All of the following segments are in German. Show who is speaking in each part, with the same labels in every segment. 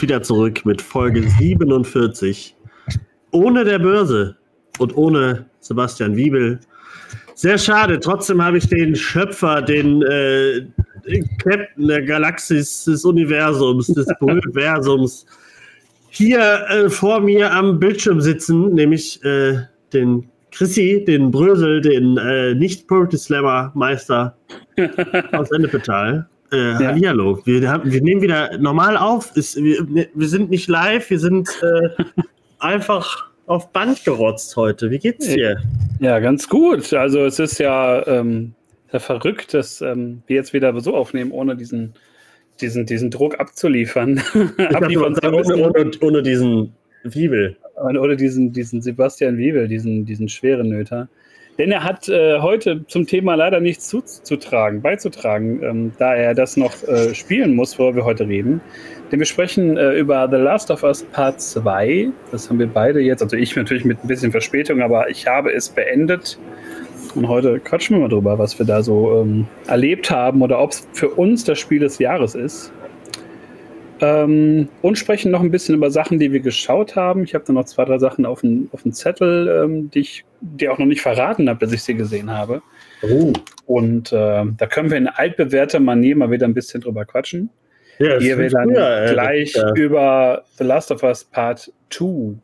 Speaker 1: Sind wieder zurück mit Folge 47. Ohne der Börse und ohne Sebastian Wiebel. Sehr schade. Trotzdem habe ich den Schöpfer, den, äh, Captain der Galaxis, des Universums, des Universums, hier äh, vor mir am Bildschirm sitzen, nämlich äh, den Chrissy, den Brösel, den äh, Nicht-Poetry-Slammer-Meister aus Ennepetal. Äh, ja. Hallihallo. Wir, wir nehmen wieder normal auf. Ist, wir, wir sind nicht live, wir sind äh, einfach auf Band gerotzt heute. Wie geht's dir?
Speaker 2: Ja, ganz gut. Also es ist ja ähm, verrückt, dass ähm, wir jetzt wieder so aufnehmen, ohne diesen, diesen, diesen Druck abzuliefern.
Speaker 1: Abliefern ohne, ohne, ohne diesen Wiebel.
Speaker 2: Oder diesen, diesen Sebastian Wiebel, diesen, diesen schweren Nöter. Denn er hat äh, heute zum Thema leider nichts zuzutragen, beizutragen, ähm, da er das noch äh, spielen muss, worüber wir heute reden. Denn wir sprechen äh, über The Last of Us Part 2. Das haben wir beide jetzt, also ich natürlich mit ein bisschen Verspätung, aber ich habe es beendet. Und heute quatschen wir mal drüber, was wir da so ähm, erlebt haben oder ob es für uns das Spiel des Jahres ist. Ähm, und sprechen noch ein bisschen über Sachen, die wir geschaut haben. Ich habe da noch zwei, drei Sachen auf dem, auf dem Zettel, ähm, die ich dir auch noch nicht verraten habe, dass ich sie gesehen habe. Oh. Und äh, da können wir in altbewährter Manier mal wieder ein bisschen drüber quatschen. Ja, Hier wir dann früher, gleich ja. über The Last of Us Part 2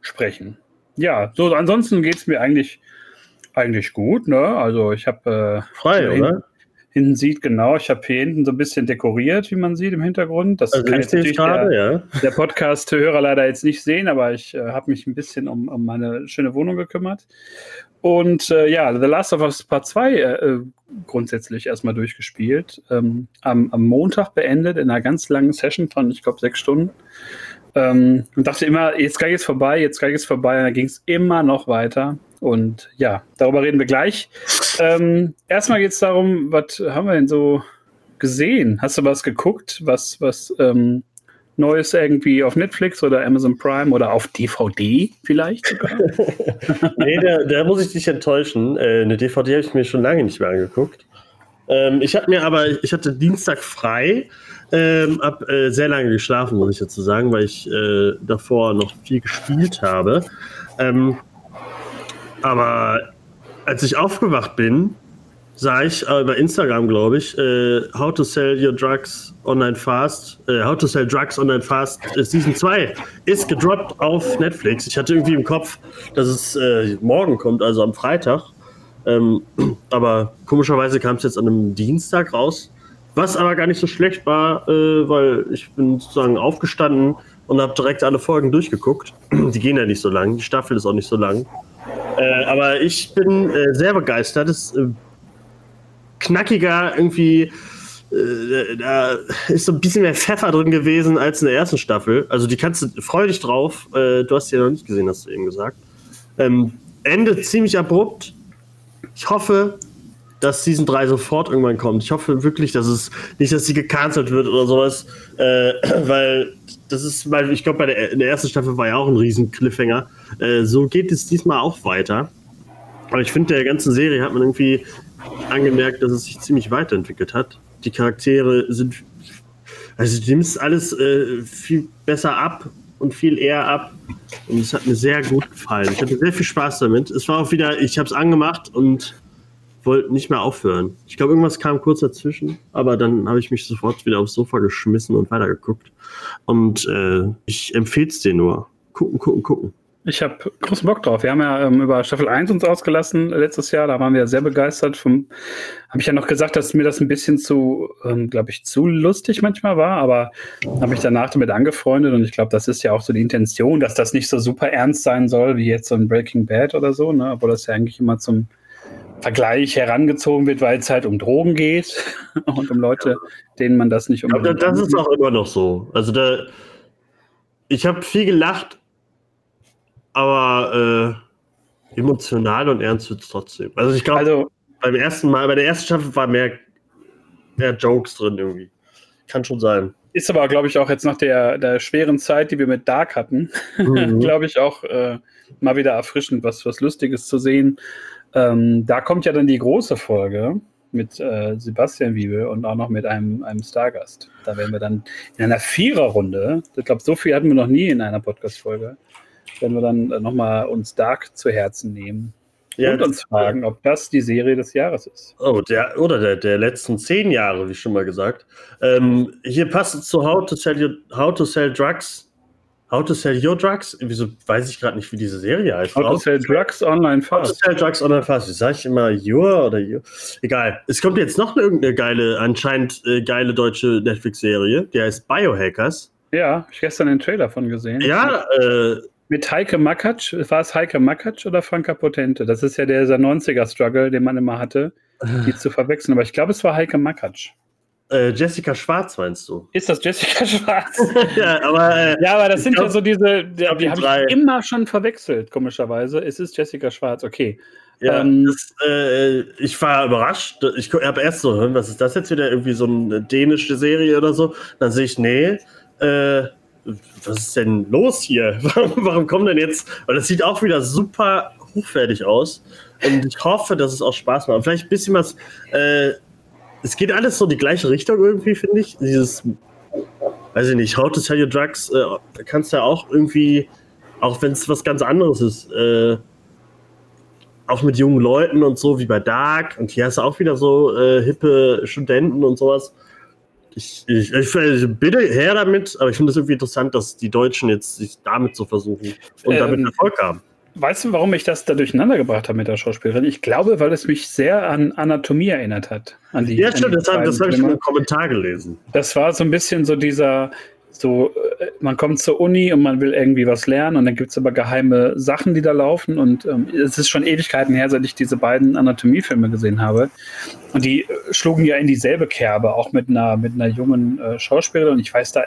Speaker 2: sprechen. Ja, so ansonsten geht es mir eigentlich, eigentlich gut. Ne? Also ich habe
Speaker 1: äh, frei, oder?
Speaker 2: Hinten sieht, genau, ich habe hier hinten so ein bisschen dekoriert, wie man sieht im Hintergrund. Das
Speaker 1: also kann jetzt natürlich
Speaker 2: grade, der, ja. der Podcast-Hörer leider jetzt nicht sehen, aber ich äh, habe mich ein bisschen um, um, meine schöne Wohnung gekümmert. Und äh, ja, The Last of Us Part 2 äh, äh, grundsätzlich erstmal durchgespielt. Ähm, am, am, Montag beendet in einer ganz langen Session von, ich glaube, sechs Stunden. Ähm, und dachte immer, jetzt geht es vorbei, jetzt geht es vorbei. Und dann ging es immer noch weiter. Und ja, darüber reden wir gleich. Ähm, erstmal geht es darum, was haben wir denn so gesehen? Hast du was geguckt? Was, was ähm, Neues irgendwie auf Netflix oder Amazon Prime oder auf DVD vielleicht
Speaker 1: nee, da, da, muss ich dich enttäuschen. Äh, eine DVD habe ich mir schon lange nicht mehr angeguckt. Ähm, ich habe mir aber, ich hatte Dienstag frei, ähm, hab äh, sehr lange geschlafen, muss ich dazu sagen, weil ich äh, davor noch viel gespielt habe. Ähm, aber als ich aufgewacht bin, sah ich äh, bei Instagram, glaube ich, äh, How to Sell Your Drugs Online Fast, äh, How to Sell Drugs Online Fast Season 2 ist gedroppt auf Netflix. Ich hatte irgendwie im Kopf, dass es äh, morgen kommt, also am Freitag. Ähm, aber komischerweise kam es jetzt an einem Dienstag raus. Was aber gar nicht so schlecht war, äh, weil ich bin sozusagen aufgestanden und habe direkt alle Folgen durchgeguckt. Die gehen ja nicht so lang, die Staffel ist auch nicht so lang. Äh, aber ich bin äh, sehr begeistert. Es ist äh, knackiger, irgendwie. Äh, da ist so ein bisschen mehr Pfeffer drin gewesen als in der ersten Staffel. Also die kannst du, freu dich drauf. Äh, du hast sie ja noch nicht gesehen, hast du eben gesagt. Ähm, Ende ziemlich abrupt. Ich hoffe, dass Season 3 sofort irgendwann kommt. Ich hoffe wirklich, dass es nicht, dass sie gecancelt wird oder sowas, äh, weil das ist, weil ich glaube, bei der, in der ersten Staffel war ja auch ein riesen Cliffhanger. Äh, so geht es diesmal auch weiter. Aber ich finde, der ganzen Serie hat man irgendwie angemerkt, dass es sich ziemlich weiterentwickelt hat. Die Charaktere sind, also du nimmst alles äh, viel besser ab und viel eher ab. Und es hat mir sehr gut gefallen. Ich hatte sehr viel Spaß damit. Es war auch wieder, ich habe es angemacht und wollte nicht mehr aufhören. Ich glaube, irgendwas kam kurz dazwischen, aber dann habe ich mich sofort wieder aufs Sofa geschmissen und weitergeguckt. Und äh, ich empfehle es dir nur. Gucken, gucken, gucken.
Speaker 2: Ich habe großen Bock drauf. Wir haben ja ähm, über Staffel 1 uns ausgelassen letztes Jahr. Da waren wir sehr begeistert. Habe ich ja noch gesagt, dass mir das ein bisschen zu, ähm, glaube ich, zu lustig manchmal war. Aber habe mich danach damit angefreundet. Und ich glaube, das ist ja auch so die Intention, dass das nicht so super ernst sein soll, wie jetzt so ein Breaking Bad oder so. Ne? Obwohl das ja eigentlich immer zum Vergleich herangezogen wird, weil es halt um Drogen geht und um Leute, denen man das nicht
Speaker 1: unbedingt. Aber das ist auch immer noch so. Also da, ich habe viel gelacht, aber äh, emotional und ernst wird es trotzdem. Also ich glaube, also, beim ersten Mal, bei der ersten Staffel war mehr, mehr Jokes drin irgendwie. Kann schon sein.
Speaker 2: Ist aber, glaube ich, auch jetzt nach der, der schweren Zeit, die wir mit Dark hatten, mhm. glaube ich auch äh, mal wieder erfrischend, was, was Lustiges zu sehen. Ähm, da kommt ja dann die große Folge. mit äh, Sebastian Wiebe und auch noch mit einem, einem Stargast. Da werden wir dann in einer Viererrunde, ich glaube, so viel hatten wir noch nie in einer Podcast-Folge, werden wir dann äh, nochmal uns Dark zu Herzen nehmen ja, und uns fragen, ob das die Serie des Jahres ist.
Speaker 1: Oh, der, oder der, der letzten zehn Jahre, wie schon mal gesagt. Ähm, hier passt zu How to Sell, your, How to Sell Drugs How to Sell Your Drugs? Wieso weiß ich gerade nicht, wie diese Serie heißt?
Speaker 2: How to Sell Drugs Online Fast. How to
Speaker 1: Sell Drugs Online Fast. Wie sage ich immer Your oder Your? Egal. Es kommt jetzt noch irgendeine geile, anscheinend äh, geile deutsche Netflix-Serie. Die heißt Biohackers.
Speaker 2: Ja, habe ich gestern den Trailer von gesehen.
Speaker 1: Ja, äh,
Speaker 2: mit Heike Makatsch, war es Heike Makatsch oder Franka Potente? Das ist ja der 90er-Struggle, den man immer hatte, die zu verwechseln. Aber ich glaube, es war Heike Makatsch.
Speaker 1: Äh, Jessica Schwarz meinst du?
Speaker 2: Ist das Jessica Schwarz?
Speaker 1: ja, aber, äh,
Speaker 2: ja, aber das sind glaub, ja so diese, die, die habe ich immer schon verwechselt, komischerweise. Es ist Jessica Schwarz, okay.
Speaker 1: Ja, ähm, das, äh, ich war überrascht. Ich habe erst so, was ist das jetzt wieder? Irgendwie so eine dänische Serie oder so? Dann sehe ich, nee, äh, was ist denn los hier? Warum, warum kommen denn jetzt? Weil das sieht auch wieder super hochwertig aus. Und ich hoffe, dass es auch Spaß macht. Vielleicht ein bisschen was äh, es geht alles so in die gleiche Richtung irgendwie, finde ich. Dieses, weiß ich nicht, How to Sell Your Drugs äh, kannst du ja auch irgendwie, auch wenn es was ganz anderes ist, äh, auch mit jungen Leuten und so, wie bei Dark. Und hier hast du auch wieder so äh, hippe Studenten und sowas. Ich, ich, ich, ich bitte her damit, aber ich finde es irgendwie interessant, dass die Deutschen jetzt sich damit so versuchen und ähm, damit Erfolg haben.
Speaker 2: Weißt du, warum ich das da durcheinander gebracht habe mit der Schauspielerin? Ich glaube, weil es mich sehr an Anatomie erinnert hat.
Speaker 1: An die, ja, stimmt, das, habe ich schon im Kommentar gelesen.
Speaker 2: Das war so ein bisschen so dieser, so, äh, man kommt zur Uni und man will irgendwie was lernen und dann gibt es aber geheime Sachen, die da laufen und ähm, es ist schon Ewigkeiten her, seit ich diese beiden Anatomiefilme gesehen habe. Und die äh, schlugen ja in dieselbe Kerbe, auch mit einer, mit einer jungen äh, Schauspielerin. Und ich weiß da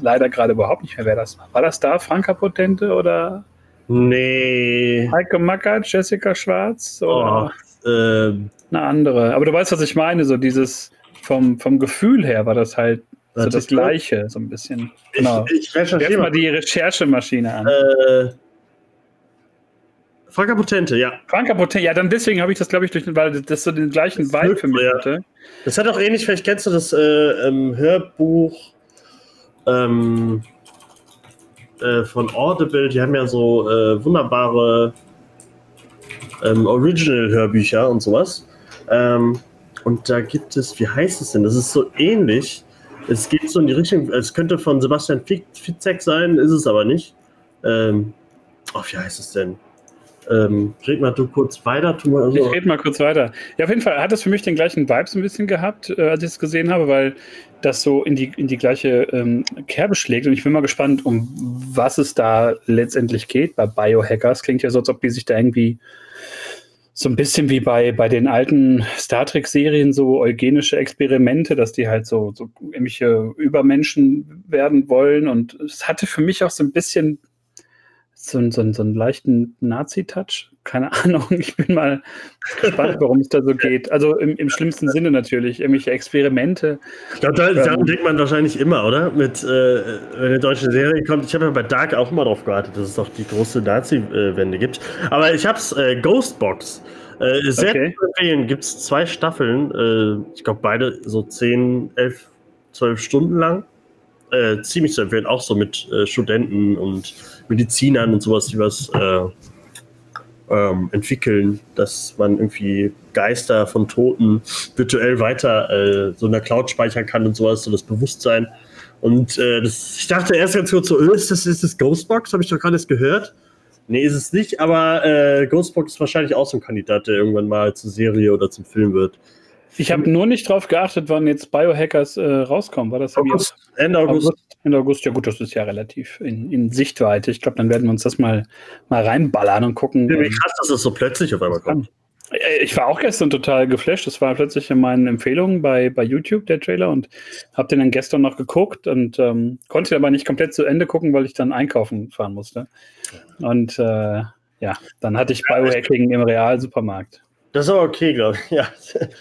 Speaker 2: leider gerade überhaupt nicht mehr, wer das war. War das da Franka Potente oder?
Speaker 1: Nee.
Speaker 2: Heike Mackert, Jessica Schwarz oder
Speaker 1: oh, ähm.
Speaker 2: eine andere. Aber du weißt, was ich meine, so dieses vom, vom Gefühl her war das halt so das Gleiche, so ein bisschen.
Speaker 1: Genau. Ich, ich recherchiere
Speaker 2: mal die Recherchemaschine an.
Speaker 1: Äh, Franka Potente, ja.
Speaker 2: Franka Potente, ja, dann deswegen habe ich das, glaube ich, durch, weil das so den gleichen das Vibe für mich ja. hatte.
Speaker 1: Das hat auch ähnlich, vielleicht kennst du das äh, Hörbuch ähm, äh, von Audible, die haben ja so äh, wunderbare ähm, Original-Hörbücher und sowas. Ähm, und da gibt es, wie heißt es denn? Das ist so ähnlich. Es geht so in die Richtung, es könnte von Sebastian Fitzek sein, ist es aber nicht. Ähm, oh, wie heißt es denn? Ähm, red mal du kurz weiter. Tu
Speaker 2: mal so. Ich red mal kurz weiter. Ja, auf jeden Fall hat es für mich den gleichen Vibes ein bisschen gehabt, äh, als ich es gesehen habe, weil das so in die, in die gleiche ähm, Kerbe schlägt. Und ich bin mal gespannt, um was es da letztendlich geht bei Biohackers. Klingt ja so, als ob die sich da irgendwie so ein bisschen wie bei, bei den alten Star Trek-Serien so eugenische Experimente, dass die halt so, so irgendwelche Übermenschen werden wollen. Und es hatte für mich auch so ein bisschen so, so, so einen leichten Nazi-Touch. Keine Ahnung, ich bin mal gespannt, worum es da so geht. Also im, im schlimmsten Sinne natürlich, irgendwelche Experimente.
Speaker 1: Ich glaube, da, daran ähm, denkt man wahrscheinlich immer, oder? Mit, äh, wenn eine deutsche Serie kommt. Ich habe ja bei Dark auch immer darauf gewartet, dass es doch die große Nazi-Wende gibt. Aber ich habe es, äh, Ghostbox. Äh, sehr okay. zu empfehlen. Gibt es zwei Staffeln. Äh, ich glaube, beide so 10, 11, 12 Stunden lang. Äh, ziemlich zu empfehlen. Auch so mit äh, Studenten und Medizinern und sowas, die was äh, ähm, entwickeln, dass man irgendwie Geister von Toten virtuell weiter äh, so in der Cloud speichern kann und sowas, so das Bewusstsein. Und äh, das, ich dachte erst ganz kurz so, öh, ist das, ist das Ghostbox? Habe ich doch gerade gehört. Nee, ist es nicht, aber äh, Ghostbox ist wahrscheinlich auch so ein Kandidat, der irgendwann mal zur Serie oder zum Film wird.
Speaker 2: Ich habe nur nicht drauf geachtet, wann jetzt Biohackers äh, rauskommen. War das
Speaker 1: August, Ende August. August?
Speaker 2: Ende August, ja gut, das ist ja relativ in, in Sichtweite. Ich glaube, dann werden wir uns das mal, mal reinballern und gucken.
Speaker 1: Ja, wie ähm, krass, dass das so plötzlich auf einmal kommt.
Speaker 2: Ich war auch gestern total geflasht. Das war plötzlich in meinen Empfehlungen bei, bei YouTube, der Trailer, und habe den dann gestern noch geguckt und ähm, konnte aber nicht komplett zu Ende gucken, weil ich dann einkaufen fahren musste. Und äh, ja, dann hatte ich Biohacking im Real-Supermarkt.
Speaker 1: Das ist aber okay, glaube ich. Ja,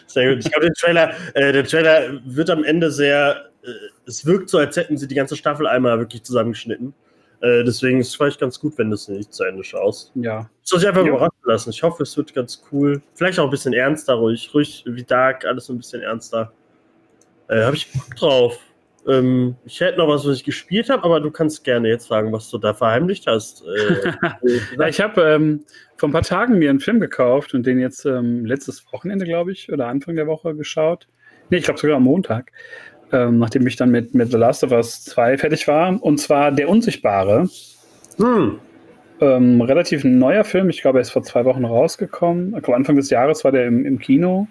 Speaker 1: sehr gut. Ich glaube, der Trailer, äh, der Trailer wird am Ende sehr. Äh, es wirkt so, als hätten sie die ganze Staffel einmal wirklich zusammengeschnitten. Äh, deswegen ist es vielleicht ganz gut, wenn du es nicht zu Ende schaust.
Speaker 2: Ja.
Speaker 1: Soll sich einfach
Speaker 2: Ja.
Speaker 1: überraschen lassen. Ich hoffe, es wird ganz cool. Vielleicht auch ein bisschen ernster, ruhig, ruhig wie Dark, alles so ein bisschen ernster. Äh, habe ich Bock drauf. Ähm, ich hätte noch was, was ich gespielt habe, aber du kannst gerne jetzt sagen, was du da verheimlicht hast. Äh,
Speaker 2: Ja, ich habe ähm, vor ein paar Tagen mir einen Film gekauft und den jetzt ähm, letztes Wochenende, glaube ich, oder Anfang der Woche geschaut. Nee, ich glaube sogar am Montag, ähm, nachdem ich dann mit, mit The Last of Us 2 fertig war. Und zwar Der Unsichtbare.
Speaker 1: hm.
Speaker 2: Ähm, relativ neuer Film. Ich glaube, er ist vor zwei Wochen rausgekommen. Anfang des Jahres war der im, im Kino.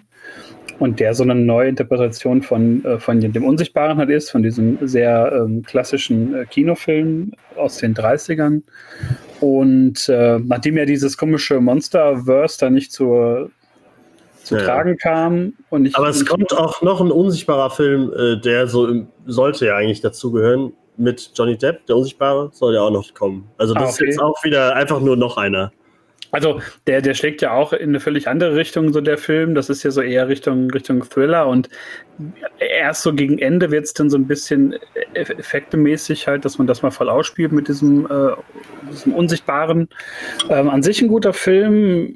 Speaker 2: Und der so eine neue Interpretation von, äh, von dem Unsichtbaren halt ist, von diesem sehr ähm, klassischen äh, Kinofilm aus den 30ern. Und äh, nachdem ja dieses komische Monsterverse da nicht zur, zu
Speaker 1: Ja.
Speaker 2: tragen kam und nicht.
Speaker 1: Aber es kommt auch noch ein unsichtbarer Film, äh, der so im, sollte ja eigentlich dazugehören, mit Johnny Depp, der Unsichtbare, soll ja auch noch kommen. Also das
Speaker 2: Ah,
Speaker 1: ist
Speaker 2: okay.
Speaker 1: jetzt auch wieder einfach nur noch einer.
Speaker 2: Also der, der schlägt ja auch in eine völlig andere Richtung, so der Film. Das ist ja so eher Richtung, Richtung Thriller und erst so gegen Ende wird es dann so ein bisschen eff- effektemäßig halt, dass man das mal voll ausspielt mit diesem, äh, diesem Unsichtbaren. Ähm, an sich ein guter Film.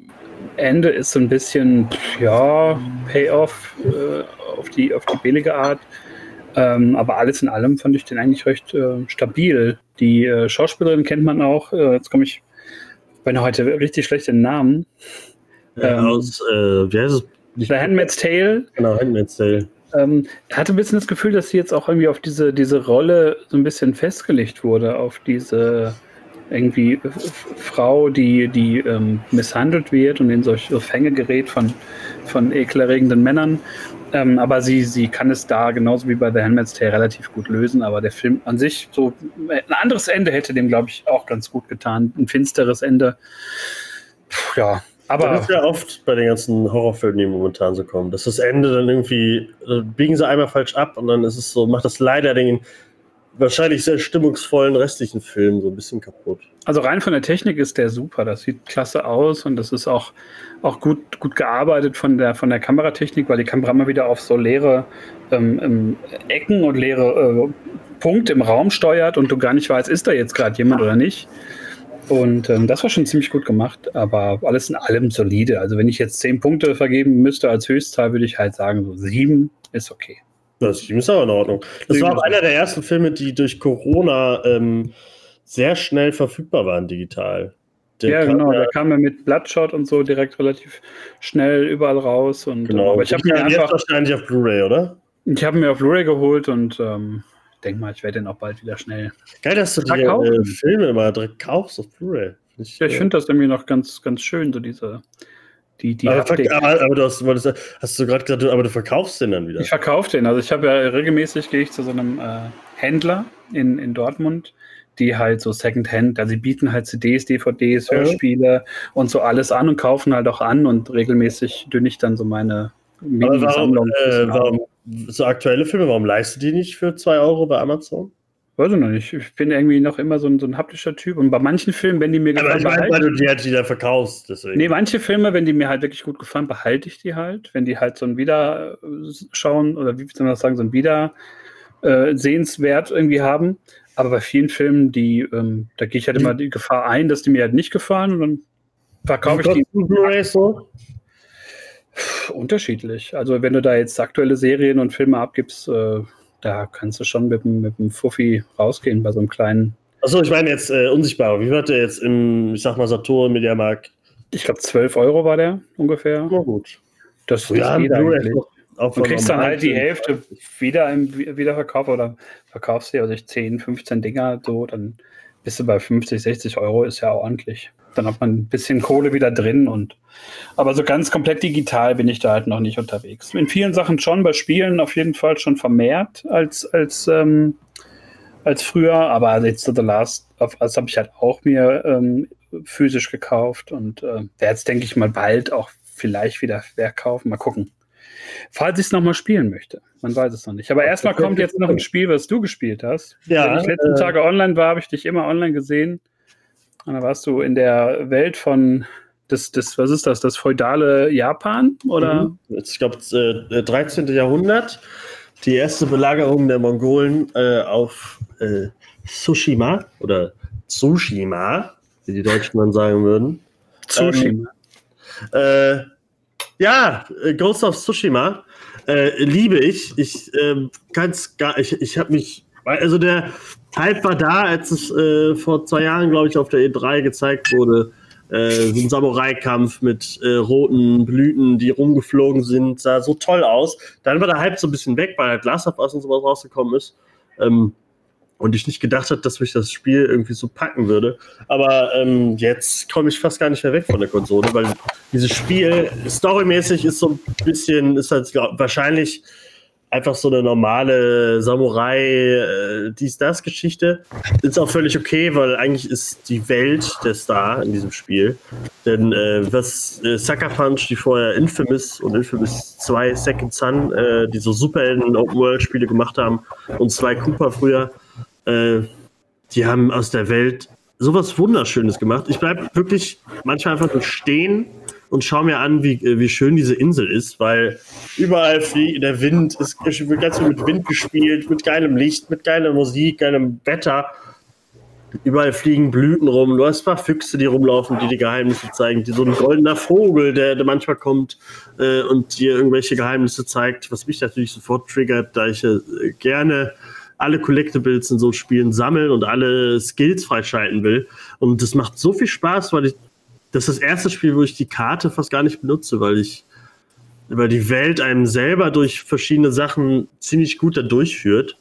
Speaker 2: Ende ist so ein bisschen, ja, Payoff äh, auf, die, auf die billige Art. Ähm, aber alles in allem fand ich den eigentlich recht äh, stabil. Die äh, Schauspielerin kennt man auch. Äh, jetzt komme ich bin heute richtig schlecht in Namen.
Speaker 1: Äh,
Speaker 2: Ähm,
Speaker 1: aus, äh, wie heißt es?
Speaker 2: The Handmaid's Tale.
Speaker 1: Genau, Handmaid's Tale.
Speaker 2: Ähm, ich hatte ein bisschen das Gefühl, dass sie jetzt auch irgendwie auf diese, diese Rolle so ein bisschen festgelegt wurde, auf diese irgendwie F- Frau, die, die ähm, misshandelt wird und in solche Fänge gerät von, von ekelerregenden Männern. Ähm, aber sie, sie kann es da genauso wie bei The Handmaid's Tale relativ gut lösen. Aber der Film an sich, so ein anderes Ende hätte dem, glaube ich, auch ganz gut getan. Ein finsteres Ende. Puh, ja, aber.
Speaker 1: das ist ja oft bei den ganzen Horrorfilmen, die momentan so kommen, dass das Ende dann irgendwie, biegen sie einmal falsch ab und dann ist es so, macht das leider den wahrscheinlich sehr stimmungsvollen restlichen Film so ein bisschen kaputt.
Speaker 2: Also rein von der Technik ist der super. Das sieht klasse aus und das ist auch, auch gut, gut gearbeitet von der, von der Kameratechnik, weil die Kamera immer wieder auf so leere ähm, ähm, Ecken und leere äh, Punkte im Raum steuert und du gar nicht weißt, ist da jetzt gerade jemand oder nicht. Und ähm, das war schon ziemlich gut gemacht, aber alles in allem solide. Also wenn ich jetzt zehn Punkte vergeben müsste als Höchstzahl, würde ich halt sagen, so sieben ist okay.
Speaker 1: Das ist aber in Ordnung. Das war auch einer der ersten Filme, die durch Corona ähm, sehr schnell verfügbar waren digital. Der
Speaker 2: ja, genau.
Speaker 1: ja-
Speaker 2: Der kam ja mit Bloodshot und so direkt relativ schnell überall raus. Und,
Speaker 1: Genau.
Speaker 2: aber ich habe mir
Speaker 1: kam jetzt
Speaker 2: einfach,
Speaker 1: wahrscheinlich auf Blu-ray, oder?
Speaker 2: ich habe mir auf Blu-ray geholt und ähm, denke mal, ich werde den auch bald wieder schnell.
Speaker 1: Geil, dass du die äh, Filme immer direkt kaufst auf Blu-ray.
Speaker 2: Ja, ich finde das irgendwie noch ganz, ganz schön, so diese, die, die
Speaker 1: aber, aber, aber du hast, wolltest, hast du gerade gesagt, aber du verkaufst den dann wieder.
Speaker 2: Ich verkaufe den. Also ich habe ja regelmäßig gehe ich zu so einem äh, Händler in, in Dortmund, die halt so Secondhand, also sie bieten halt CDs, DVDs,
Speaker 1: Mhm.
Speaker 2: Hörspiele und so alles an und kaufen halt auch an und regelmäßig dünne ich dann so meine Mini-Sammlung.
Speaker 1: äh, warum so aktuelle Filme, warum leistest du die nicht für 2 Euro bei Amazon?
Speaker 2: Weiß ich noch nicht. Ich bin irgendwie noch immer so ein, so ein haptischer Typ. Und bei manchen Filmen, wenn die mir
Speaker 1: Aber
Speaker 2: gefallen,
Speaker 1: ich meine, weil du die halt wieder verkaufst, deswegen.
Speaker 2: Nee, manche Filme, wenn die mir halt wirklich gut gefallen, behalte ich die halt. Wenn die halt so ein Wiederschauen oder wie soll man das sagen, so ein Wieder äh, irgendwie haben. Aber bei vielen Filmen, die, ähm, da gehe ich halt immer die Gefahr ein, dass die mir halt nicht gefallen und dann verkaufe ich die
Speaker 1: so?
Speaker 2: unterschiedlich. Also wenn du da jetzt aktuelle Serien und Filme abgibst, äh, da kannst du schon mit dem, mit dem Fuffi rausgehen bei so einem kleinen,
Speaker 1: Achso, ich meine jetzt äh, unsichtbar. Wie wird der jetzt im, ich sag mal, Saturn, Mediamarkt?
Speaker 2: ich glaube 12 Euro war der ungefähr.
Speaker 1: Na gut.
Speaker 2: Das,
Speaker 1: Ja,
Speaker 2: eigentlich.
Speaker 1: ist doch auch
Speaker 2: Du kriegst dann halt die. Hälfte wieder im Wi- Wiederverkauf oder verkaufst dir also ich 10, 15 Dinger so, dann bist du bei 50, 60 Euro, ist ja ordentlich. Dann hat man ein bisschen Kohle wieder drin und aber so ganz komplett digital bin ich da halt noch nicht unterwegs. In vielen Sachen schon, bei Spielen auf jeden Fall schon vermehrt als, als, ähm, als früher, aber jetzt so The Last of Us habe ich halt auch mir ähm, physisch gekauft und äh, werde jetzt, denke ich mal, bald auch vielleicht wieder verkaufen. Mal gucken. Falls ich es nochmal spielen möchte. Man weiß es noch nicht. Aber erstmal kommt jetzt noch ein Spiel, was du gespielt hast.
Speaker 1: Ja,
Speaker 2: Wenn ich letzten
Speaker 1: äh,
Speaker 2: Tage online war, habe ich dich immer online gesehen. Und da warst du in der Welt von das, das, was ist das, das feudale Japan? Oder?
Speaker 1: Mhm. Ich glaube, äh, 13. Jahrhundert. Die erste Belagerung der Mongolen äh, auf äh, Tsushima oder Tsushima, wie die Deutschen dann sagen würden.
Speaker 2: Tsushima.
Speaker 1: Ähm, äh, ja, Ghost of Tsushima äh, liebe ich. Ich äh, kann es gar, ich, ich habe mich, also der Hype war da, als es äh, vor zwei Jahren, glaube ich, auf der E3 gezeigt wurde. Äh, so ein Samurai-Kampf mit äh, roten Blüten, die rumgeflogen sind, sah so toll aus. Dann war der Hype so ein bisschen weg, weil halt Last of und sowas rausgekommen ist. Ähm, und ich nicht gedacht habe, dass mich das Spiel irgendwie so packen würde. Aber ähm, jetzt komme ich fast gar nicht mehr weg von der Konsole, weil dieses Spiel storymäßig ist so ein bisschen, ist halt glaub, wahrscheinlich einfach so eine normale Samurai, äh, dies-das-Geschichte. Ist auch völlig okay, weil eigentlich ist die Welt der Star in diesem Spiel. Denn äh, was äh, Sucker Punch, die vorher Infamous und Infamous 2 Second Son, äh, die so Superhelden Open-World-Spiele gemacht haben, und zwei Cooper früher, äh, die haben aus der Welt sowas Wunderschönes gemacht. Ich bleibe wirklich manchmal einfach nur stehen und schaue mir an, wie, äh, wie schön diese Insel ist, weil überall fliegt der Wind, ist wird ganz viel mit Wind gespielt, mit geilem Licht, mit geiler Musik, geilem Wetter. Überall fliegen Blüten rum. Du hast ein paar Füchse, die rumlaufen, die die Geheimnisse zeigen. Die, so ein goldener Vogel, der, der manchmal kommt äh, und dir irgendwelche Geheimnisse zeigt, was mich natürlich sofort triggert, da ich äh, gerne alle Collectibles in so Spielen sammeln und alle Skills freischalten will. Und das macht so viel Spaß, weil ich, das ist das erste Spiel, wo ich die Karte fast gar nicht benutze, weil ich über die Welt einem selber durch verschiedene Sachen ziemlich gut da durchführt.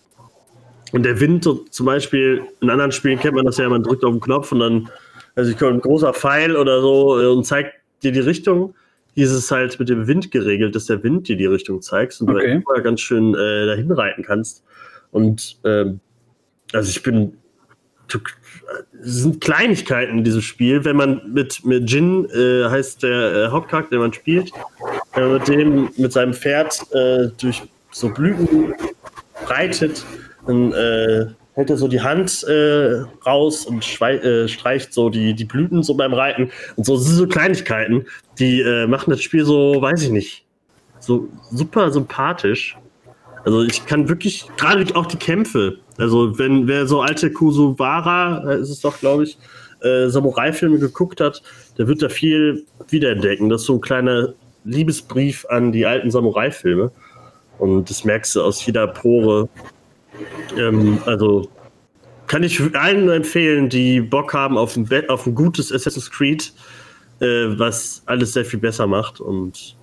Speaker 1: Und der Wind zum Beispiel, in anderen Spielen kennt man das ja, man drückt auf den Knopf und dann, also ich komme ein großer Pfeil oder so äh, und zeigt dir die Richtung. Hier ist es halt mit dem Wind geregelt, dass der Wind dir die Richtung zeigt und okay. du ganz schön äh, dahin reiten kannst. Und ähm, also ich bin. Sind Kleinigkeiten in diesem Spiel, wenn man mit, mit Jin, äh, heißt der äh, Hauptcharakter, den man spielt, wenn man mit dem, mit seinem Pferd äh, durch so Blüten reitet, dann äh, hält er so die Hand äh, raus und äh, streicht so die, die Blüten so beim Reiten. Und so, sind so Kleinigkeiten, die äh, machen das Spiel so, weiß ich nicht, so super sympathisch. Also ich kann wirklich, gerade auch die Kämpfe, also wenn wer so alte Kusuwara, äh, ist es doch, glaube ich, äh, Samurai-Filme geguckt hat, der wird da viel wiederentdecken. Das ist so ein kleiner Liebesbrief an die alten Samurai-Filme. Und das merkst du aus jeder Pore. Ähm, also kann ich allen empfehlen, die Bock haben auf ein, auf ein gutes Assassin's Creed, äh, was alles sehr viel besser macht. Und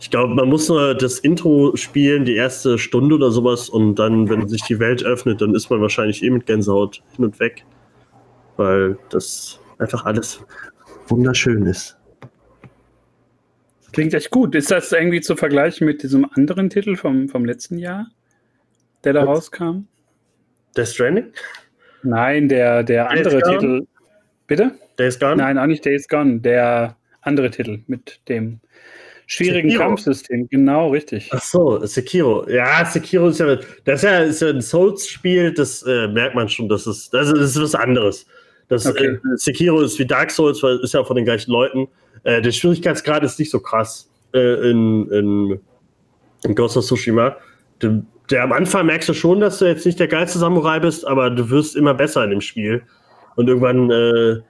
Speaker 1: ich glaube, man muss nur das Intro spielen, die erste Stunde oder sowas, und dann, wenn sich die Welt öffnet, dann ist man wahrscheinlich eh mit Gänsehaut hin und weg. Weil das einfach alles wunderschön ist.
Speaker 2: Klingt echt gut. Ist das irgendwie zu vergleichen mit diesem anderen Titel vom, vom letzten Jahr, der da Was? rauskam?
Speaker 1: Der Stranding?
Speaker 2: Nein, der, der andere Titel. Bitte?
Speaker 1: Days Gone?
Speaker 2: Nein, auch nicht Days Gone. Der andere Titel mit dem schwierigen Sekiro. Kampfsystem, genau, richtig.
Speaker 1: Ach so, Sekiro. Ja, Sekiro ist ja, das ist ja, ist ja ein Souls-Spiel, das äh, merkt man schon, das ist, das ist, das ist was anderes. Das, okay. äh, Sekiro ist wie Dark Souls, weil ist ja von den gleichen Leuten. Äh, der Schwierigkeitsgrad ist nicht so krass äh, in, in, in Ghost of Tsushima. Der, der, am Anfang merkst du schon, dass du jetzt nicht der geilste Samurai bist, aber du wirst immer besser in dem Spiel. Und irgendwann äh,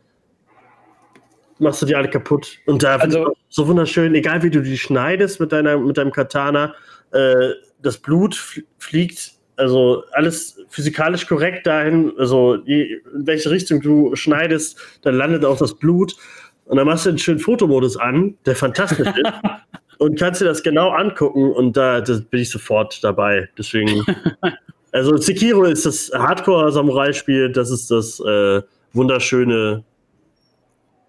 Speaker 1: machst du die alle kaputt. Und da also, so wunderschön, egal wie du die schneidest mit, deiner, mit deinem Katana, äh, das Blut fliegt, also alles physikalisch korrekt dahin, also in welche Richtung du schneidest, dann landet auch das Blut. Und dann machst du einen schönen Fotomodus an, der fantastisch ist. und kannst dir das genau angucken und da bin ich sofort dabei. Deswegen, also Sekiro ist das Hardcore-Samurai-Spiel, das ist das äh, wunderschöne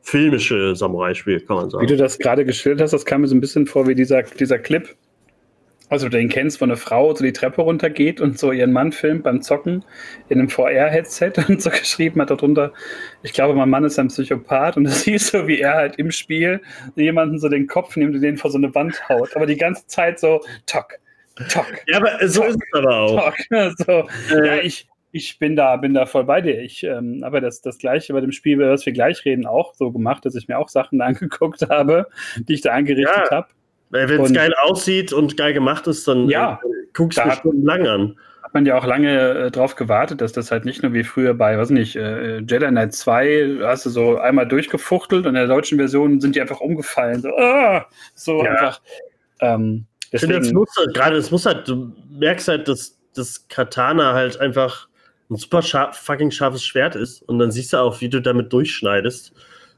Speaker 1: filmische Samurai-Spiel, kann man sagen.
Speaker 2: Wie du das gerade geschildert hast, das kam mir so ein bisschen vor wie dieser, dieser Clip, also du den kennst, wo eine Frau so die Treppe runtergeht und so ihren Mann filmt beim Zocken in einem VR-Headset und so geschrieben hat darunter, ich glaube, mein Mann ist ein Psychopath und du siehst so, wie er halt im Spiel jemanden so den Kopf nimmt und den vor so eine Wand haut, aber die ganze Zeit so, tock, tock.
Speaker 1: Ja, aber so ist es aber auch.
Speaker 2: Tock. So, äh, ja, ich, ich bin da, bin da voll bei dir. Ich ähm, habe das, das Gleiche bei dem Spiel, über das wir gleich reden, auch so gemacht, dass ich mir auch Sachen angeguckt habe, die ich da angerichtet ja, habe.
Speaker 1: Wenn es geil aussieht und geil gemacht ist, dann
Speaker 2: ja,
Speaker 1: äh, guckst du stundenlang an.
Speaker 2: hat man ja auch lange äh, drauf gewartet, dass das halt nicht nur wie früher bei, was nicht, äh, Jedi Knight 2, hast du so einmal durchgefuchtelt und in der deutschen Version sind die einfach umgefallen. So, ah, so ja. einfach.
Speaker 1: Ähm, deswegen, ich finde, das gerade, es muss halt, du merkst halt, dass das Katana halt einfach ein super scharf, fucking scharfes Schwert ist und dann siehst du auch, wie du damit durchschneidest.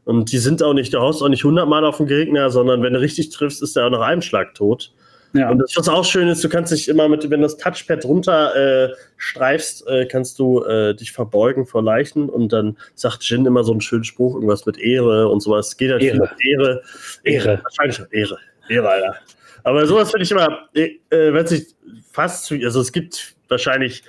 Speaker 1: Und die sind auch nicht, du haust auch nicht hundertmal auf den Gegner, sondern wenn du richtig triffst, ist der auch nach einem Schlag tot. Ja. Und das, was auch schön ist, du kannst dich immer mit, wenn du das Touchpad runter äh, streifst, äh, kannst du äh, dich verbeugen vor Leichen und dann sagt Jin immer so einen schönen Spruch, irgendwas mit Ehre und sowas. Geht halt Ehre. Ehre. Ehre. Wahrscheinlich Ehre. Ehre, Alter. Aber sowas finde ich immer, äh, äh wenn sich fast also es gibt wahrscheinlich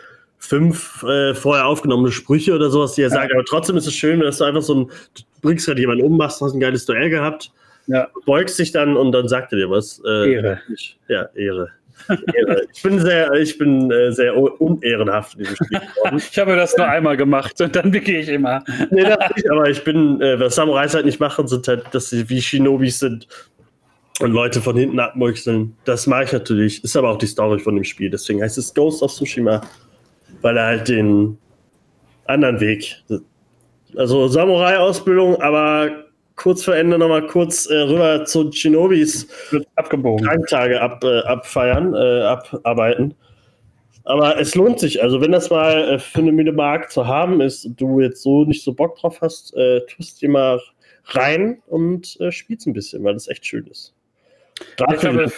Speaker 1: fünf äh, vorher aufgenommene Sprüche oder sowas, die er ja. sagt, aber trotzdem ist es schön, dass du einfach so ein, du bringst gerade jemanden um, machst, hast ein geiles Duell gehabt ja. beugst dich dann und dann sagt er dir was.
Speaker 2: Äh, Ehre.
Speaker 1: Ich, ja, Ehre. Ehre. Ich bin sehr, ich bin äh, sehr unehrenhaft in diesem Spiel
Speaker 2: geworden. ich habe das nur einmal gemacht und dann begehe ich immer.
Speaker 1: nee, das nicht, aber ich bin, äh, was Samurais halt nicht machen, sind halt, dass sie wie Shinobis sind und Leute von hinten abmurkseln. Das mache ich natürlich. Ist aber auch die Story von dem Spiel. Deswegen heißt es Ghost of Tsushima, weil er halt den anderen Weg, also Samurai-Ausbildung, aber kurz vor Ende nochmal kurz äh, rüber zu Shinobis
Speaker 2: abgebogen.
Speaker 1: Tage ab, äh, abfeiern, äh, abarbeiten. Aber es lohnt sich. Also, wenn das mal äh, für eine Mühle Mark zu haben ist und du jetzt so nicht so Bock drauf hast, äh, tust dir mal rein und äh, spielst ein bisschen, weil das echt schön ist.
Speaker 2: ich glaube,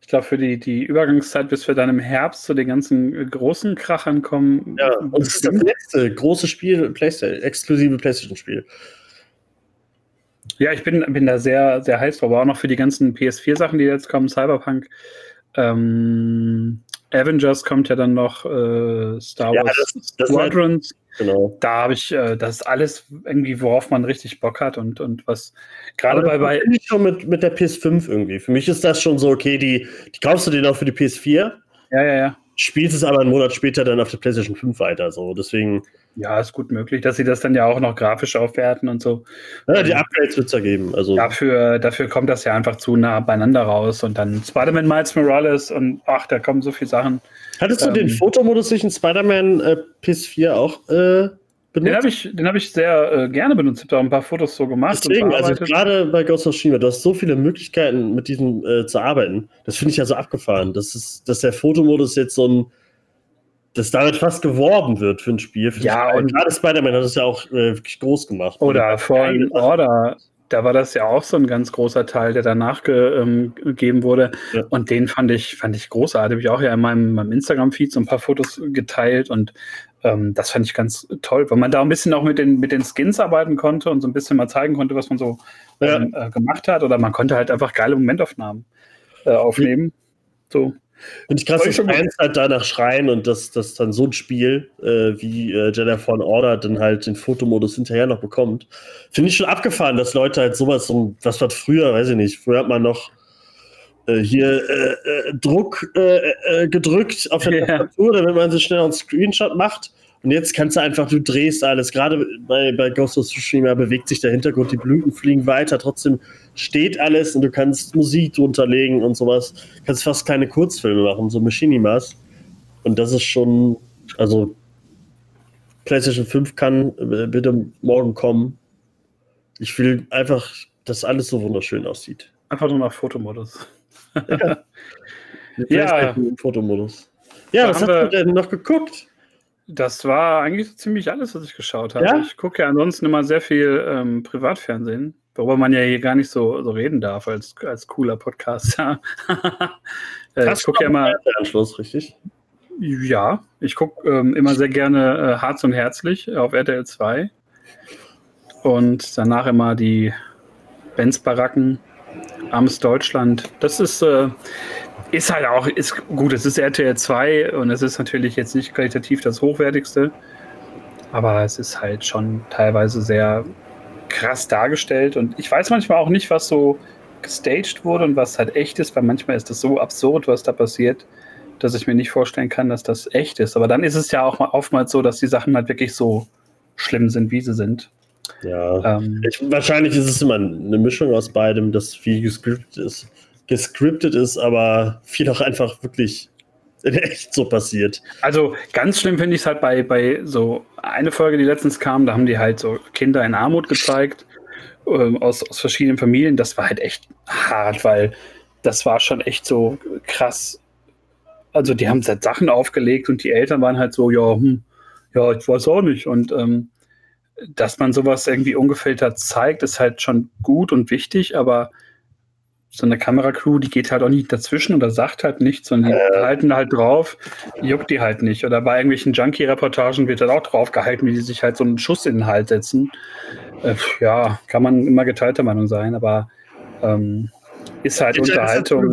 Speaker 2: ich glaube, für die, die Übergangszeit, bis wir dann im Herbst zu den ganzen äh, großen Krachern kommen.
Speaker 1: Ja, und es ist das letzte große Spiel, Playstation, exklusive PlayStation-Spiel.
Speaker 2: Ja, ich bin, bin da sehr, sehr heiß drauf. Aber auch noch für die ganzen PS4-Sachen, die jetzt kommen, Cyberpunk. Ähm, Avengers kommt ja dann noch, äh, Star ja, Wars das, das Squadrons. Halt, genau. Da habe ich, äh, das ist alles irgendwie, worauf man richtig Bock hat und, und was gerade bei. bei
Speaker 1: ich schon mit, mit der PS5 irgendwie. Für mich ist das schon so, okay, die, die kaufst du dir noch für die PS4.
Speaker 2: Ja, ja, ja.
Speaker 1: Spielst es aber einen Monat später dann auf der PlayStation 5 weiter. So. Deswegen.
Speaker 2: Ja, ist gut möglich, dass sie das dann ja auch noch grafisch aufwerten und so.
Speaker 1: Ja, die Upgrades wird es ja geben. Also.
Speaker 2: Dafür, dafür kommt das ja einfach zu nah beieinander raus und dann Spider-Man Miles Morales und ach, da kommen so viele Sachen.
Speaker 1: Hattest ähm, du den ähm, Fotomodus sich in Spider-Man äh, PS4 auch äh,
Speaker 2: benutzt? Den habe ich, hab ich sehr äh, gerne benutzt. Ich habe da ein paar Fotos so gemacht.
Speaker 1: Deswegen, also gerade bei Ghost of Tsushima, du hast so viele Möglichkeiten, mit diesem äh, zu arbeiten. Das finde ich ja so abgefahren. Das ist, dass der Fotomodus jetzt so ein dass damit fast geworben wird für ein Spiel. Für
Speaker 2: ja, und
Speaker 1: gerade Spider-Man hat es ja auch äh, wirklich groß gemacht.
Speaker 2: Oder Fallen Order, da war das ja auch so ein ganz großer Teil, der danach ge, ähm, gegeben wurde. Ja. Und den fand ich, fand ich großartig. Habe ich auch ja in meinem, meinem Instagram-Feed so ein paar Fotos geteilt und ähm, das fand ich ganz toll, weil man da ein bisschen auch mit den, mit den Skins arbeiten konnte und so ein bisschen mal zeigen konnte, was man so ja. ähm, äh, gemacht hat. Oder man konnte halt einfach geile Momentaufnahmen äh, aufnehmen. So.
Speaker 1: Finde ich krass, dass Fans halt danach schreien und dass, dass dann so ein Spiel äh, wie äh, Jedi Fallen Order dann halt den Fotomodus hinterher noch bekommt. Finde ich schon abgefahren, dass Leute halt sowas, so, was war früher, weiß ich nicht, früher hat man noch hier äh, äh Druck äh, äh, gedrückt auf der Tastatur, damit man sich schnell einen Screenshot macht. Und jetzt kannst du einfach, du drehst alles. Gerade bei, bei Ghost of Tsushima bewegt sich der Hintergrund, die Blüten fliegen weiter, trotzdem steht alles und du kannst Musik drunter legen und sowas. Du kannst fast kleine Kurzfilme machen, so Machinimas. Und das ist schon, also PlayStation 5 kann äh, bitte morgen kommen. Ich will einfach, dass alles so wunderschön aussieht.
Speaker 2: Einfach nur nach Fotomodus.
Speaker 1: Ja. ja. Fotomodus. Ja, was hast du denn noch geguckt?
Speaker 2: Das war eigentlich so ziemlich alles, was ich geschaut habe. Ja? Ich gucke ja ansonsten immer sehr viel ähm, Privatfernsehen, worüber man ja hier gar nicht so, so reden darf als, als cooler Podcaster.
Speaker 1: äh, ich gucke ja immer. Anschluss, richtig?
Speaker 2: Ja, ich gucke ähm, immer sehr gerne äh, Harz und Herzlich auf RTL 2. Und danach immer die Benz-Baracken, Armes Deutschland. Das ist, äh, ist halt auch, ist gut, es ist RTL 2 und es ist natürlich jetzt nicht qualitativ das Hochwertigste, aber es ist halt schon teilweise sehr krass dargestellt und ich weiß manchmal auch nicht, was so gestaged wurde und was halt echt ist, weil manchmal ist das so absurd, was da passiert, dass ich mir nicht vorstellen kann, dass das echt ist. Aber dann ist es ja auch oftmals so, dass die Sachen halt wirklich so schlimm sind, wie sie sind.
Speaker 1: Ja, ähm, ich, wahrscheinlich ist es immer eine Mischung aus beidem, dass viel gescriptet ist gescriptet ist, aber viel auch einfach wirklich in echt so passiert.
Speaker 2: Also ganz schlimm finde ich es halt bei, bei so eine Folge, die letztens kam, da haben die halt so Kinder in Armut gezeigt ähm, aus, aus verschiedenen Familien. Das war halt echt hart, weil das war schon echt so krass. Also die haben halt Sachen aufgelegt und die Eltern waren halt so, ja, hm, ja, ich weiß auch nicht. Und ähm, dass man sowas irgendwie ungefiltert zeigt, ist halt schon gut und wichtig, aber so eine Kameracrew, die geht halt auch nicht dazwischen oder sagt halt nichts, sondern die äh. halten halt drauf, juckt die halt nicht. Oder bei irgendwelchen Junkie-Reportagen wird halt auch drauf gehalten, wie die sich halt so einen Schuss in den Hals setzen. Äh, ja, kann man immer geteilter Meinung sein, aber ähm, ist halt ich Unterhaltung.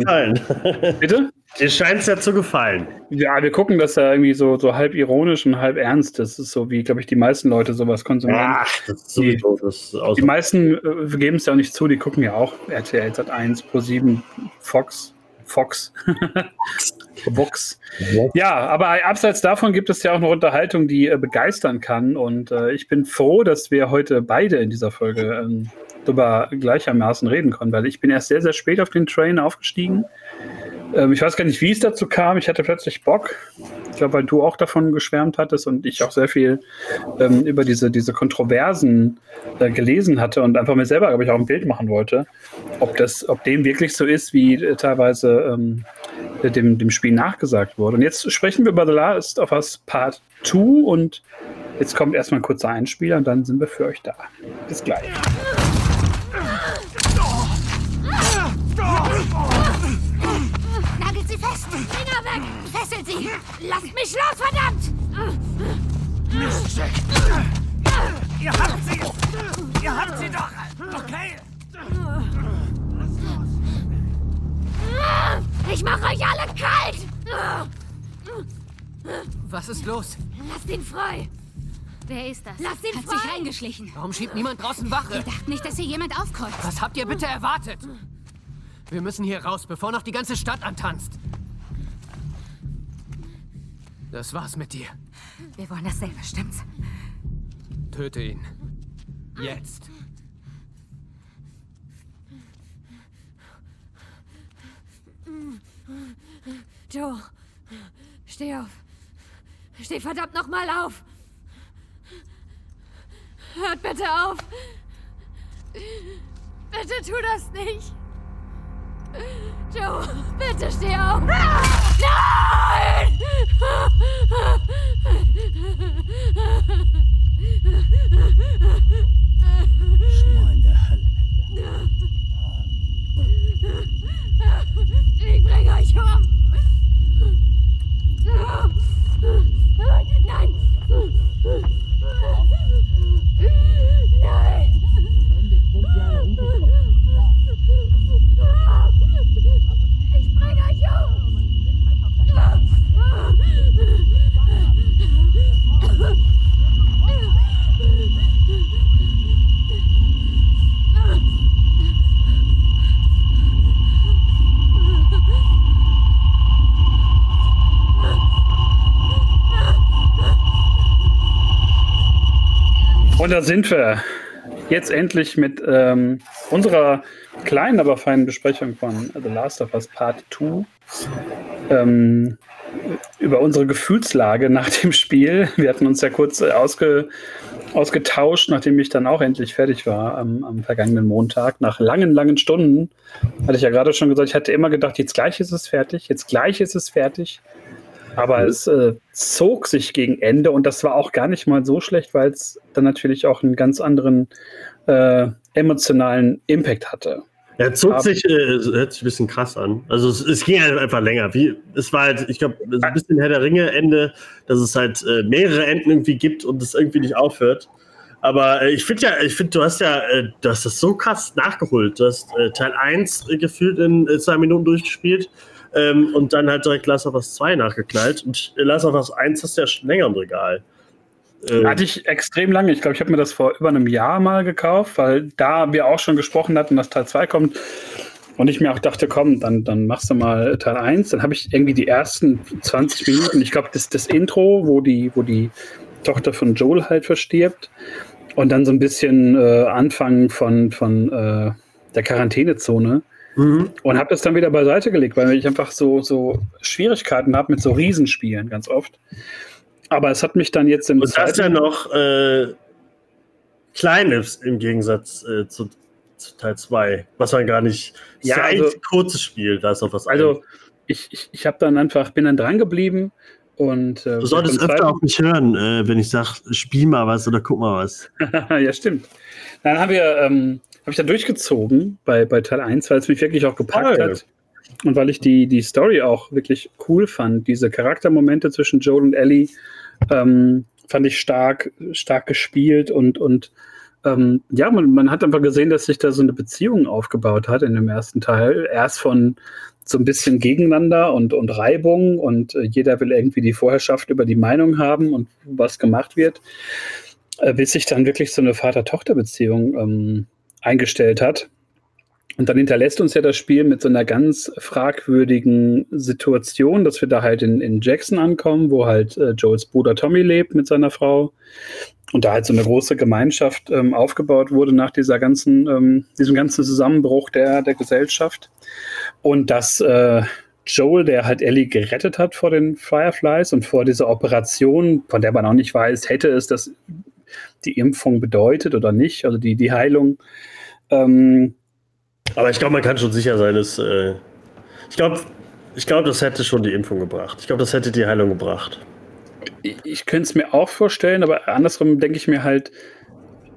Speaker 1: Bitte? Dir scheint es ja zu gefallen.
Speaker 2: Ja, wir gucken das ja irgendwie so, so halb ironisch und halb ernst. Das ist so, wie, glaube ich, die meisten Leute sowas konsumieren. Ach, das ist sowieso die, das die meisten äh, geben es ja auch nicht zu, die gucken ja auch RTL Sat1, Pro7, Fox, Fox. Vox. Ja, aber abseits davon gibt es ja auch eine Unterhaltung, die äh, begeistern kann. Und äh, ich bin froh, dass wir heute beide in dieser Folge ähm, darüber gleichermaßen reden können, weil ich bin erst sehr, sehr spät auf den Train aufgestiegen. Ähm, ich weiß gar nicht, wie es dazu kam. Ich hatte plötzlich Bock. Ich glaube, weil du auch davon geschwärmt hattest und ich auch sehr viel ähm, über diese, diese Kontroversen äh, gelesen hatte und einfach mir selber, glaube ich, auch ein Bild machen wollte, ob das, ob dem wirklich so ist, wie äh, teilweise ähm, dem, dem Spiel nachgesagt wurde. Und jetzt sprechen wir über The Last of Us Part 2 und jetzt kommt erstmal ein kurzer Einspieler und dann sind wir für euch da. Bis gleich.
Speaker 3: Lasst mich los, verdammt!
Speaker 4: Mist, Jack! Ihr habt sie! Ihr habt sie doch! Okay?
Speaker 3: Ich mache euch alle kalt!
Speaker 4: Was ist los?
Speaker 3: Lasst ihn frei!
Speaker 5: Wer ist das?
Speaker 3: Lasst ihn
Speaker 5: Hat
Speaker 3: frei!
Speaker 5: sich eingeschlichen.
Speaker 4: Warum schiebt niemand draußen Wache?
Speaker 5: Wir dachten nicht, dass hier jemand aufkreuzt.
Speaker 4: Was habt ihr bitte erwartet? Wir müssen hier raus, bevor noch die ganze Stadt antanzt. Das war's mit dir.
Speaker 5: Wir wollen dasselbe, stimmt's?
Speaker 4: Töte ihn. Jetzt.
Speaker 3: Joe, steh auf. Steh verdammt noch mal auf. Hört bitte auf. Bitte tu das nicht. Joe, bitte steh auf. Nein!
Speaker 4: Schmor in der Hölle.
Speaker 3: Ich bring euch um. Nein!
Speaker 2: Sind wir jetzt endlich mit ähm, unserer kleinen, aber feinen Besprechung von The Last of Us Part 2 ähm, über unsere Gefühlslage nach dem Spiel. Wir hatten uns ja kurz äh, ausge, ausgetauscht, nachdem ich dann auch endlich fertig war am, am, vergangenen Montag. Nach langen, langen Stunden hatte ich ja gerade schon gesagt, ich hatte immer gedacht, jetzt gleich ist es fertig, jetzt gleich ist es fertig. Aber mhm. es äh, zog sich gegen Ende und das war auch gar nicht mal so schlecht, weil es dann natürlich auch einen ganz anderen äh, emotionalen Impact hatte.
Speaker 1: Er zog Aber, sich, äh, hört sich ein bisschen krass an. Also es, es ging halt einfach länger. Wie, es war halt, ich glaube, so ein bisschen Herr der Ringe Ende, dass es halt äh, mehrere Enden irgendwie gibt und es irgendwie nicht aufhört. Aber äh, ich finde ja, ich finde, du hast ja, äh, du hast das so krass nachgeholt. Du hast äh, Teil 1 gefühlt in zwei Minuten durchgespielt ähm, und dann halt direkt Last of Us 2 nachgeknallt. Und Last of Us 1 hast du ja schon länger im Regal.
Speaker 2: Äh, Hatte ich extrem lange. Ich glaube, ich habe mir das vor über einem Jahr mal gekauft, weil da wir auch schon gesprochen hatten, dass Teil 2 kommt. Und ich mir auch dachte, komm, dann, dann machst du mal Teil 1. Dann habe ich irgendwie die ersten 20 Minuten, ich glaube, das, das Intro, wo die, wo die Tochter von Joel halt verstirbt. Und dann so ein bisschen äh, Anfang von, von äh, der Quarantänezone
Speaker 1: Mhm.
Speaker 2: und habe das dann wieder beiseite gelegt, weil ich einfach so, so Schwierigkeiten habe mit so Riesenspielen ganz oft. Aber es hat mich dann jetzt im
Speaker 1: Und das ja noch äh, Kleines im Gegensatz äh, zu, zu Teil 2, was man gar nicht.
Speaker 2: Ja,
Speaker 1: ist
Speaker 2: also-
Speaker 1: ein kurzes Spiel, da ist noch was
Speaker 2: Also ich, ich, ich habe dann einfach, bin dann dran geblieben und äh,
Speaker 1: Du solltest öfter auf mich hören, äh, wenn ich sage, spiel mal was oder guck mal was.
Speaker 2: ja, stimmt. Dann haben wir, ähm, habe ich da durchgezogen bei, bei Teil 1, weil es mich wirklich auch gepackt
Speaker 1: Toll.
Speaker 2: hat. Und weil ich die, die Story auch wirklich cool fand. Diese Charaktermomente zwischen Joel und Ellie ähm, fand ich stark, stark gespielt und, und ähm, ja, man, man hat einfach gesehen, dass sich da so eine Beziehung aufgebaut hat in dem ersten Teil. Erst von so ein bisschen Gegeneinander und, und Reibung und äh, jeder will irgendwie die Vorherrschaft über die Meinung haben und was gemacht wird, äh, bis sich dann wirklich so eine Vater-Tochter-Beziehung ähm, eingestellt hat. Und dann hinterlässt uns ja das Spiel mit so einer ganz fragwürdigen Situation, dass wir da halt in, in Jackson ankommen, wo halt äh, Joels Bruder Tommy lebt mit seiner Frau. Und da halt so eine große Gemeinschaft ähm, aufgebaut wurde nach dieser ganzen, ähm, diesem ganzen Zusammenbruch der, der Gesellschaft. Und dass äh, Joel, der halt Ellie gerettet hat vor den Fireflies und vor dieser Operation, von der man auch nicht weiß, hätte es das die Impfung bedeutet oder nicht, also die, die Heilung. Ähm,
Speaker 1: Aber ich glaube, man kann schon sicher sein, dass. Äh, ich glaube, ich glaub, das hätte schon die Impfung gebracht. Ich glaube, das hätte die Heilung gebracht.
Speaker 2: ich, ich könnte es mir auch vorstellen, aber andersrum denke ich mir halt,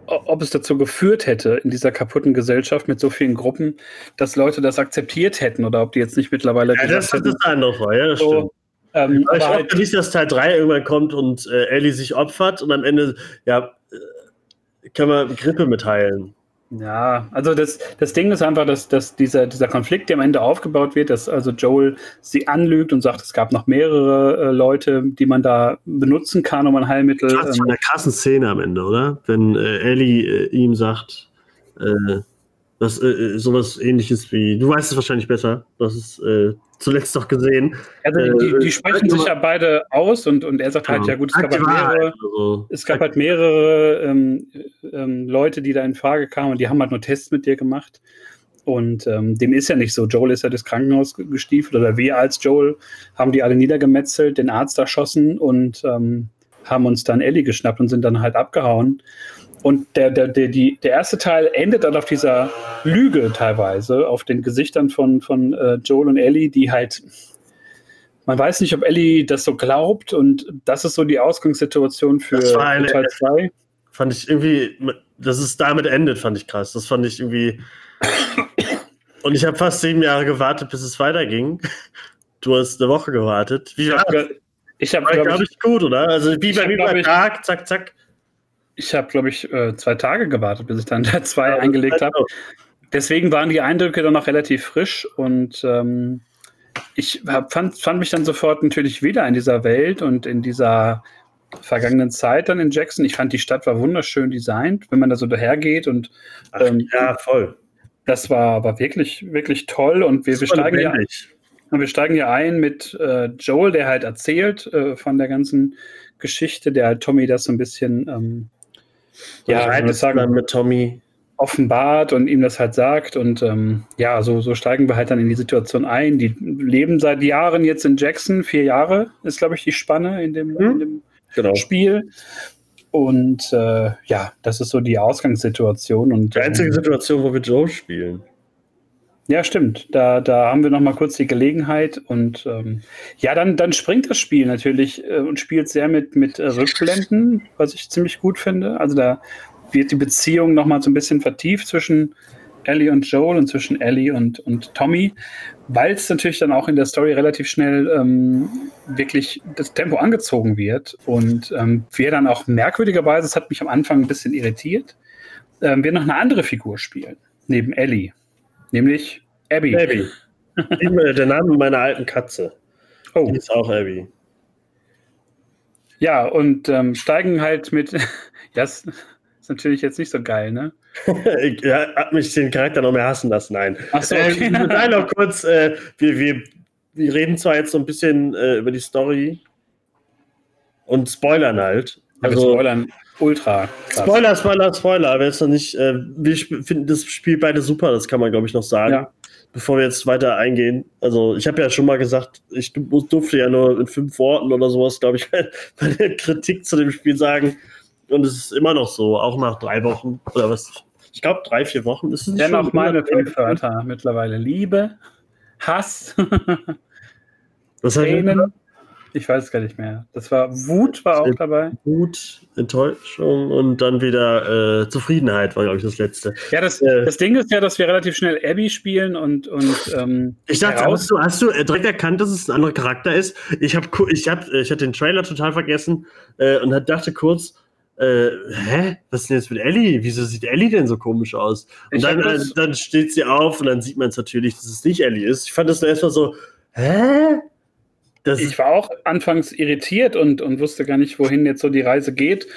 Speaker 2: ob es dazu geführt hätte in dieser kaputten Gesellschaft mit so vielen Gruppen, dass Leute das akzeptiert hätten oder ob die jetzt nicht mittlerweile
Speaker 1: Ja, das, das ist eine andere ja, das stimmt.
Speaker 2: Ähm,
Speaker 1: ich hoffe
Speaker 2: halt,
Speaker 1: nicht, dass Teil 3 irgendwann kommt und äh, Ellie sich opfert und am Ende, ja, äh, kann man Grippe mitteilen.
Speaker 2: Ja, also das, das Ding ist einfach, dass, dass dieser, dieser Konflikt, der am Ende aufgebaut wird, dass also Joel sie anlügt und sagt, es gab noch mehrere äh, Leute, die man da benutzen kann, um ein Heilmittel.
Speaker 1: Das ist
Speaker 2: ähm,
Speaker 1: von der krassen Szene am Ende, oder? Wenn äh, Ellie äh, ihm sagt, äh, dass äh, sowas ähnliches wie, du weißt es wahrscheinlich besser, das ist äh, zuletzt doch gesehen.
Speaker 2: Also
Speaker 1: Äh,
Speaker 2: die, die sprechen
Speaker 1: sag
Speaker 2: sich ja beide aus und, und er sagt halt, ja gut, es gab
Speaker 1: die
Speaker 2: halt mehrere,
Speaker 1: also.
Speaker 2: es gab halt mehrere ähm, ähm, Leute, die da in Frage kamen und die haben halt nur Tests mit dir gemacht. Und ähm, dem ist ja nicht so. Joel ist ja das Krankenhaus ge- gestiefelt oder wir als Joel haben die alle niedergemetzelt, den Arzt erschossen und ähm, haben uns dann Ellie geschnappt und sind dann halt abgehauen. Und der, der, der, die, der erste Teil endet dann auf dieser Lüge teilweise, auf den Gesichtern von, von äh, Joel und Ellie, die halt, man weiß nicht, ob Ellie das so glaubt und das ist so die Ausgangssituation für,
Speaker 1: Das war eine-
Speaker 2: für Teil 2.
Speaker 1: Fand ich irgendwie, dass es damit endet, fand ich krass. Das fand ich irgendwie. Und ich habe fast sieben Jahre gewartet, bis es weiterging. Du hast eine Woche gewartet. Wie war das?
Speaker 2: Ich habe,
Speaker 1: War,
Speaker 2: glaube ich,
Speaker 1: gut, oder? Also wie bei mir Tag, zack, zack.
Speaker 2: Ich habe, glaube ich, äh, zwei Tage gewartet, bis ich dann Teil 2 eingelegt habe. Deswegen waren die Eindrücke dann noch relativ frisch und ähm, ich hab, fand, fand mich dann sofort natürlich wieder in dieser Welt und in dieser vergangenen Zeit dann in Jackson. Ich fand, die Stadt war wunderschön designt, wenn man da so dahergeht und
Speaker 1: Ach,
Speaker 2: ähm,
Speaker 1: ja, voll.
Speaker 2: das war, war wirklich, wirklich toll und wir, wir, steigen ja, und wir steigen ja ein mit äh, Joel, der halt erzählt äh, von der ganzen Geschichte, der halt Tommy das so ein bisschen ähm, ja,
Speaker 1: Ja,
Speaker 2: ich würde sagen,
Speaker 1: dann mit Tommy.
Speaker 2: offenbart und ihm das halt sagt. Und ähm, ja, so, so steigen wir halt dann in die Situation ein. Die leben seit Jahren jetzt in Jackson. Vier Jahre ist, glaube ich, die Spanne in dem,
Speaker 1: Mhm.
Speaker 2: in dem
Speaker 1: Genau.
Speaker 2: Spiel. Und äh, ja, das ist so die Ausgangssituation. Und,
Speaker 1: Die einzige
Speaker 2: ähm,
Speaker 1: Situation, wo wir Joe spielen.
Speaker 2: Ja, stimmt. Da, da haben wir noch mal kurz die Gelegenheit. Und ähm, ja, dann, dann springt das Spiel natürlich äh, und spielt sehr mit, mit äh, Rückblenden, was ich ziemlich gut finde. Also da wird die Beziehung noch mal so ein bisschen vertieft zwischen Ellie und Joel und zwischen Ellie und, und Tommy, weil es natürlich dann auch in der Story relativ schnell ähm, wirklich das Tempo angezogen wird und ähm, wir dann auch merkwürdigerweise, das hat mich am Anfang ein bisschen irritiert, ähm, wir noch eine andere Figur spielen, neben Ellie, nämlich Abby.
Speaker 1: Abby. Der Name meiner alten Katze.
Speaker 2: Oh,
Speaker 1: Die ist auch Abby.
Speaker 2: ja, und ähm, steigen halt mit, ja, ist, ist natürlich jetzt nicht so geil, ne?
Speaker 1: ich ja, hab mich den Charakter noch mehr hassen lassen. Nein.
Speaker 2: Ach so,
Speaker 1: Äh,
Speaker 2: okay.
Speaker 1: Nein, noch kurz. Äh, wir, wir, wir reden zwar jetzt so ein bisschen äh, über die Story und spoilern halt.
Speaker 2: Also,
Speaker 1: Also,
Speaker 2: Spoilern ultra. krass.
Speaker 1: Spoiler, Spoiler, Spoiler. Wer noch nicht, äh, wir finden das Spiel beide super, das kann man, glaube ich, noch sagen.
Speaker 2: Ja.
Speaker 1: bevor wir jetzt weiter eingehen. Also, ich habe ja schon mal gesagt, ich durfte ja nur in fünf Worten oder sowas, glaube ich, bei der Kritik zu dem Spiel sagen. Und es ist immer noch so, auch nach drei Wochen oder was. Ich glaube, drei, vier Wochen.
Speaker 2: ist es Dennoch meine fünf Wörter mittlerweile. Liebe, Hass,
Speaker 1: was Tränen,
Speaker 2: ich weiß gar nicht mehr. Das war Wut war auch dabei.
Speaker 1: Wut, Enttäuschung und dann wieder äh, Zufriedenheit war, glaube ich, das letzte.
Speaker 2: Ja, das, äh, das Ding ist ja, dass wir relativ schnell Abby spielen und. und ähm,
Speaker 1: ich dachte, hast du, hast du direkt erkannt, dass es ein anderer Charakter ist? Ich habe ich hab, ich hatte den Trailer total vergessen äh, und dachte kurz, äh, hä? Was ist denn jetzt mit Ellie? Wieso sieht Ellie denn so komisch aus? Und dann, äh, dann steht sie auf und dann sieht man es natürlich, dass es nicht Ellie ist. Ich fand das erstmal so, hä?
Speaker 2: Das ich war auch anfangs irritiert und, und wusste gar nicht, wohin jetzt so die Reise geht.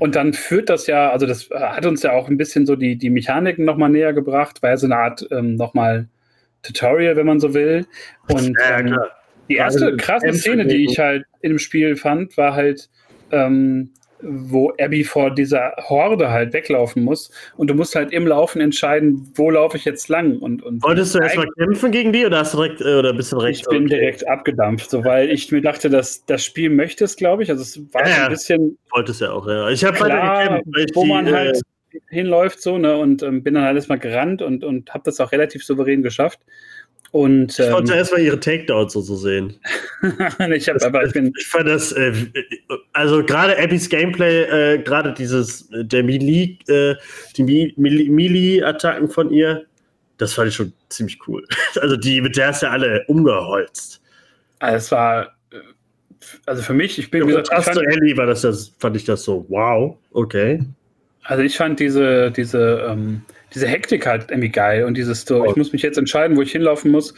Speaker 2: Und dann führt das ja, also das hat uns ja auch ein bisschen so die, die Mechaniken nochmal näher gebracht, war ja so eine Art ähm, nochmal Tutorial, wenn man so will. Und ja, ähm, die erste also, krasse Szene, die ich halt im Spiel fand, war halt, ähm, wo Abby vor dieser Horde halt weglaufen muss. Und du musst halt im Laufen entscheiden, wo laufe ich jetzt lang. Und, und
Speaker 1: Wolltest du erstmal kämpfen gegen die oder hast du direkt äh, oder bist du
Speaker 2: direkt? Ich bin okay. direkt abgedampft, so weil ich mir dachte, dass das Spiel möchte es, glaube ich. Also es war ja, ein bisschen.
Speaker 1: Wollte es ja auch, ja. Ich habe
Speaker 2: gekämpft, wo die, man halt äh, hinläuft so, ne? Und ähm, bin dann halt erstmal gerannt und, und habe das auch relativ souverän geschafft. Und,
Speaker 1: ich wollte ähm, erstmal ihre Takedowns so, so sehen.
Speaker 2: ich, hab, aber ich, bin
Speaker 1: ich fand das, äh, also gerade Abbys Gameplay, äh, gerade dieses, äh, der Melee, äh, die Melee-Attacken von ihr, das fand ich schon ziemlich cool. Also die, mit der ist ja alle umgeholzt.
Speaker 2: Also es war, äh, also für mich, ich bin,
Speaker 1: ja, wie gesagt, ich fand, Ellie war das, das, fand ich das so, wow, okay.
Speaker 2: Also ich fand diese, diese, ähm, diese Hektik halt irgendwie geil und dieses so, ich muss mich jetzt entscheiden, wo ich hinlaufen muss.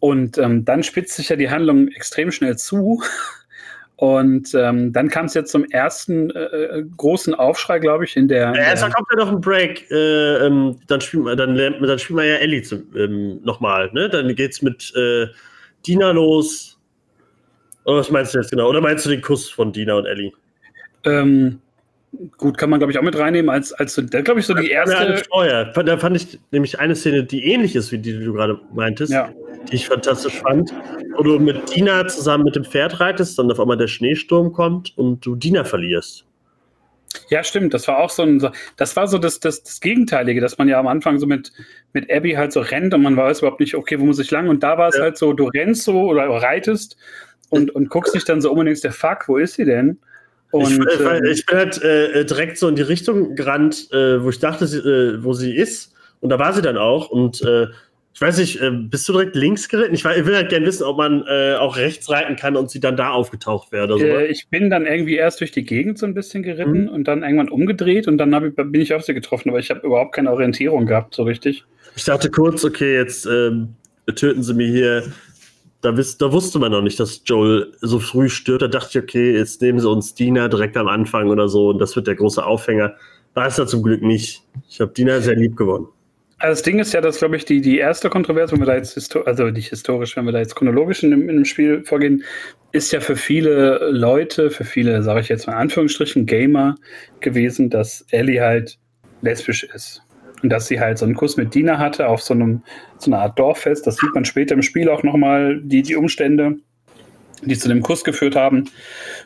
Speaker 2: Und ähm, dann spitzt sich ja die Handlung extrem schnell zu. Und ähm, dann kam es jetzt zum ersten äh, äh, großen Aufschrei, glaube ich, in der.
Speaker 1: Ja, erst kommt ja noch ein Break. Äh, ähm, dann spielen wir, dann, dann spielen wir ja Ellie ähm, nochmal. Ne? Dann geht's mit äh, Dina los. Oder was meinst du jetzt genau? Oder meinst du den Kuss von Dina und Ellie?
Speaker 2: Ähm, Gut, kann man, glaube ich, auch mit reinnehmen, als, als glaube ich, so die erste.
Speaker 1: Steuer. Da fand ich nämlich eine Szene, die ähnlich ist wie die, die du gerade meintest, ja. die ich fantastisch fand. Wo du mit Dina zusammen mit dem Pferd reitest, dann auf einmal der Schneesturm kommt und du Dina verlierst.
Speaker 2: Ja, stimmt. Das war auch so ein, das war so das, das, das Gegenteilige, dass man ja am Anfang so mit, mit Abby halt so rennt und man weiß überhaupt nicht, okay, wo muss ich lang? Und da war es ja. halt so, du rennst so oder reitest und, und guckst dich dann so um und denkst, der Fuck, wo ist sie denn?
Speaker 1: Und, ich, äh, ich, bin halt äh, direkt so in die Richtung gerannt, äh, wo ich dachte, sie, äh, wo sie ist. Und da war sie dann auch. Und äh, ich weiß nicht, äh, bist du direkt links geritten? Ich, ich will halt gerne wissen, ob man auch rechts reiten kann und sie dann da aufgetaucht wäre.
Speaker 2: So. ich bin dann irgendwie erst durch die Gegend so ein bisschen geritten mhm. und dann irgendwann umgedreht und dann ich, bin ich auf sie getroffen, aber ich habe überhaupt keine Orientierung gehabt, so richtig.
Speaker 1: Ich dachte kurz, okay, jetzt ähm, töten sie mir hier da, wiss, da wusste man noch nicht, dass Joel so früh stirbt. Da dachte ich, okay, jetzt nehmen sie uns Dina direkt am Anfang oder so und das wird der große Aufhänger. War es da zum Glück nicht. Ich habe Dina sehr lieb gewonnen.
Speaker 2: Also das Ding ist ja, dass, glaube ich, die, die erste Kontroverse, wenn wir da jetzt, also nicht historisch, wenn wir da jetzt chronologisch in, in dem Spiel vorgehen, ist ja für viele Leute, für viele, sage ich jetzt mal in Anführungsstrichen, Gamer gewesen, dass Ellie halt lesbisch ist. Und dass sie halt so einen Kuss mit Dina hatte auf so einem, so einer Art Dorffest. Das sieht man später im Spiel auch nochmal, die, die Umstände, die zu dem Kuss geführt haben.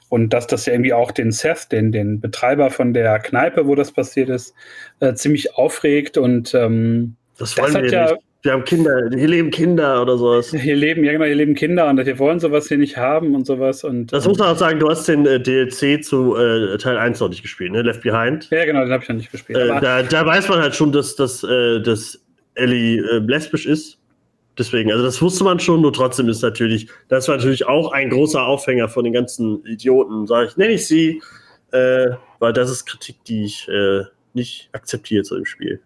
Speaker 2: Und dass das ja irgendwie auch den Seth, den, den Betreiber von der Kneipe, wo das passiert ist, äh, ziemlich aufregt. Und ähm,
Speaker 1: das, wollen das hat ja, nicht wir haben Kinder, hier leben Kinder oder sowas.
Speaker 2: Hier leben, ja genau, hier leben Kinder und wir wollen sowas hier nicht haben und sowas. Und,
Speaker 1: das muss man auch sagen, du hast den äh, DLC zu äh, Teil 1 noch nicht gespielt, ne? Left Behind.
Speaker 2: Ja, genau, den habe ich noch nicht gespielt.
Speaker 1: Äh, da, da, weiß man halt schon, dass, dass, äh, dass Ellie äh, lesbisch ist. Deswegen, also das wusste man schon, nur trotzdem ist natürlich, das war natürlich auch ein großer Aufhänger von den ganzen Idioten, sage ich, nenne ich sie, äh, weil das ist Kritik, die ich nicht akzeptiere zu dem Spiel.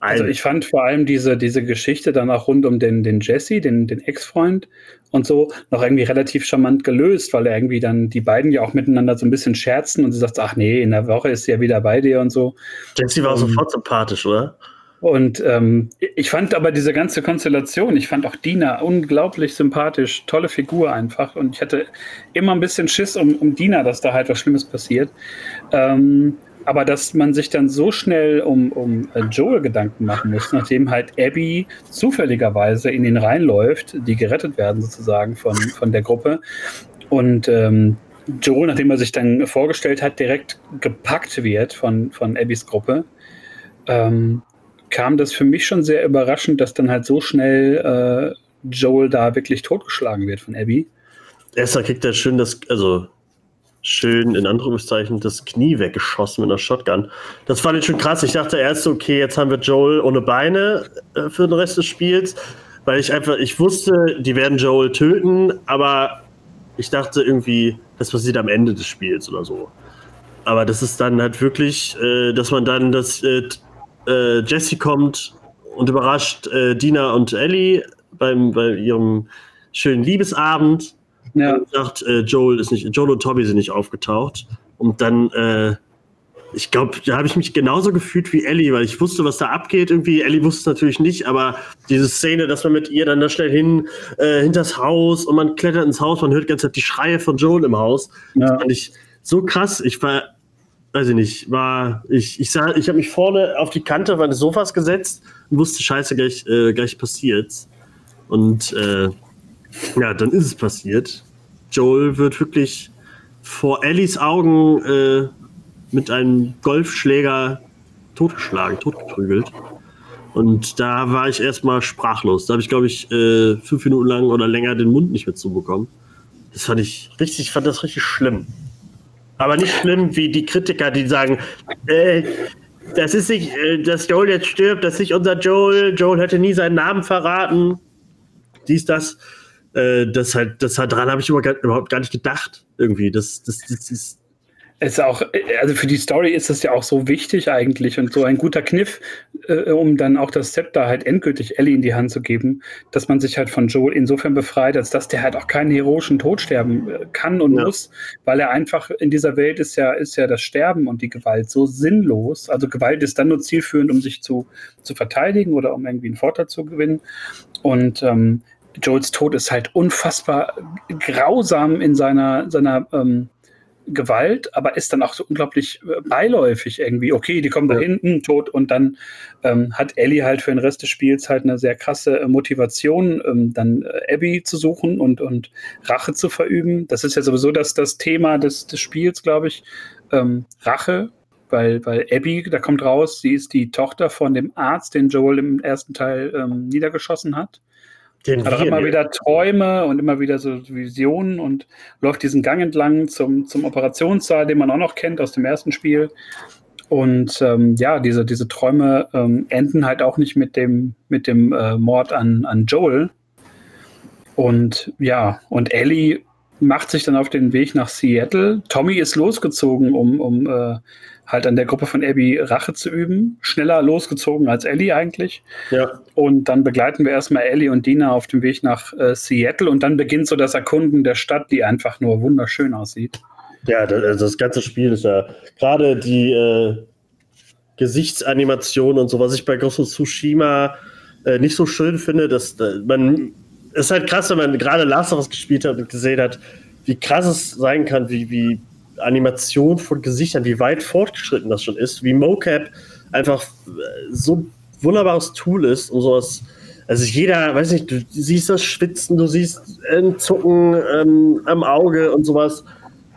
Speaker 2: Also ich fand vor allem diese, diese Geschichte dann auch rund um den, den Jesse, den, den Ex-Freund und so, noch irgendwie relativ charmant gelöst, weil er irgendwie dann die beiden ja auch miteinander so ein bisschen scherzen und sie sagt, ach nee, in der Woche ist sie ja wieder bei dir und so.
Speaker 1: Jesse war um, sofort sympathisch, oder?
Speaker 2: Und ähm, ich fand aber diese ganze Konstellation, ich fand auch Dina unglaublich sympathisch, tolle Figur einfach. Und ich hatte immer ein bisschen Schiss um, um Dina, dass da halt was Schlimmes passiert. Ähm, aber dass man sich dann so schnell um, um äh, Joel Gedanken machen muss, nachdem halt Abby zufälligerweise in ihn reinläuft, die gerettet werden sozusagen von, von der Gruppe. Und ähm, Joel, nachdem er sich dann vorgestellt hat, direkt gepackt wird von, von Abbys Gruppe, ähm, kam das für mich schon sehr überraschend, dass dann halt so schnell äh, Joel da wirklich totgeschlagen wird von Abby.
Speaker 1: Erster kriegt er schön das, also schön in Anführungszeichen das Knie weggeschossen mit einer Shotgun. Das fand ich schon krass. Ich dachte erst, okay, jetzt haben wir Joel ohne Beine äh, für den Rest des Spiels, weil ich einfach, ich wusste, die werden Joel töten, aber ich dachte irgendwie, das passiert am Ende des Spiels oder so. Aber das ist dann halt wirklich, äh, dass man dann, dass äh, äh Jesse kommt und überrascht äh, Dina und Ellie beim, bei ihrem schönen Liebesabend ja. Und sagt, äh, Joel ist nicht, Joel und Toby sind nicht aufgetaucht. Und dann, äh, ich glaube, da habe ich mich genauso gefühlt wie Ellie, weil ich wusste, was da abgeht. Irgendwie, Ellie wusste es natürlich nicht, aber diese Szene, dass man mit ihr dann da schnell hin, äh, hinters Haus und man klettert ins Haus, man hört die ganze Zeit die Schreie von Joel im Haus. Ja. Das fand ich so krass. Ich war, weiß ich nicht, war, ich, ich sah, ich habe mich vorne auf die Kante meines Sofas gesetzt und wusste, scheiße, gleich, äh, gleich passiert's. Und, äh, ja, dann ist es passiert. Joel wird wirklich vor Ellies Augen äh, mit einem Golfschläger totgeschlagen, totgeprügelt. Und da war ich erstmal sprachlos. Da habe ich, glaube ich, äh, fünf Minuten lang oder länger den Mund nicht mehr zubekommen. Das fand ich richtig, ich fand das richtig schlimm. Aber nicht schlimm wie die Kritiker, die sagen, äh, das ist nicht, äh, dass Joel jetzt stirbt, das ist nicht unser Joel. Joel hätte nie seinen Namen verraten. Dies, das. Äh, das halt, das halt daran habe ich überhaupt gar nicht gedacht. Irgendwie. Das, das, das ist.
Speaker 2: Es ist auch, also für die Story ist das ja auch so wichtig eigentlich und so ein guter Kniff, äh, um dann auch das Zepter halt endgültig Ellie in die Hand zu geben, dass man sich halt von Joel insofern befreit, als dass der halt auch keinen heroischen Tod sterben äh, kann und ja. muss, weil er einfach in dieser Welt ist ja, ist ja das Sterben und die Gewalt so sinnlos. Also Gewalt ist dann nur zielführend, um sich zu, zu verteidigen oder um irgendwie einen Vorteil zu gewinnen. Und ähm, Joels Tod ist halt unfassbar grausam in seiner, seiner ähm, Gewalt, aber ist dann auch so unglaublich äh, beiläufig irgendwie. Okay, die kommen da hinten, tot, und dann ähm, hat Ellie halt für den Rest des Spiels halt eine sehr krasse äh, Motivation, ähm, dann äh, Abby zu suchen und, und Rache zu verüben. Das ist ja sowieso das, das Thema des, des Spiels, glaube ich. Ähm, Rache, weil, weil Abby, da kommt raus, sie ist die Tochter von dem Arzt, den Joel im ersten Teil ähm, niedergeschossen hat. Den hat auch immer wieder Träume und immer wieder so Visionen und läuft diesen Gang entlang zum, zum Operationssaal, den man auch noch kennt aus dem ersten Spiel. Und ähm, ja, diese, diese Träume ähm, enden halt auch nicht mit dem, mit dem äh, Mord an, an Joel. Und ja, und Ellie macht sich dann auf den Weg nach Seattle. Tommy ist losgezogen, um, um äh, halt an der Gruppe von Abby Rache zu üben. Schneller losgezogen als Ellie eigentlich. Ja. Und dann begleiten wir erstmal Ellie und Dina auf dem Weg nach äh, Seattle und dann beginnt so das Erkunden der Stadt, die einfach nur wunderschön aussieht.
Speaker 1: Ja, das, das ganze Spiel ist ja gerade die äh, Gesichtsanimation und so, was ich bei Ghost of Tsushima äh, nicht so schön finde, dass äh, man es ist halt krass, wenn man gerade Lazarus gespielt hat und gesehen hat, wie krass es sein kann, wie, wie Animation von Gesichtern, wie weit fortgeschritten das schon ist, wie Mocap einfach äh, so ein wunderbares Tool ist, um sowas. Also jeder, weiß nicht, du siehst das Schwitzen, du siehst ein Zucken ähm, am Auge und sowas.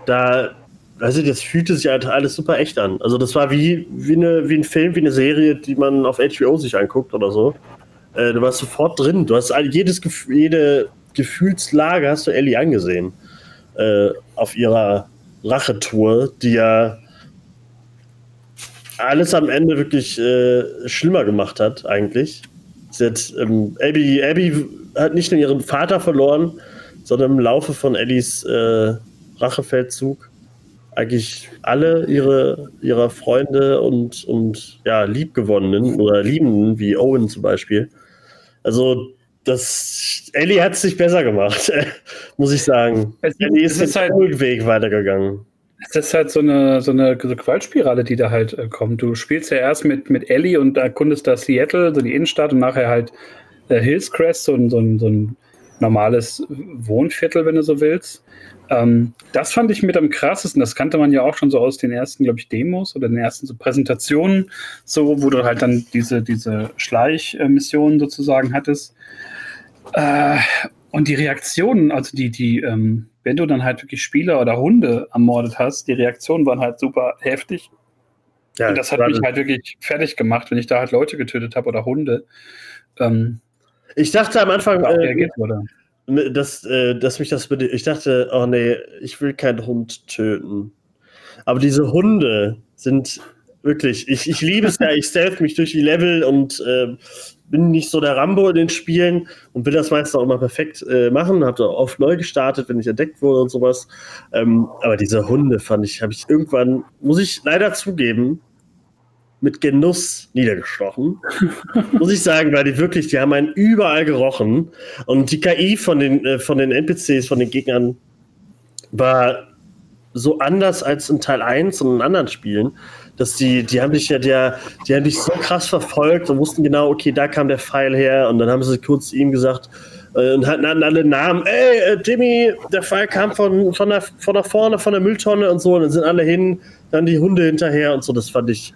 Speaker 1: Da, weiß ich, das fühlte sich halt alles super echt an. Also das war wie, wie, eine, wie ein Film, wie eine Serie, die man auf HBO sich anguckt oder so. Äh, du warst sofort drin. Du hast jedes Gefühl, jede Gefühlslage hast du Ellie angesehen. Äh, auf ihrer Rachetour, die ja alles am Ende wirklich äh, schlimmer gemacht hat, eigentlich. Sie hat, ähm, Abby, Abby hat nicht nur ihren Vater verloren, sondern im Laufe von Ellies äh, Rachefeldzug eigentlich alle ihre, ihrer Freunde und, und ja, Liebgewonnenen oder Liebenden, wie Owen zum Beispiel. Also, das Ellie hat es sich besser gemacht, muss ich sagen. Es, Ellie ist, ist halt, Weg weitergegangen.
Speaker 2: Es ist halt so eine, so eine so die da halt äh, kommt. Du spielst ja erst mit, mit Ellie und erkundest da Seattle, so die Innenstadt und nachher halt äh, Hillscrest, so, so, so ein normales Wohnviertel, wenn du so willst. Ähm, das fand ich mit am krassesten. Das kannte man ja auch schon so aus den ersten, glaube ich, Demos oder den ersten so Präsentationen, so, wo du halt dann diese, diese Schleichmissionen sozusagen hattest. Äh, und die Reaktionen, also die, die, ähm, wenn du dann halt wirklich Spieler oder Hunde ermordet hast, die Reaktionen waren halt super heftig.
Speaker 1: Ja,
Speaker 2: und das hat mich halt wirklich fertig gemacht, wenn ich da halt Leute getötet habe oder Hunde. Ähm,
Speaker 1: ich dachte am Anfang, äh,
Speaker 2: wurde.
Speaker 1: dass, äh, dass mich das. Ich dachte, oh nee, ich will keinen Hund töten. Aber diese Hunde sind wirklich. Ich, ich liebe es ja, ich stealth mich durch die Level und äh, bin nicht so der Rambo in den Spielen und will das meistens auch immer perfekt äh, machen. Hab da oft neu gestartet, wenn ich entdeckt wurde und sowas. Ähm, aber diese Hunde fand ich, habe ich irgendwann, muss ich leider zugeben, mit Genuss niedergestochen. muss ich sagen, weil die wirklich, die haben einen überall gerochen. Und die KI von den, äh, von den NPCs, von den Gegnern, war so anders als in Teil 1 und in anderen Spielen, dass die, die haben dich ja, der, die haben dich so krass verfolgt und wussten genau, okay, da kam der Pfeil her. Und dann haben sie kurz ihm gesagt äh, und hatten alle Namen, ey, äh, Jimmy, der Pfeil kam von, von, der, von da vorne, von der Mülltonne und so. Und dann sind alle hin, dann die Hunde hinterher und so, das fand ich,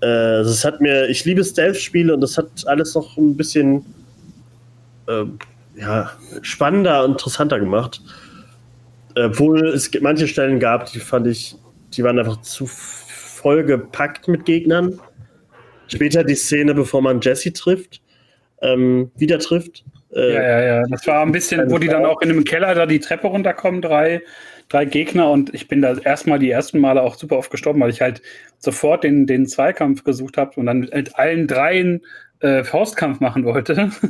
Speaker 1: äh, das hat mir, ich liebe Stealth-Spiele und das hat alles noch ein bisschen ähm, ja, spannender und interessanter gemacht. Obwohl es manche Stellen gab, die fand ich, die waren einfach zu vollgepackt mit Gegnern. Später die Szene, bevor man Jesse trifft, ähm, wieder trifft. Äh,
Speaker 2: Ja, ja, ja. Das war ein bisschen, wo die dann auch in einem Keller da die Treppe runterkommen, drei, drei Gegner. Und ich bin da erstmal die ersten Male auch super oft gestorben, weil ich halt sofort den, den Zweikampf gesucht habe und dann mit allen dreien äh, Faustkampf machen wollte.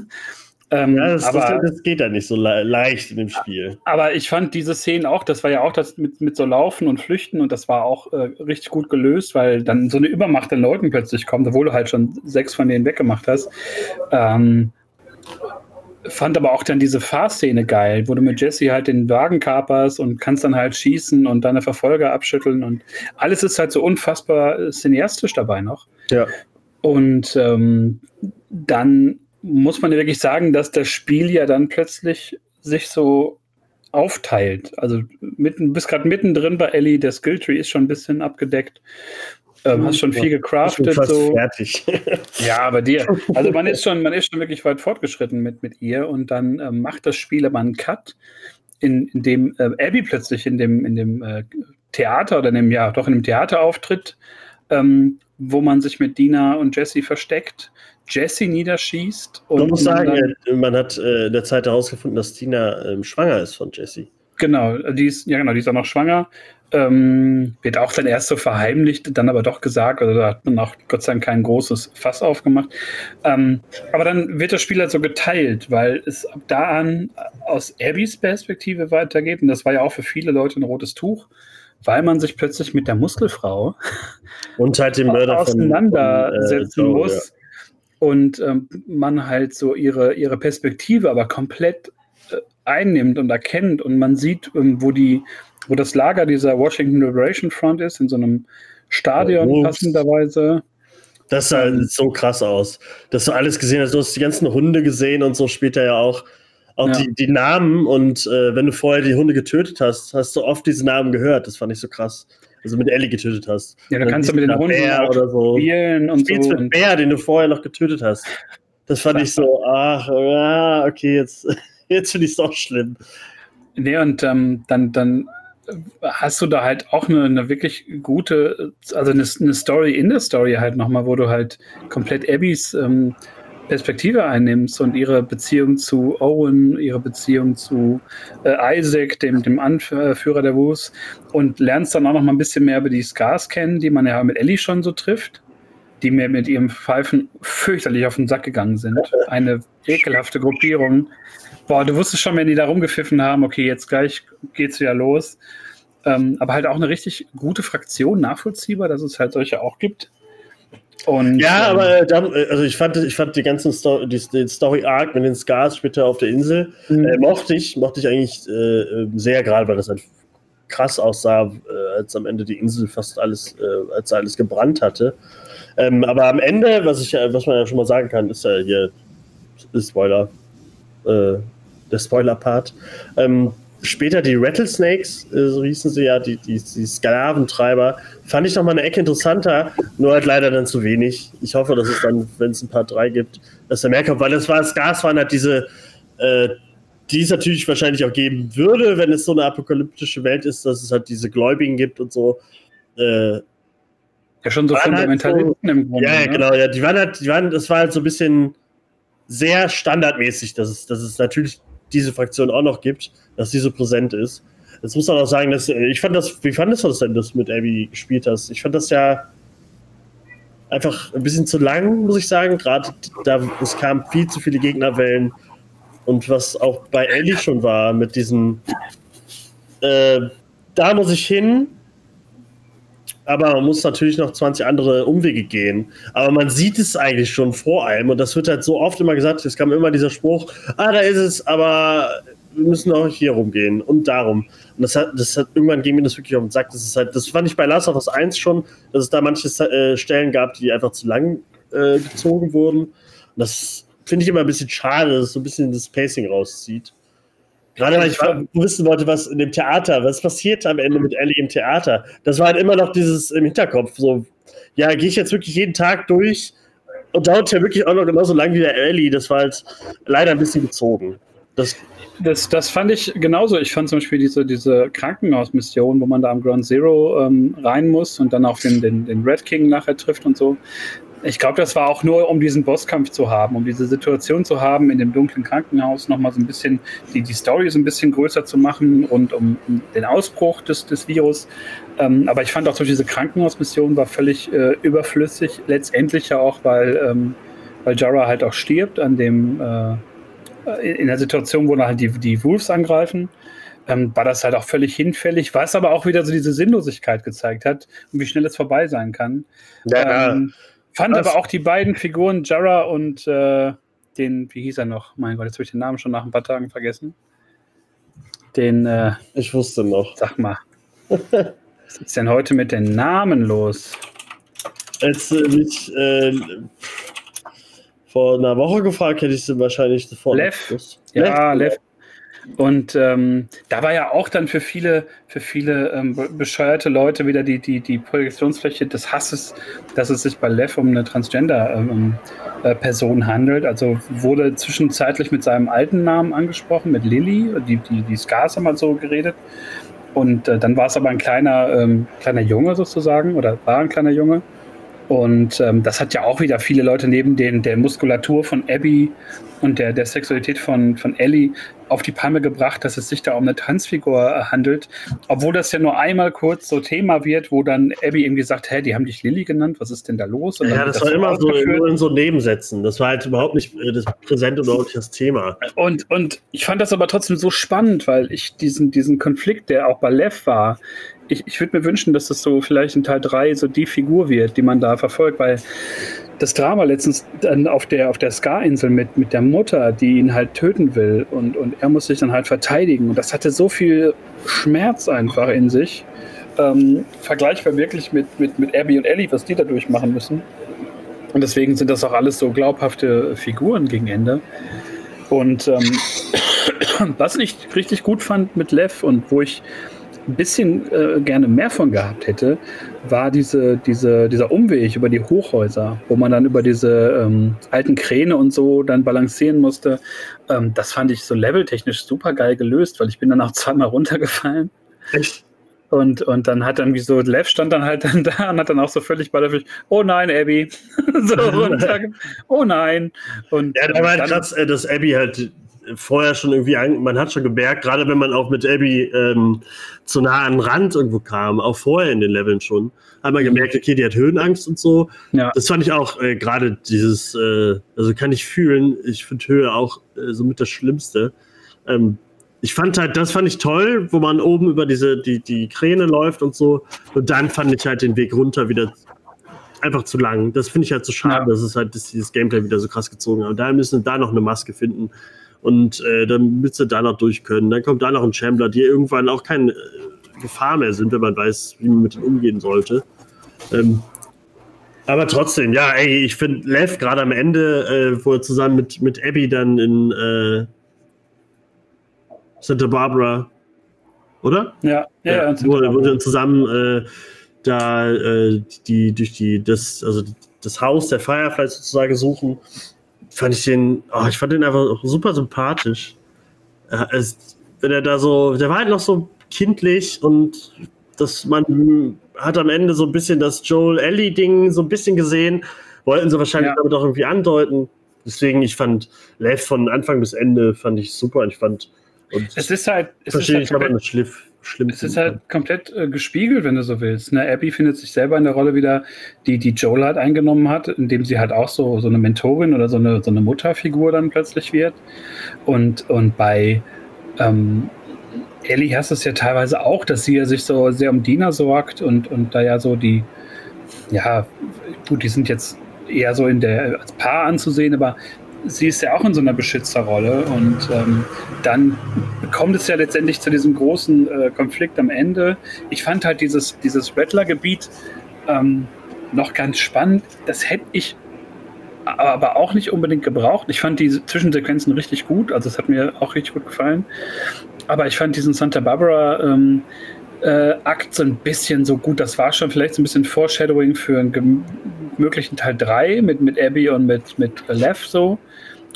Speaker 2: ähm,
Speaker 1: Ja, das,
Speaker 2: aber,
Speaker 1: das, das geht ja nicht so le leicht in dem Spiel.
Speaker 2: aber ich fand diese Szenen auch, das war ja auch das mit, mit so Laufen und Flüchten und das war auch äh, richtig gut gelöst, weil dann so eine Übermacht an Leuten plötzlich kommt, obwohl du halt schon sechs von denen weggemacht hast. Ähm, fand aber auch dann diese Fahrszene geil, wo du mit Jesse halt den Wagen kaperst und kannst dann halt schießen und deine Verfolger abschütteln und alles ist halt so unfassbar äh, cineastisch dabei noch.
Speaker 1: Ja.
Speaker 2: Und ähm, dann muss man ja wirklich sagen, dass das Spiel ja dann plötzlich sich so aufteilt. Also mitten, bist gerade mittendrin bei Ellie, der Skilltree ist schon ein bisschen abgedeckt. Ähm, hast schon viel gecraftet.
Speaker 1: fast
Speaker 2: So.
Speaker 1: fertig.
Speaker 2: Ja, aber dir. Also man ist schon, man ist schon wirklich weit fortgeschritten mit, mit ihr und dann ähm, macht das Spiel aber einen Cut, in, in dem äh, Abby plötzlich in dem, in dem äh, Theater oder in dem, ja, doch in dem Theater auftritt, ähm, wo man sich mit Dina und Jesse versteckt, Jesse niederschießt und
Speaker 1: Man muss sagen, äh, man hat äh, in der Zeit herausgefunden, dass Tina ähm, schwanger ist von Jesse.
Speaker 2: Genau, die ist, ja genau, die ist auch noch schwanger. Ähm, wird auch dann erst so verheimlicht, dann aber doch gesagt, also da hat man auch Gott sei Dank kein großes Fass aufgemacht. Ähm, aber dann wird das Spiel halt so geteilt, weil es ab da an aus Abbys Perspektive weitergeht. Und das war ja auch für viele Leute ein rotes Tuch, weil man sich plötzlich mit der Muskelfrau
Speaker 1: Und halt den Mörder von,
Speaker 2: auseinandersetzen
Speaker 1: von, äh, Joe,
Speaker 2: muss. Und ähm, man halt so ihre, ihre Perspektive aber komplett äh, einnimmt und erkennt und man sieht, ähm, wo die, wo das Lager dieser Washington Liberation Front ist, in so einem Stadion
Speaker 1: Ups.
Speaker 2: passenderweise.
Speaker 1: Das sah
Speaker 2: Ähm,
Speaker 1: so krass aus. Dass du alles gesehen hast. Du hast die ganzen Hunde gesehen und so später ja auch. Auch
Speaker 2: Ja.
Speaker 1: die, die Namen und äh, wenn du vorher die Hunde getötet hast, hast du oft diese Namen gehört. Das fand ich so krass. Also mit Ellie getötet hast.
Speaker 2: Ja, du
Speaker 1: Dann
Speaker 2: kannst ja mit den
Speaker 1: da
Speaker 2: Hunden
Speaker 1: Bär oder so.
Speaker 2: spielen und
Speaker 1: Spielst
Speaker 2: so.
Speaker 1: mit Bär, den du vorher noch getötet hast. Das fand ich so, ach, ja, okay, jetzt, jetzt finde ich es auch schlimm.
Speaker 2: Nee, und ähm, dann, dann hast du da halt auch eine, eine wirklich gute, also eine, eine Story in der Story halt nochmal, wo du halt komplett Abbys ähm, Perspektive einnimmst und ihre Beziehung zu Owen, ihre Beziehung zu äh, Isaac, dem, dem Anführer der Wus, und lernst dann auch noch mal ein bisschen mehr über die Scars kennen, die man ja mit Ellie schon so trifft, die mir mit ihrem Pfeifen fürchterlich auf den Sack gegangen sind. Eine ekelhafte Gruppierung. Boah, du wusstest schon, wenn die da rumgepfiffen haben, okay, jetzt gleich geht's wieder los. Ähm, aber halt auch eine richtig gute Fraktion, nachvollziehbar, dass es halt solche auch gibt. Und,
Speaker 1: Ja,
Speaker 2: ähm,
Speaker 1: aber äh, dann, äh, also ich fand, ich fand die ganzen Story, die, den Story Arc mit den Scars später auf der Insel
Speaker 2: Mhm.
Speaker 1: äh, mochte ich, mochte ich eigentlich äh, äh, sehr gerade, weil das halt krass aussah, äh, als am Ende die Insel fast alles, äh, als alles gebrannt hatte. Ähm, aber am Ende, was ich, was man ja schon mal sagen kann, ist ja hier ist Spoiler. Der Spoiler-Part. Ähm, später die Rattlesnakes, äh, so hießen sie ja, die, die, die Sklaventreiber, fand ich noch mal eine Ecke interessanter, nur halt leider dann zu wenig. Ich hoffe, dass es dann, wenn es ein Part 3 gibt, dass er mehr kommt, weil das war, das Gas waren halt diese, äh, die es natürlich wahrscheinlich auch geben würde, wenn es so eine apokalyptische Welt ist, dass es halt diese Gläubigen gibt und so. Äh,
Speaker 2: Ja, schon so
Speaker 1: halt
Speaker 2: Fundamentalisten
Speaker 1: so-
Speaker 2: im Grunde.
Speaker 1: ja, ja,
Speaker 2: ne?
Speaker 1: genau, ja. Die waren halt, die waren, das war halt so ein bisschen sehr standardmäßig, dass es, dass es natürlich diese Fraktion auch noch gibt, dass die so präsent ist. Jetzt muss man auch sagen, dass äh, ich fand das, wie fandest du das denn, dass du mit Abby gespielt hast? Ich fand das ja einfach ein bisschen zu lang, muss ich sagen. Gerade da es kamen viel zu viele Gegnerwellen und was auch bei Ellie schon war mit diesen äh, da muss ich hin, aber man muss natürlich noch 20 andere Umwege gehen. Aber man sieht es eigentlich schon vor einem und das wird halt so oft immer gesagt, es kam immer dieser Spruch, ah, da ist es, aber wir müssen auch hier rumgehen und darum. Und das hat, das hat irgendwann ging mir das wirklich auf den Sack. Das ist halt, das fand ich bei Last of Us 1 schon, dass es da manche äh, Stellen gab, die einfach zu lang äh, gezogen wurden. Und das finde ich immer ein bisschen schade, dass es so ein bisschen das Pacing rauszieht. Gerade weil ich wissen wollte, was in dem Theater, was passiert am Ende mit Ellie im Theater. Das war halt immer noch dieses im Hinterkopf, so, ja, gehe ich jetzt wirklich jeden Tag durch und dauert ja wirklich auch noch genauso lang wie der Ellie. Das war halt leider ein bisschen gezogen. Das,
Speaker 2: Das, das fand ich genauso. Ich fand zum Beispiel diese, diese Krankenhausmission, wo man da am Ground Zero ähm, rein muss und dann auch den, den, den Red King nachher trifft und so. Ich glaube, das war auch nur, um diesen Bosskampf zu haben, um diese Situation zu haben in dem dunklen Krankenhaus, nochmal so ein bisschen die, die Story so ein bisschen größer zu machen und um, um den Ausbruch des, des Virus. Ähm, aber ich fand auch so diese Krankenhausmission war völlig äh, überflüssig, letztendlich ja auch, weil, ähm, weil Jara halt auch stirbt an dem äh, in der Situation, wo dann halt die, die Wolves angreifen, ähm, war das halt auch völlig hinfällig, was aber auch wieder so diese Sinnlosigkeit gezeigt hat und wie schnell es vorbei sein kann.
Speaker 1: ja,
Speaker 2: ähm, fand
Speaker 1: das-
Speaker 2: aber auch die beiden Figuren, Jara und äh, den, wie hieß er noch? Mein Gott, jetzt habe ich den Namen schon nach ein paar Tagen vergessen. Den, äh,
Speaker 1: ich wusste noch.
Speaker 2: sag mal, was ist denn heute mit den Namen los?
Speaker 1: Als äh, mich äh, vor einer Woche gefragt, hätte ich sie wahrscheinlich sofort.
Speaker 2: Lev. Ja, Lev. Und ähm, da war ja auch dann für viele, für viele ähm, be- bescheuerte Leute wieder die, die, die Projektionsfläche des Hasses, dass es sich bei Lev um eine Transgender-Person handelt. Also wurde zwischenzeitlich mit seinem alten Namen angesprochen, mit Lilly, die, die, die Scars haben mal so geredet. Und äh, dann war es aber ein kleiner, ähm, kleiner Junge sozusagen, oder war ein kleiner Junge. Und ähm, das hat ja auch wieder viele Leute neben den, der Muskulatur von Abby und der, der Sexualität von, von Ellie auf die Palme gebracht, dass es sich da um eine Transfigur äh, handelt. Obwohl das ja nur einmal kurz so Thema wird, wo dann Abby irgendwie sagt, hä, die haben dich Lilly genannt, was ist denn da los?
Speaker 1: Ja,
Speaker 2: wird
Speaker 1: das war immer so, nur in so Nebensätzen. Das war halt überhaupt nicht äh, das präsent und überhaupt nicht das Thema.
Speaker 2: Und, und ich fand das aber trotzdem so spannend, weil ich diesen, diesen Konflikt, der auch bei Lev war, ich, ich würde mir wünschen, dass das so vielleicht in Teil 3 so die Figur wird, die man da verfolgt, weil das Drama letztens dann auf der, auf der Scar-Insel mit, mit der Mutter, die ihn halt töten will und, und er muss sich dann halt verteidigen und das hatte so viel Schmerz einfach in sich. Ähm, vergleichbar wirklich mit, mit, mit Abby und Ellie, was die da durchmachen müssen. Und deswegen sind das auch alles so glaubhafte Figuren gegen Ende. Und ähm, was ich richtig gut fand mit Lev und wo ich ein bisschen äh, gerne mehr von gehabt hätte, war diese, diese, dieser Umweg über die Hochhäuser, wo man dann über diese ähm, alten Kräne und so dann balancieren musste. Ähm, das fand ich so leveltechnisch super geil gelöst, weil ich bin dann auch zweimal runtergefallen.
Speaker 1: Echt?
Speaker 2: Und, und dann hat dann wie so, Lev stand dann halt dann da und hat dann auch so völlig beiläufig, oh nein, Abby. so runter. Oh nein. Und
Speaker 1: Ja, da war halt krass, äh, dass Abby halt vorher schon irgendwie, an, man hat schon gemerkt, gerade wenn man auch mit Abby ähm, zu nah an den Rand irgendwo kam, auch vorher in den Leveln schon, hat man gemerkt, okay, die hat Höhenangst und so.
Speaker 2: Ja.
Speaker 1: Das fand ich auch äh, gerade dieses, äh, also kann ich fühlen, ich finde Höhe auch äh, so mit das Schlimmste. Ähm, ich fand halt, das fand ich toll, wo man oben über diese, die, die Kräne läuft und so. Und dann fand ich halt den Weg runter wieder einfach zu lang. Das finde ich halt so schade,
Speaker 2: Ja.
Speaker 1: dass es halt dass dieses Gameplay wieder so krass gezogen hat. Und da müssen wir da noch eine Maske finden. Und äh, dann müsst ihr da noch durch können. Dann kommt da noch ein Chambler, die irgendwann auch keine äh, Gefahr mehr sind, wenn man weiß, wie man mit denen umgehen sollte. Ähm, aber trotzdem, ja, ey, ich finde Lev gerade am Ende, äh, wo er zusammen mit, mit Abby dann in, äh, Santa Barbara, oder?
Speaker 2: Ja, ja, ja.
Speaker 1: wo, wo dann zusammen äh, da äh, die durch die das also das Haus der Fireflies sozusagen suchen, fand ich den, oh, ich fand den einfach super sympathisch. Ja, es, wenn er da so, der war halt noch so kindlich und das man hat am Ende so ein bisschen das Joel Ellie Ding so ein bisschen gesehen, wollten sie wahrscheinlich
Speaker 2: Ja.
Speaker 1: damit auch irgendwie andeuten. Deswegen, ich fand Lev von Anfang bis Ende fand ich super. Ich fand und
Speaker 2: Es ist halt, es ist
Speaker 1: verstehe
Speaker 2: halt
Speaker 1: ich aber
Speaker 2: komplett,
Speaker 1: nicht schlimm.
Speaker 2: es ist halt komplett äh, gespiegelt, wenn du so willst. Ne? Abby findet sich selber in der Rolle wieder, die, die Joel halt eingenommen hat, indem sie halt auch so, so eine Mentorin oder so eine, so eine Mutterfigur dann plötzlich wird. Und, und bei ähm, Ellie hast du es ja teilweise auch, dass sie ja sich so sehr um Dina sorgt und, und da ja so die, ja, gut, die sind jetzt eher so in der als Paar anzusehen, aber sie ist ja auch in so einer Beschützerrolle und ähm, dann kommt es ja letztendlich zu diesem großen äh, Konflikt am Ende. Ich fand halt dieses, dieses Rattler-Gebiet ähm, noch ganz spannend. Das hätte ich aber auch nicht unbedingt gebraucht. Ich fand diese Zwischensequenzen richtig gut, also es hat mir auch richtig gut gefallen. Aber ich fand diesen Santa Barbara ähm, äh, Akt so ein bisschen so gut. Das war schon vielleicht so ein bisschen Foreshadowing für einen möglichen Teil 3 mit, mit Abby und mit, mit Lev so.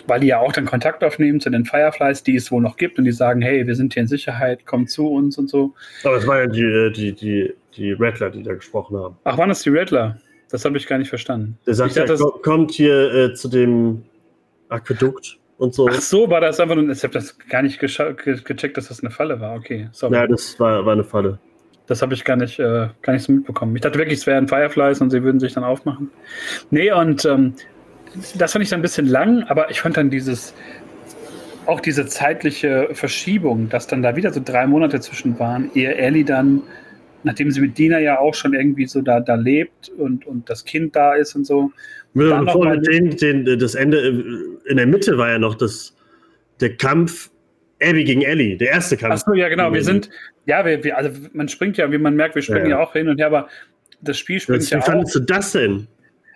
Speaker 2: Weil die ja auch dann Kontakt aufnehmen zu den Fireflies, die es wohl noch gibt und die sagen, hey, wir sind hier in Sicherheit, komm zu uns und so.
Speaker 1: Aber es waren ja die, äh, die, die, die Rattler, die da gesprochen haben.
Speaker 2: Ach, waren das die Rattler? Das habe ich gar nicht verstanden.
Speaker 1: Der sagt
Speaker 2: Ich
Speaker 1: ja,
Speaker 2: dachte,
Speaker 1: ko- kommt hier äh, zu dem Aquädukt und so.
Speaker 2: Ach so, war das einfach nur, ich habe das gar nicht gecheckt, dass das eine Falle war. Okay, sorry.
Speaker 1: Ja, das war, war eine Falle.
Speaker 2: Das habe ich gar nicht, äh, gar nicht so mitbekommen. Ich dachte wirklich, es wären Fireflies und sie würden sich dann aufmachen. Nee, und ähm, das fand ich dann ein bisschen lang, aber ich fand dann dieses, auch diese zeitliche Verschiebung, dass dann da wieder so drei Monate zwischen waren, ehe Ellie dann, nachdem sie mit Dina ja auch schon irgendwie so da, da lebt und, und das Kind da ist und so. Dann
Speaker 1: bevor
Speaker 2: mal-
Speaker 1: den, den, das Ende äh, in der Mitte war ja noch das, der Kampf Abby gegen Ellie, der erste Kampf.
Speaker 2: Achso, ja, genau. Wir sind, ja, wir, wir, also man springt ja, wie man merkt, wir springen
Speaker 1: Ja,
Speaker 2: ja, auch hin und her, aber das Spiel springt
Speaker 1: Das,
Speaker 2: ja
Speaker 1: wie fandest du das denn?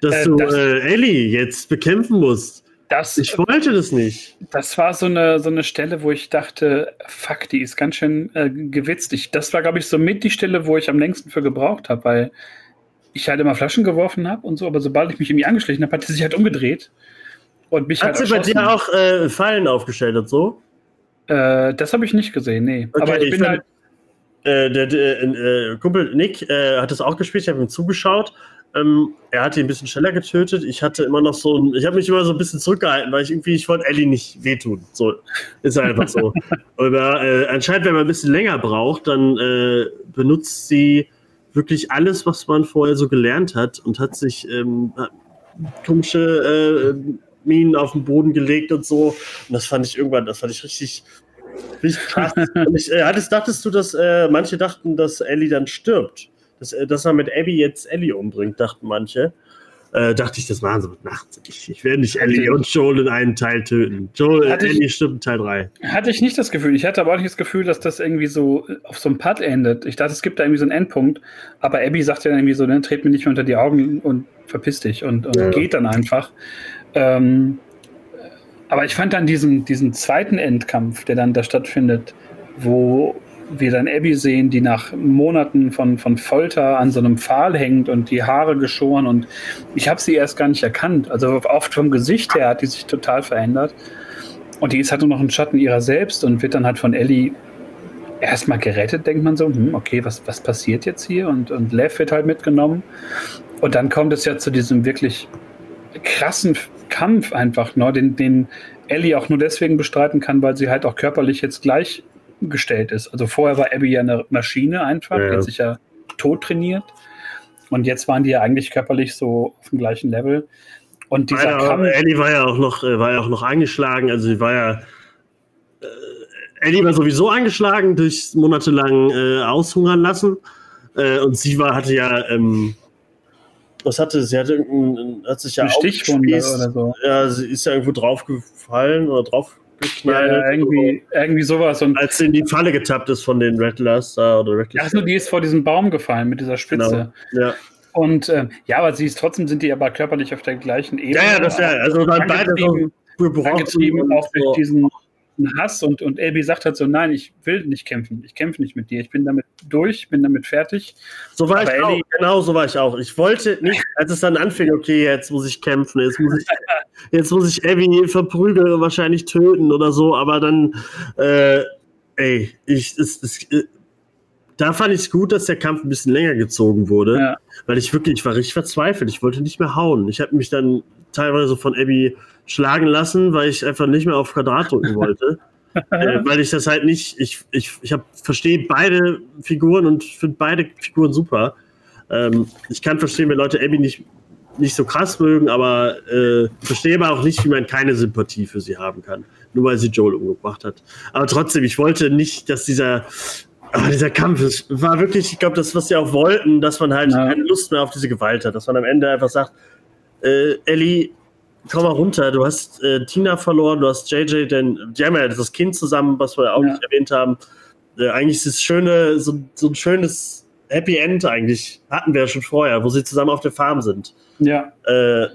Speaker 1: Dass
Speaker 2: Äh,
Speaker 1: du
Speaker 2: das-
Speaker 1: äh, Ellie jetzt bekämpfen musst.
Speaker 2: Das,
Speaker 1: Ich wollte das nicht.
Speaker 2: Das war so eine, so eine Stelle, wo ich dachte, fuck, die ist ganz schön äh, gewitzt. Ich, das war, glaube ich, so mit die Stelle, wo ich am längsten für gebraucht habe, weil ich halt immer Flaschen geworfen habe und so, aber sobald ich mich irgendwie angeschlichen habe, hat sie sich halt umgedreht und mich
Speaker 1: Hat
Speaker 2: halt
Speaker 1: sie bei dir auch äh, Fallen aufgestellt und so?
Speaker 2: Äh, das habe ich nicht gesehen, nee.
Speaker 1: Okay,
Speaker 2: aber ich,
Speaker 1: ich
Speaker 2: bin halt,
Speaker 1: Äh, der, der äh, Kumpel Nick äh, hat das auch gespielt, ich habe ihm zugeschaut. Ähm, er hat ihn ein bisschen schneller getötet. Ich hatte immer noch so ein, ich habe mich immer so ein bisschen zurückgehalten, weil ich irgendwie, ich wollte Ellie nicht wehtun. So ist einfach so. Aber äh, anscheinend, wenn man ein bisschen länger braucht, dann äh, benutzt sie wirklich alles, was man vorher so gelernt hat und hat sich ähm, komische äh, Minen auf den Boden gelegt und so. Und das fand ich irgendwann, das fand ich richtig, richtig krass. und ich, äh, hattest, dachtest du, dass äh, manche dachten, dass Ellie dann stirbt? Dass, äh, dass er mit Abby jetzt Ellie umbringt, dachten manche. Äh, dachte ich, das machen sie mit Nacht. Ich, ich werde nicht Ellie und Joel in einen Teil töten. Joel,
Speaker 2: Hatte ich-
Speaker 1: Ellie stirbt in Teil 3.
Speaker 2: hatte ich nicht das Gefühl. Ich hatte aber auch nicht das Gefühl, dass das irgendwie so auf so einem Putt endet. Ich dachte, es gibt da irgendwie so einen Endpunkt, aber Abby sagt ja dann irgendwie so, ne, tret mir nicht mehr unter die Augen und verpiss dich und, und
Speaker 1: Ja.
Speaker 2: geht dann einfach. Ähm, aber ich fand dann diesen, diesen zweiten Endkampf, der dann da stattfindet, wo wir dann Abby sehen, die nach Monaten von, von Folter an so einem Pfahl hängt und die Haare geschoren und ich habe sie erst gar nicht erkannt. Also oft vom Gesicht her hat die sich total verändert. Und die ist halt nur noch ein Schatten ihrer selbst und wird dann halt von Ellie erstmal gerettet, denkt man so, hm, okay, was, was passiert jetzt hier? Und, und Lev wird halt mitgenommen. Und dann kommt es ja zu diesem wirklich krassen Kampf einfach, ne, den, den Ellie auch nur deswegen bestreiten kann, weil sie halt auch körperlich jetzt gleichgestellt ist. Also vorher war Abby ja eine Maschine einfach,
Speaker 1: Ja.
Speaker 2: die hat sich ja tot trainiert. Und jetzt waren die ja eigentlich körperlich so auf dem gleichen Level. Und dieser
Speaker 1: ja,
Speaker 2: Kampf.
Speaker 1: Ellie war ja auch noch, äh, war ja auch noch angeschlagen, also sie war ja. Äh, Ellie war sowieso angeschlagen durch monatelang äh, aushungern lassen. Äh, und sie war, hatte ja, ähm, was hatte sie? Hatte hat sich ja
Speaker 2: Eine Stichwunde oder so.
Speaker 1: Ja, sie ist ja irgendwo draufgefallen oder
Speaker 2: Ja,
Speaker 1: draufgeknallt.
Speaker 2: ja, irgendwie, irgendwie sowas. Und
Speaker 1: Als sie in die Falle getappt ist von den Rattlers da oder Rattlers.
Speaker 2: ach so, die ist vor diesem Baum gefallen mit dieser Spitze.
Speaker 1: Genau. Ja.
Speaker 2: Und äh, ja, aber sie ist trotzdem sind die aber körperlich auf der gleichen Ebene.
Speaker 1: ja, ja, das ja. Also dann beide so gebrochen
Speaker 2: auch durch diesen einen Hass und, und Abby sagt halt so, nein, ich will nicht kämpfen, ich kämpfe nicht mit dir, ich bin damit durch, bin damit fertig.
Speaker 1: So war
Speaker 2: Aber
Speaker 1: ich auch, genau so war ich auch. Ich wollte nicht, als es dann anfing, okay, jetzt muss ich kämpfen, jetzt muss ich, jetzt muss ich Abby verprügeln und wahrscheinlich töten oder so, aber dann, äh, ey, ich, es, es, äh, da fand ich es gut, dass der Kampf ein bisschen länger gezogen wurde,
Speaker 2: Ja.
Speaker 1: weil ich wirklich, ich war richtig verzweifelt, ich wollte nicht mehr hauen. Ich habe mich dann teilweise von Abby schlagen lassen, weil ich einfach nicht mehr auf Quadrat drücken wollte. äh, weil ich das halt nicht, ich, ich, ich hab, verstehe beide Figuren und finde beide Figuren super. Ähm, ich kann verstehen, wenn Leute Abby nicht, nicht so krass mögen, aber äh, verstehe aber auch nicht, wie man keine Sympathie für sie haben kann. Nur weil sie Joel umgebracht hat. Aber trotzdem, ich wollte nicht, dass dieser, aber dieser Kampf es war wirklich, ich glaube, das, was sie auch wollten, dass man halt
Speaker 2: Ja.
Speaker 1: keine Lust mehr auf diese Gewalt hat, dass man am Ende einfach sagt, äh, Ellie, komm mal runter, du hast äh, Tina verloren, du hast JJ, denn die haben ja das Kind zusammen, was wir auch
Speaker 2: Ja.
Speaker 1: nicht erwähnt haben. Äh, eigentlich ist es schöne, so, so ein schönes Happy End eigentlich, hatten wir ja schon vorher, wo sie zusammen auf der Farm sind.
Speaker 2: Ja,
Speaker 1: Äh,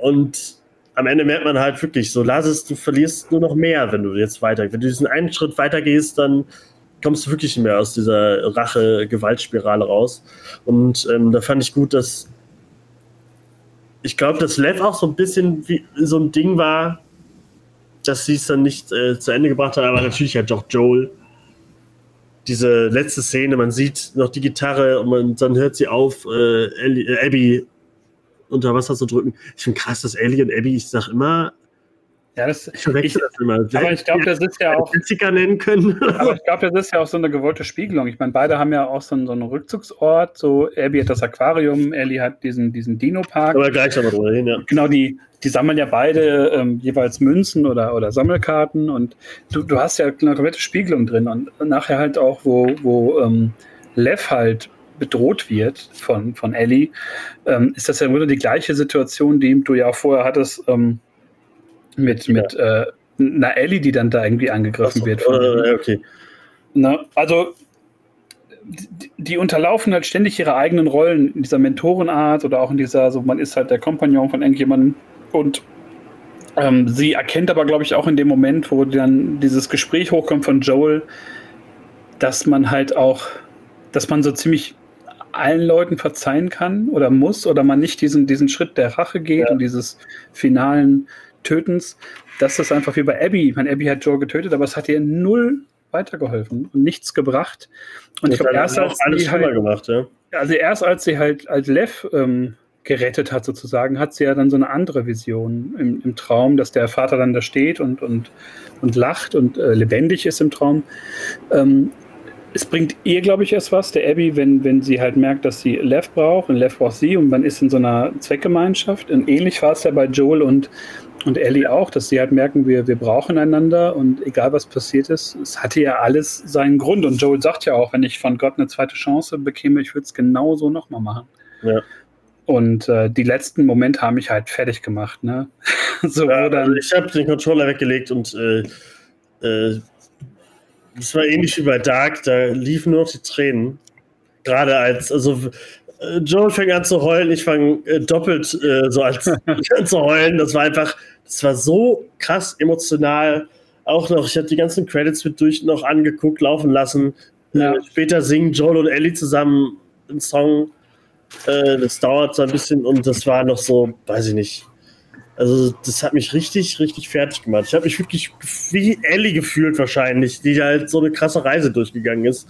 Speaker 1: und am Ende merkt man halt wirklich, so lass es, du verlierst nur noch mehr, wenn du jetzt weiter, wenn du diesen einen Schritt weiter gehst, dann kommst du wirklich nicht mehr aus dieser Rache-Gewaltspirale raus. Und ähm, da fand ich gut, dass ich glaube, dass Lev auch so ein bisschen wie so ein Ding war, dass sie es dann nicht äh, zu Ende gebracht hat, aber natürlich hat auch Joel diese letzte Szene, man sieht noch die Gitarre und man, dann hört sie auf, äh, äh, Abby unter Wasser zu drücken. Ich finde krass, dass Ellie und Abby, ich sag immer,
Speaker 2: ja, das,
Speaker 1: ich verwechsel das immer.
Speaker 2: aber ich glaube, das ist ja auch,
Speaker 1: nennen können.
Speaker 2: aber ich glaube, das ist ja auch so eine gewollte Spiegelung. Ich meine, beide haben ja auch so einen, so einen Rückzugsort. So, Abby hat das Aquarium, Ellie hat diesen, diesen Dino-Park.
Speaker 1: Aber gleich nochmal drüber hin, ja.
Speaker 2: Genau, die, die sammeln ja beide ähm, jeweils Münzen oder, oder Sammelkarten und du, du hast ja eine komplette Spiegelung drin und nachher halt auch, wo, wo ähm, Lev halt bedroht wird von, von Ellie, ähm, ist das ja im Grunde die gleiche Situation, die du ja auch vorher hattest ähm, mit, mit äh, einer Ellie, die dann da irgendwie angegriffen wird. Von,
Speaker 1: Äh, okay.
Speaker 2: Ne? Also die, die unterlaufen halt ständig ihre eigenen Rollen in dieser Mentorenart oder auch in dieser, so man ist halt der Kompagnon von irgendjemandem und ähm, sie erkennt aber, glaube ich, auch in dem Moment, wo dann dieses Gespräch hochkommt von Joel, dass man halt auch, dass man so ziemlich allen Leuten verzeihen kann oder muss oder man nicht diesen, diesen Schritt der Rache geht
Speaker 1: Ja.
Speaker 2: und dieses finalen Tötens, dass das einfach wie bei Abby, ich meine, Abby hat Joel getötet, aber es hat ihr null weitergeholfen und nichts gebracht. Und ich
Speaker 1: Das
Speaker 2: glaube,
Speaker 1: hat
Speaker 2: erst als
Speaker 1: alles
Speaker 2: halt,
Speaker 1: gemacht, ja.
Speaker 2: also erst als sie halt als Lev ähm, gerettet hat sozusagen, hat sie ja dann so eine andere Vision im, im Traum, dass der Vater dann da steht und, und, und lacht und äh, lebendig ist im Traum. Ähm, es bringt ihr, glaube ich, erst was, der Abby, wenn, wenn sie halt merkt, dass sie Lev braucht und Lev braucht sie und man ist in so einer Zweckgemeinschaft. Und ähnlich war es ja bei Joel und, und Ellie auch, dass sie halt merken, wir, wir brauchen einander und egal was passiert ist, es hatte ja alles seinen Grund. Und Joel sagt ja auch, wenn ich von Gott eine zweite Chance bekäme, ich würde es genauso nochmal machen.
Speaker 1: Ja.
Speaker 2: Und äh, die letzten Momente haben mich halt fertig gemacht, ne? so,
Speaker 1: Ja,
Speaker 2: wo
Speaker 1: also
Speaker 2: dann,
Speaker 1: ich habe den Controller weggelegt und äh, äh, das war ähnlich wie bei Dark, da liefen nur noch die Tränen. Gerade als, also äh, Joel fängt an zu heulen, ich fange äh, doppelt äh, so als an zu heulen. Das war einfach, das war so krass emotional. Auch noch, ich habe die ganzen Credits mit durch noch angeguckt, laufen lassen.
Speaker 2: Ja.
Speaker 1: Äh, später singen Joel und Ellie zusammen einen Song. Äh, das dauert so ein bisschen und das war noch so, weiß ich nicht. Also, das hat mich richtig, richtig fertig gemacht. Ich habe mich wirklich wie Ellie gefühlt, wahrscheinlich, die halt so eine krasse Reise durchgegangen ist.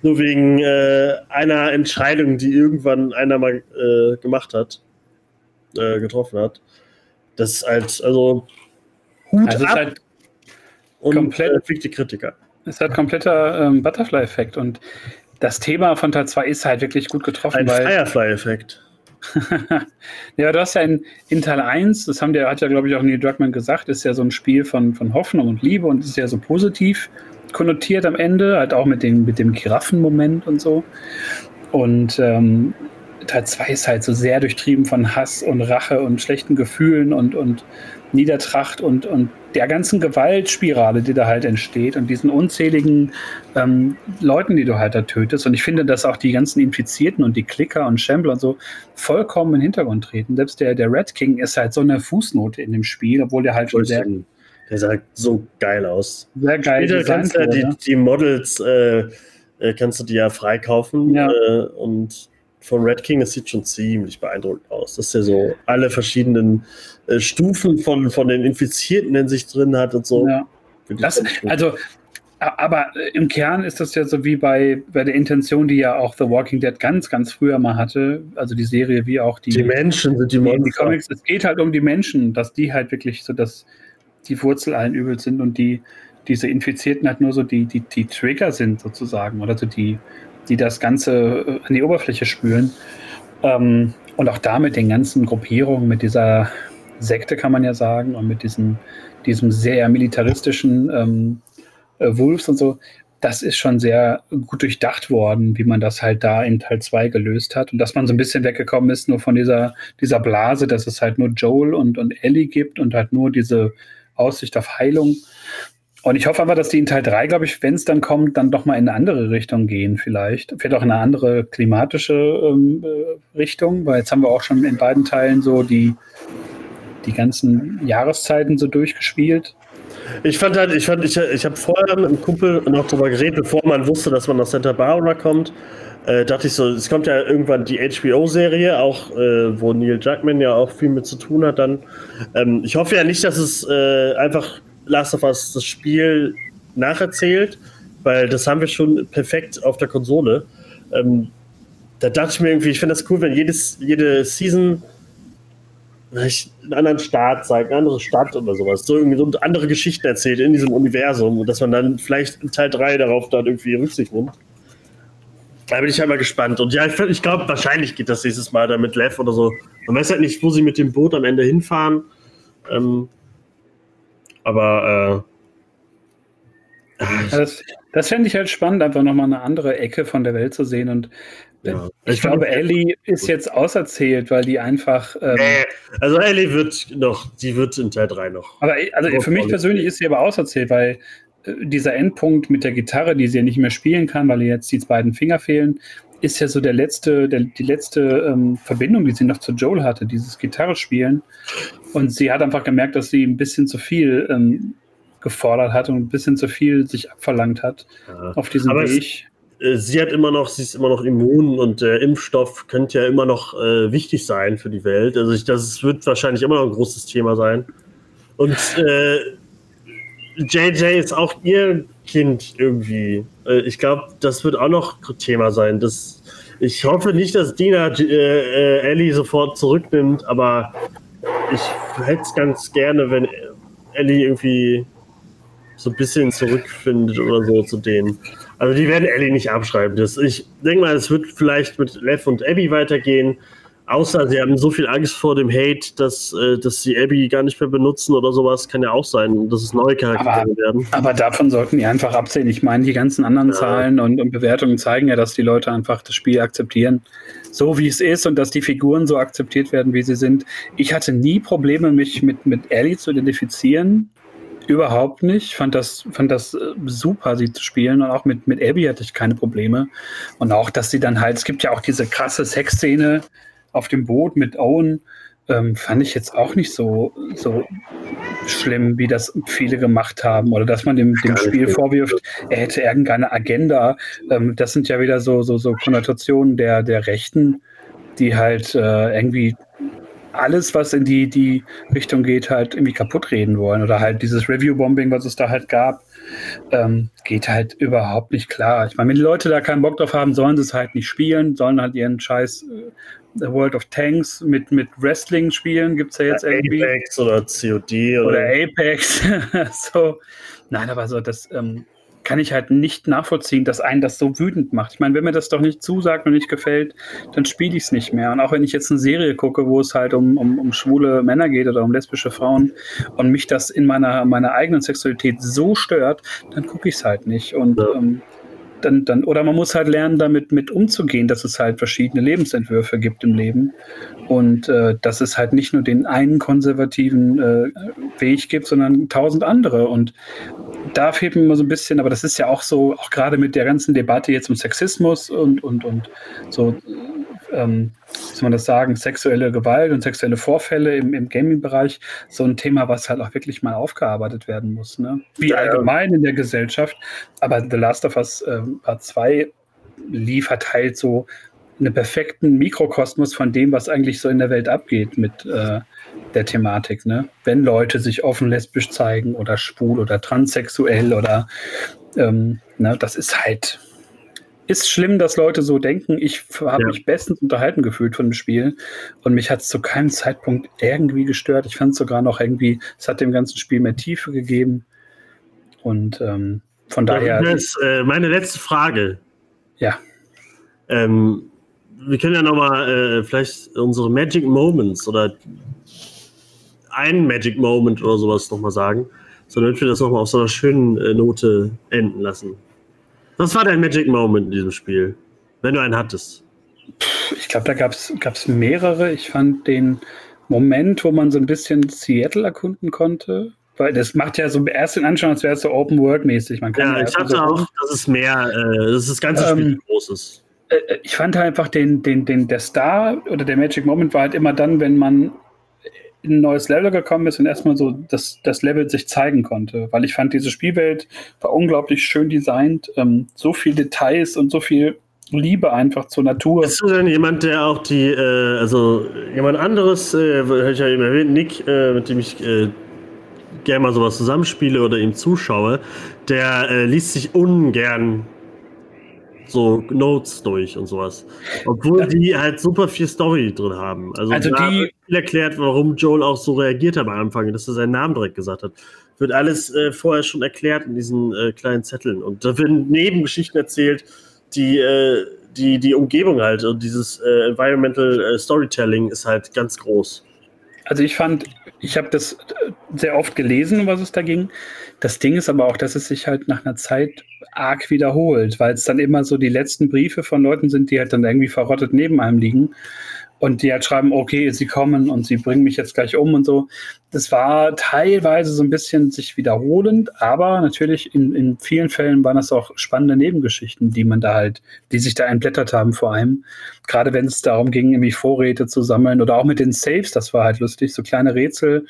Speaker 1: Nur wegen äh, einer Entscheidung, die irgendwann einer mal äh, gemacht hat, äh, getroffen hat. Das ist halt, also, Hut
Speaker 2: also
Speaker 1: ab
Speaker 2: halt
Speaker 1: und
Speaker 2: komplett-
Speaker 1: äh, die Kritiker.
Speaker 2: Es hat kompletter ähm, Butterfly-Effekt und das Thema von Teil 2 ist halt wirklich gut getroffen,
Speaker 1: Ein. Firefly-Effekt.
Speaker 2: ja, du hast ja in, in Teil 1, das haben der, hat ja, glaube ich, auch Neil Druckmann gesagt, ist ja so ein Spiel von, von Hoffnung und Liebe und ist ja so positiv konnotiert am Ende, halt auch mit dem, mit dem Giraffenmoment und so. Und ähm, Teil 2 ist halt so sehr durchtrieben von Hass und Rache und schlechten Gefühlen und, und Niedertracht und, und der ganzen Gewaltspirale, die da halt entsteht und diesen unzähligen ähm, Leuten, die du halt da tötest. Und ich finde, dass auch die ganzen Infizierten und die Klicker und Shambler und so vollkommen in den Hintergrund treten. Selbst der, der Red King ist halt so eine Fußnote in dem Spiel, obwohl der halt schon sehr
Speaker 1: Der sah so geil aus.
Speaker 2: Sehr geil.
Speaker 1: Später kannst du die, die Models äh, äh, kannst du die ja freikaufen.
Speaker 2: Ja.
Speaker 1: Äh, und von Red King, das sieht schon ziemlich beeindruckend aus. Das ist ja so alle verschiedenen äh, Stufen von, von den Infizierten in sich drin hat und so.
Speaker 2: Ja. Das, also, aber äh, im Kern ist das ja so wie bei, bei der Intention, die ja auch The Walking Dead ganz, ganz früher mal hatte. Also die Serie wie auch die,
Speaker 1: die Menschen sind die
Speaker 2: die, die
Speaker 1: Monster.
Speaker 2: Comics. Es geht halt um die Menschen, dass die halt wirklich so das, die Wurzel allen Übels sind und die, diese Infizierten halt nur so die, die, die Trigger sind sozusagen oder so die, die das Ganze äh, an die Oberfläche spülen. Ähm, und auch da mit den ganzen Gruppierungen, mit dieser Sekte kann man ja sagen und mit diesem, diesem sehr militaristischen ähm, äh, Wolves und so, das ist schon sehr gut durchdacht worden, wie man das halt da in Teil 2 gelöst hat. Und dass man so ein bisschen weggekommen ist, nur von dieser, dieser Blase, dass es halt nur Joel und, und Ellie gibt und halt nur diese Aussicht auf Heilung. Und ich hoffe aber, dass die in Teil 3, glaube ich, wenn es dann kommt, dann doch mal in eine andere Richtung gehen, vielleicht. Vielleicht auch in eine andere klimatische ähm, äh, Richtung, weil jetzt haben wir auch schon in beiden Teilen so die, die ganzen Jahreszeiten so durchgespielt.
Speaker 1: Ich fand halt, ich fand, ich, ich habe vorher mit einem Kumpel noch drüber geredet, bevor man wusste, dass man nach Santa Barbara kommt. Äh, dachte ich so, es kommt ja irgendwann die HBO-Serie, auch äh, wo Neil Druckmann ja auch viel mit zu tun hat. Dann, ähm, ich hoffe ja nicht, dass es äh, einfach Last of Us das Spiel nacherzählt, weil das haben wir schon perfekt auf der Konsole. Ähm, da dachte ich mir irgendwie, ich finde das cool, wenn jedes, jede Season einen anderen Staat zeigt, eine andere Stadt oder sowas. So irgendwie so andere Geschichten erzählt in diesem Universum und dass man dann vielleicht in Teil 3 darauf dann irgendwie Rücksicht nimmt. Da bin ich halt mal gespannt. Und ja, ich, ich glaube, wahrscheinlich geht das nächstes Mal dann mit Lev oder so. Man weiß halt nicht, wo sie mit dem Boot am Ende hinfahren. Ähm, aber äh,
Speaker 2: Ja, das das fände ich halt spannend, einfach nochmal eine andere Ecke von der Welt zu sehen. Und
Speaker 1: ja.
Speaker 2: ich, glaube, Ellie ist jetzt auserzählt, weil die einfach. Ähm,
Speaker 1: Äh, also Ellie wird noch, die wird in Teil 3 noch.
Speaker 2: aber also für mich persönlich ist sie aber auserzählt, weil äh, dieser Endpunkt mit der Gitarre, die sie ja nicht mehr spielen kann, weil ihr jetzt die beiden Finger fehlen, ist ja so der letzte, der, die letzte ähm, Verbindung, die sie noch zu Joel hatte, dieses Gitarre spielen. Und sie hat einfach gemerkt, dass sie ein bisschen zu viel ähm, gefordert hat und ein bisschen zu viel sich abverlangt hat
Speaker 1: Ja.
Speaker 2: auf diesem
Speaker 1: Aber es-
Speaker 2: Weg.
Speaker 1: Äh, sie hat immer noch, sie ist immer noch immun und der Impfstoff könnte ja immer noch äh, wichtig sein für die Welt. Also ich, das wird wahrscheinlich immer noch ein großes Thema sein. Und äh, JJ ist auch ihr Kind irgendwie. Äh, ich glaube, das wird auch noch Thema sein. Das, ich hoffe nicht, dass Dina äh, äh, Ellie sofort zurücknimmt, aber ich hätte es ganz gerne, wenn Ellie irgendwie so ein bisschen zurückfindet oder so zu denen. Also die werden Ellie nicht abschreiben. Das, ich denke mal, es wird vielleicht mit Lev und Abby weitergehen. Außer sie haben so viel Angst vor dem Hate, dass, äh, dass sie Abby gar nicht mehr benutzen oder sowas. Kann ja auch sein, dass es neue Charaktere
Speaker 2: Aber-
Speaker 1: werden.
Speaker 2: Aber davon sollten die einfach absehen. Ich meine, die ganzen anderen
Speaker 1: Ja.
Speaker 2: Zahlen und, und Bewertungen zeigen ja, dass die Leute einfach das Spiel akzeptieren, so wie es ist und dass die Figuren so akzeptiert werden, wie sie sind. Ich hatte nie Probleme, mich mit, mit Ellie zu identifizieren. Überhaupt nicht. Fand das, fand das äh, super, sie zu spielen. Und auch mit, mit Abby hatte ich keine Probleme. Und auch, dass sie dann halt, es gibt ja auch diese krasse Sexszene auf dem Boot mit Owen. Ähm, fand ich jetzt auch nicht so, so schlimm, wie das viele gemacht haben. Oder dass man dem, dem. Spiel vorwirft, er hätte irgendeine Agenda. Ähm, das sind ja wieder so, so, so Konnotationen der, der Rechten, die halt äh, irgendwie alles, was in die, die Richtung geht, halt irgendwie kaputt reden wollen. Oder halt dieses Review-Bombing, was es da halt gab, ähm, geht halt überhaupt nicht klar. Ich meine, wenn die Leute da keinen Bock drauf haben, sollen sie es halt nicht spielen, sollen halt ihren scheiß äh, World of Tanks mit, mit Wrestling spielen, gibt es ja jetzt irgendwie.
Speaker 1: Apex oder COD oder,
Speaker 2: Oder Apex. so. Nein, aber so, das ähm, kann ich halt nicht nachvollziehen, dass einen das so wütend macht. Ich meine, wenn mir das doch nicht zusagt und nicht gefällt, dann spiele ich es nicht mehr. Und auch wenn ich jetzt eine Serie gucke, wo es halt um, um, um schwule Männer geht oder um lesbische Frauen und mich das in meiner, meiner eigenen Sexualität so stört, dann gucke ich es halt nicht. Und
Speaker 1: Ja.
Speaker 2: ähm, dann, dann, oder man muss halt lernen, damit mit umzugehen, dass es halt verschiedene Lebensentwürfe gibt im Leben. Und äh, dass es halt nicht nur den einen konservativen äh, Weg gibt, sondern tausend andere. Und da fehlt mir immer so ein bisschen, aber das ist ja auch so, auch gerade mit der ganzen Debatte jetzt um Sexismus und, und, und so ähm, wie soll man das sagen, sexuelle Gewalt und sexuelle Vorfälle im, im Gaming-Bereich so ein Thema, was halt auch wirklich mal aufgearbeitet werden muss. Ne? Wie
Speaker 1: Ja, ja.
Speaker 2: allgemein in der Gesellschaft. Aber The Last of Us ähm, Part 2 liefert halt so einen perfekten Mikrokosmos von dem, was eigentlich so in der Welt abgeht mit äh, der Thematik. Ne? Wenn Leute sich offen lesbisch zeigen oder schwul oder transsexuell oder ähm, ne, das ist halt ist schlimm, dass Leute so denken. Ich habe
Speaker 1: Ja.
Speaker 2: mich bestens unterhalten gefühlt von dem Spiel und mich hat es zu keinem Zeitpunkt irgendwie gestört. Ich fand es sogar noch irgendwie, es hat dem ganzen Spiel mehr Tiefe gegeben. Und ähm, von daher,
Speaker 1: Das ist äh, meine letzte Frage.
Speaker 2: ja,
Speaker 1: Ähm, wir können ja nochmal äh, vielleicht unsere Magic Moments oder einen Magic Moment oder sowas nochmal sagen, sondern wir das nochmal auf so einer schönen äh, Note enden lassen. Was war dein Magic Moment in diesem Spiel? Wenn du einen hattest.
Speaker 2: ich glaube, da gab es mehrere. Ich fand den Moment, wo man so ein bisschen Seattle erkunden konnte, weil das macht ja so erst den Anschein, als wäre es so Open World mäßig. Man kann
Speaker 1: Ja, ich hatte
Speaker 2: so
Speaker 1: auch, dass es mehr, äh, dass das ganze Spiel
Speaker 2: Ähm,
Speaker 1: groß ist.
Speaker 2: äh, ich fand halt einfach den, den, den, der Star oder der Magic Moment war halt immer dann, wenn man in ein neues Level gekommen ist und erstmal so das, das Level sich zeigen konnte. Weil ich fand, diese Spielwelt war unglaublich schön designt, ähm, so viel Details und so viel Liebe einfach zur Natur.
Speaker 1: Bist du denn jemand, der auch die, äh, also jemand anderes, äh, ich ja eben erwähnt, Nick, äh, mit dem ich äh, gerne mal sowas zusammenspiele oder ihm zuschaue, der äh, liest sich ungern so Notes durch und sowas. Obwohl die halt super viel Story drin haben. Also,
Speaker 2: Also die-
Speaker 1: erklärt, warum Joel auch so reagiert hat am Anfang, dass er seinen Namen direkt gesagt hat. Wird alles äh, vorher schon erklärt in diesen äh, kleinen Zetteln. Und da werden Nebengeschichten erzählt, die, äh, die, die Umgebung halt und dieses äh, Environmental äh, Storytelling ist halt ganz groß.
Speaker 2: Also ich fand, ich habe das äh, sehr oft gelesen, um was es da ging. Das Ding ist aber auch, dass es sich halt nach einer Zeit arg wiederholt, weil es dann immer so die letzten Briefe von Leuten sind, die halt dann irgendwie verrottet neben einem liegen und die halt schreiben, okay, sie kommen und sie bringen mich jetzt gleich um und so. Das war teilweise so ein bisschen sich wiederholend, aber natürlich in, in vielen Fällen waren das auch spannende Nebengeschichten, die man da halt, die sich da entblättert haben vor allem. Gerade wenn es darum ging, irgendwie Vorräte zu sammeln oder auch mit den Saves, das war halt lustig, so kleine Rätsel,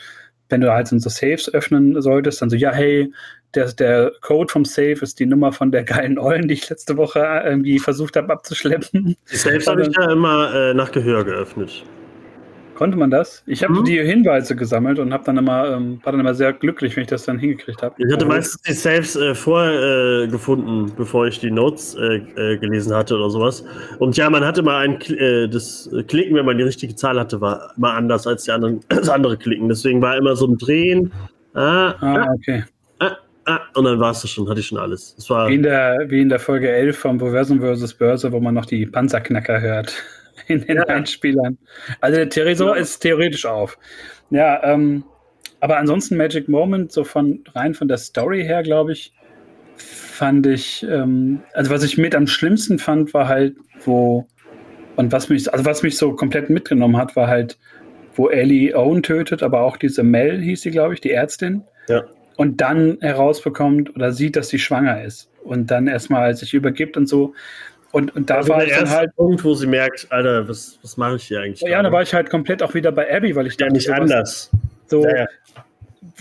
Speaker 2: wenn du halt so Saves öffnen solltest, dann so, ja, hey, der, der Code vom Safe ist die Nummer von der geilen Ollen, die ich letzte Woche irgendwie versucht habe abzuschleppen.
Speaker 1: Die Saves habe ich ja immer äh, nach Gehör geöffnet.
Speaker 2: Konnte man das? Ich habe
Speaker 1: Mhm.
Speaker 2: die Hinweise gesammelt und habe dann immer, ähm, war dann immer sehr glücklich, wenn ich das dann hingekriegt habe.
Speaker 1: Ich hatte meistens die Saves äh, vorher äh, gefunden, bevor ich die Notes äh, äh, gelesen hatte oder sowas. Und ja, man hatte mal ein äh, das Klicken, wenn man die richtige Zahl hatte, war immer anders als die anderen, das andere Klicken. Deswegen war immer so ein Drehen. Ah, ah,
Speaker 2: Ah, okay.
Speaker 1: ah, ah, und dann war es schon, hatte ich schon alles. Es war
Speaker 2: Wie in, der, wie in der Folge 11 vom Proversum vs. Börse, wo man noch die Panzerknacker hört in den
Speaker 1: Ja.
Speaker 2: Einspielern. Also der Tresor
Speaker 1: Ja.
Speaker 2: ist theoretisch auf. Ja, ähm, aber ansonsten Magic Moment, so von rein von der Story her, glaube ich, fand ich, ähm, also was ich mit am schlimmsten fand, war halt, wo, und was mich, also was mich so komplett mitgenommen hat, war halt, wo Ellie Owen tötet, aber auch diese Mel hieß sie, glaube ich, die Ärztin
Speaker 1: ja.
Speaker 2: Und dann herausbekommt oder sieht, dass sie schwanger ist und dann erstmal sich übergibt und so. Und, und da
Speaker 1: Also
Speaker 2: war ich dann halt,
Speaker 1: Punkt, wo sie merkt, Alter, was, was mache ich hier eigentlich?
Speaker 2: ja, da war ich halt komplett auch wieder bei Abby, weil ich
Speaker 1: ja
Speaker 2: dachte,
Speaker 1: nicht anders.
Speaker 2: So,
Speaker 1: Ja, ja.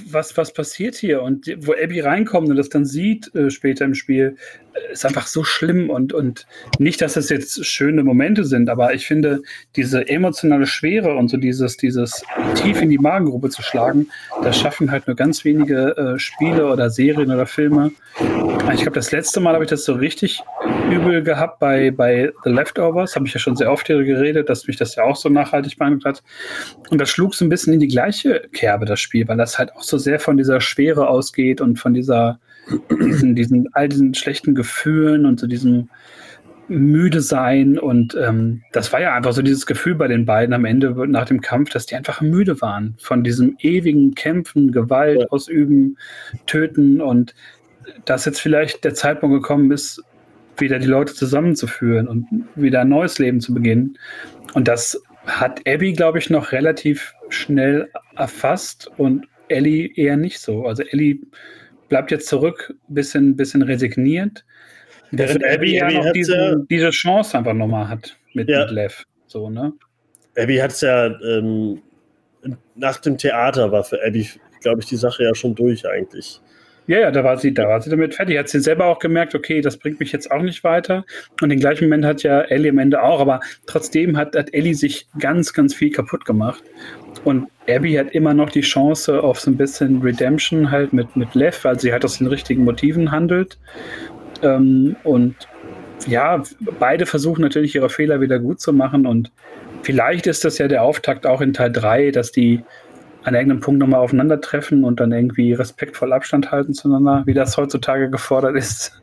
Speaker 2: Was, was passiert hier? Und wo Abby reinkommt und das dann sieht äh, später im Spiel, äh, ist einfach so schlimm und, und nicht, dass es jetzt schöne Momente sind, aber ich finde, diese emotionale Schwere und so dieses, dieses tief in die Magengrube zu schlagen, das schaffen halt nur ganz wenige äh, Spiele oder Serien oder Filme. Ich glaube, das letzte Mal habe ich das so richtig übel gehabt bei, bei The Leftovers. Habe ich ja schon sehr oft hier geredet, dass mich das ja auch so nachhaltig beeindruckt hat. Und das schlug so ein bisschen in die gleiche Kerbe, das Spiel, weil das halt auch so sehr von dieser Schwere ausgeht und von dieser, diesen, diesen, all diesen schlechten Gefühlen und so diesem müde sein. Und ähm, das war ja einfach so dieses Gefühl bei den beiden am Ende nach dem Kampf, dass die einfach müde waren von diesem ewigen Kämpfen, Gewalt ausüben, töten und dass jetzt vielleicht der Zeitpunkt gekommen ist, wieder die Leute zusammenzuführen und wieder ein neues Leben zu beginnen. Und das hat Abby, glaube ich, noch relativ schnell erfasst und Ellie eher nicht so. Also Ellie bleibt jetzt zurück, bisschen, bisschen resigniert, während Abby,
Speaker 1: Abby-
Speaker 2: ja
Speaker 1: Abby
Speaker 2: noch diesen, diese Chance einfach nochmal hat mit,
Speaker 1: Ja.
Speaker 2: mit Lev. So, ne?
Speaker 1: Abby hat es ja ähm, nach dem Theater war für Abby, glaube ich, die Sache ja schon durch eigentlich.
Speaker 2: Ja, ja, da war sie, da war sie damit fertig. Hat sie selber auch gemerkt, okay, das bringt mich jetzt auch nicht weiter. Und den gleichen Moment hat ja Ellie am Ende auch, aber trotzdem hat, hat Ellie sich ganz, ganz viel kaputt gemacht. Und Abby hat immer noch die Chance auf so ein bisschen Redemption halt mit, mit Lev, weil sie halt aus den richtigen Motiven handelt. Ähm, und ja, beide versuchen natürlich ihre Fehler wieder gut zu machen und vielleicht ist das ja der Auftakt auch in Teil 3, dass die an irgendeinem Punkt nochmal aufeinandertreffen und dann irgendwie respektvoll Abstand halten zueinander, wie das heutzutage gefordert ist.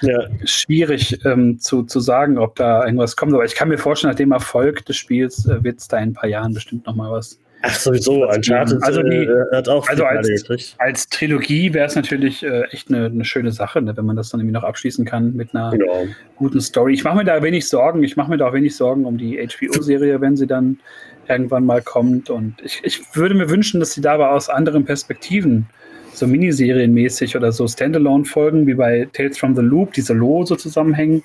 Speaker 2: Ja. Schwierig ähm, zu, zu sagen, ob da irgendwas kommt. Aber ich kann mir vorstellen, nach dem Erfolg des Spiels äh, wird es da in ein paar Jahren bestimmt nochmal was.
Speaker 1: Ach, sowieso, Uncharted
Speaker 2: also die,
Speaker 1: äh, hat auch
Speaker 2: also als, als Trilogie wäre es natürlich äh, echt eine, eine schöne Sache, ne, wenn man das dann irgendwie noch abschließen kann mit einer genau. guten Story. Ich mache mir da wenig Sorgen. Ich mache mir da auch wenig Sorgen um die HBO-Serie, wenn sie dann irgendwann mal kommt. Und ich, ich würde mir wünschen, dass sie da aber aus anderen Perspektiven, so Miniserienmäßig oder so Standalone-Folgen wie bei Tales from the Loop, die Solo so zusammenhängen,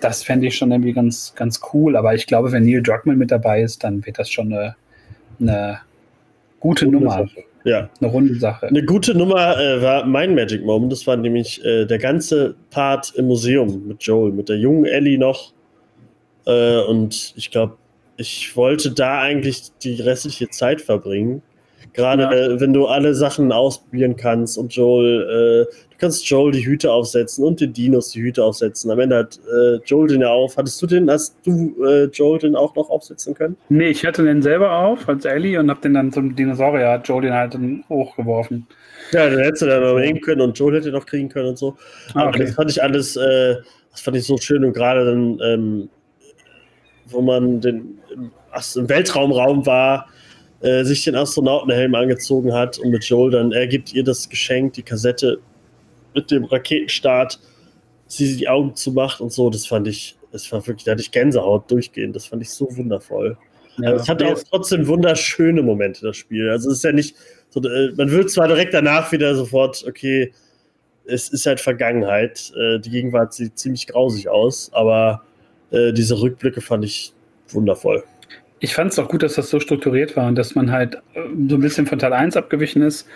Speaker 2: das fände ich schon irgendwie ganz, ganz cool. Aber ich glaube, wenn Neil Druckmann mit dabei ist, dann wird das schon eine, eine gute runde Nummer.
Speaker 1: Sache. Ja.
Speaker 2: Eine runde Sache.
Speaker 1: Eine gute Nummer äh, war mein Magic Moment. Das war nämlich äh, der ganze Part im Museum mit Joel, mit der jungen Ellie noch. Äh, und ich glaube, ich wollte da eigentlich die restliche Zeit verbringen. Gerade ja. äh, wenn du alle Sachen ausprobieren kannst und Joel, äh, du kannst Joel die Hüte aufsetzen und den Dinos die Hüte aufsetzen. Am Ende hat äh, Joel den ja auf. Hattest du den, hast du äh, Joel den auch noch aufsetzen können?
Speaker 2: Nee, ich hatte den selber auf als Ellie und hab den dann zum Dinosaurier, hat Joel den halt dann hochgeworfen.
Speaker 1: Ja, dann hättest du dann noch nehmen können und Joel hätte noch kriegen können und so. Ah, okay. Aber das fand ich alles, äh, das fand ich so schön und gerade dann, ähm, wo man den im Weltraumraum war, äh, sich den Astronautenhelm angezogen hat und mit Joel dann, er gibt ihr das Geschenk, die Kassette mit dem Raketenstart, sie die Augen zumacht und so, das fand ich, das war wirklich, da hatte ich Gänsehaut durchgehend, das fand ich so wundervoll. Ja, es hatte auch trotzdem wunderschöne Momente, das Spiel. Also es ist ja nicht so, äh, man wird zwar direkt danach wieder sofort, okay, es ist halt Vergangenheit. Äh, die Gegenwart sieht ziemlich grausig aus, aber äh, diese Rückblicke fand ich wundervoll.
Speaker 2: Ich fand es auch gut, dass das so strukturiert war und dass man halt äh, so ein bisschen von Teil 1 abgewichen ist,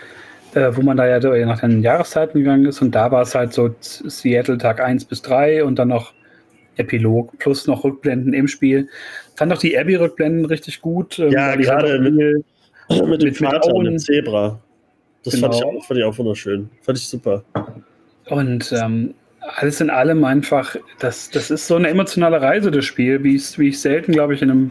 Speaker 2: äh, wo man da ja nach den Jahreszeiten gegangen ist und da war es halt so Seattle Tag 1 bis 3 und dann noch Epilog plus noch Rückblenden im Spiel. Fand auch die Abby-Rückblenden richtig gut.
Speaker 1: Ähm, ja, gerade halt mit, mit, dem mit, Vater und dem Zebra. Das genau. fand, ich auch, fand ich auch wunderschön. Fand ich super.
Speaker 2: Und ähm, alles in allem einfach, das, das ist so eine emotionale Reise, das Spiel, wie ich, wie ich selten, glaube ich, in einem,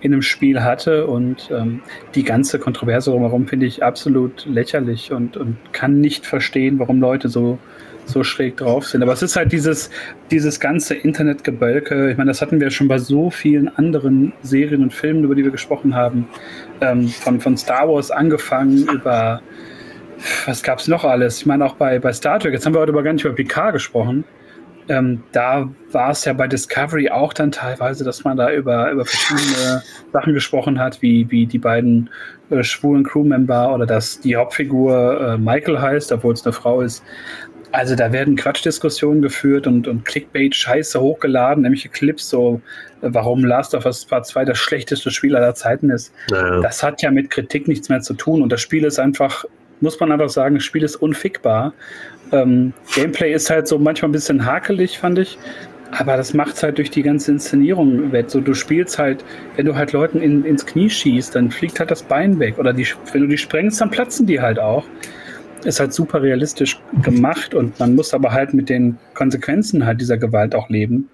Speaker 2: in einem Spiel hatte. Und ähm, die ganze Kontroverse drumherum finde ich absolut lächerlich und, und kann nicht verstehen, warum Leute so, so schräg drauf sind. Aber es ist halt dieses, dieses ganze Internetgebölke. Ich meine, das hatten wir schon bei so vielen anderen Serien und Filmen, über die wir gesprochen haben. Ähm, von, von Star Wars angefangen über was gab es noch alles? Ich meine, auch bei, bei Star Trek, jetzt haben wir heute aber gar nicht über Picard gesprochen. Ähm, da war es ja bei Discovery auch dann teilweise, dass man da über, über verschiedene Sachen gesprochen hat, wie, wie die beiden äh, schwulen Crewmember oder dass die Hauptfigur äh, Michael heißt, obwohl es eine Frau ist. Also da werden Quatschdiskussionen geführt und, und Clickbait-Scheiße hochgeladen, nämlich Clips, so äh, warum Last of Us Part 2 das schlechteste Spiel aller Zeiten ist. Naja. Das hat ja mit Kritik nichts mehr zu tun und das Spiel ist einfach muss man einfach sagen, das Spiel ist unfickbar. Ähm, Gameplay ist halt so manchmal ein bisschen hakelig, fand ich. Aber das macht es halt durch die ganze Inszenierung wett. So, du spielst halt, wenn du halt Leuten in, ins Knie schießt, dann fliegt halt das Bein weg. Oder die, wenn du die sprengst, dann platzen die halt auch. Ist halt super realistisch gemacht und man muss aber halt mit den Konsequenzen halt dieser Gewalt auch leben.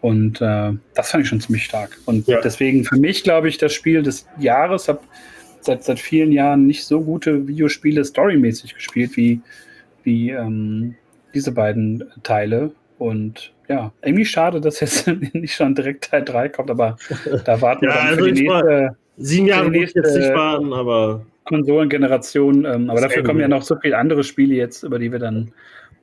Speaker 2: Und äh, das fand ich schon ziemlich stark. Und ja. deswegen für mich, glaube ich, das Spiel des Jahres. Hab, seit, seit vielen Jahren nicht so gute Videospiele storymäßig gespielt wie, wie ähm, diese beiden Teile. Und ja, irgendwie schade, dass jetzt nicht schon direkt Teil 3 kommt, aber da warten
Speaker 1: ja, wir dann also für die nächste. Sieben Jahre muss jetzt nicht warten, aber.
Speaker 2: Konsolengeneration. Ähm, aber dafür kommen ja noch so viele andere Spiele jetzt, über die wir dann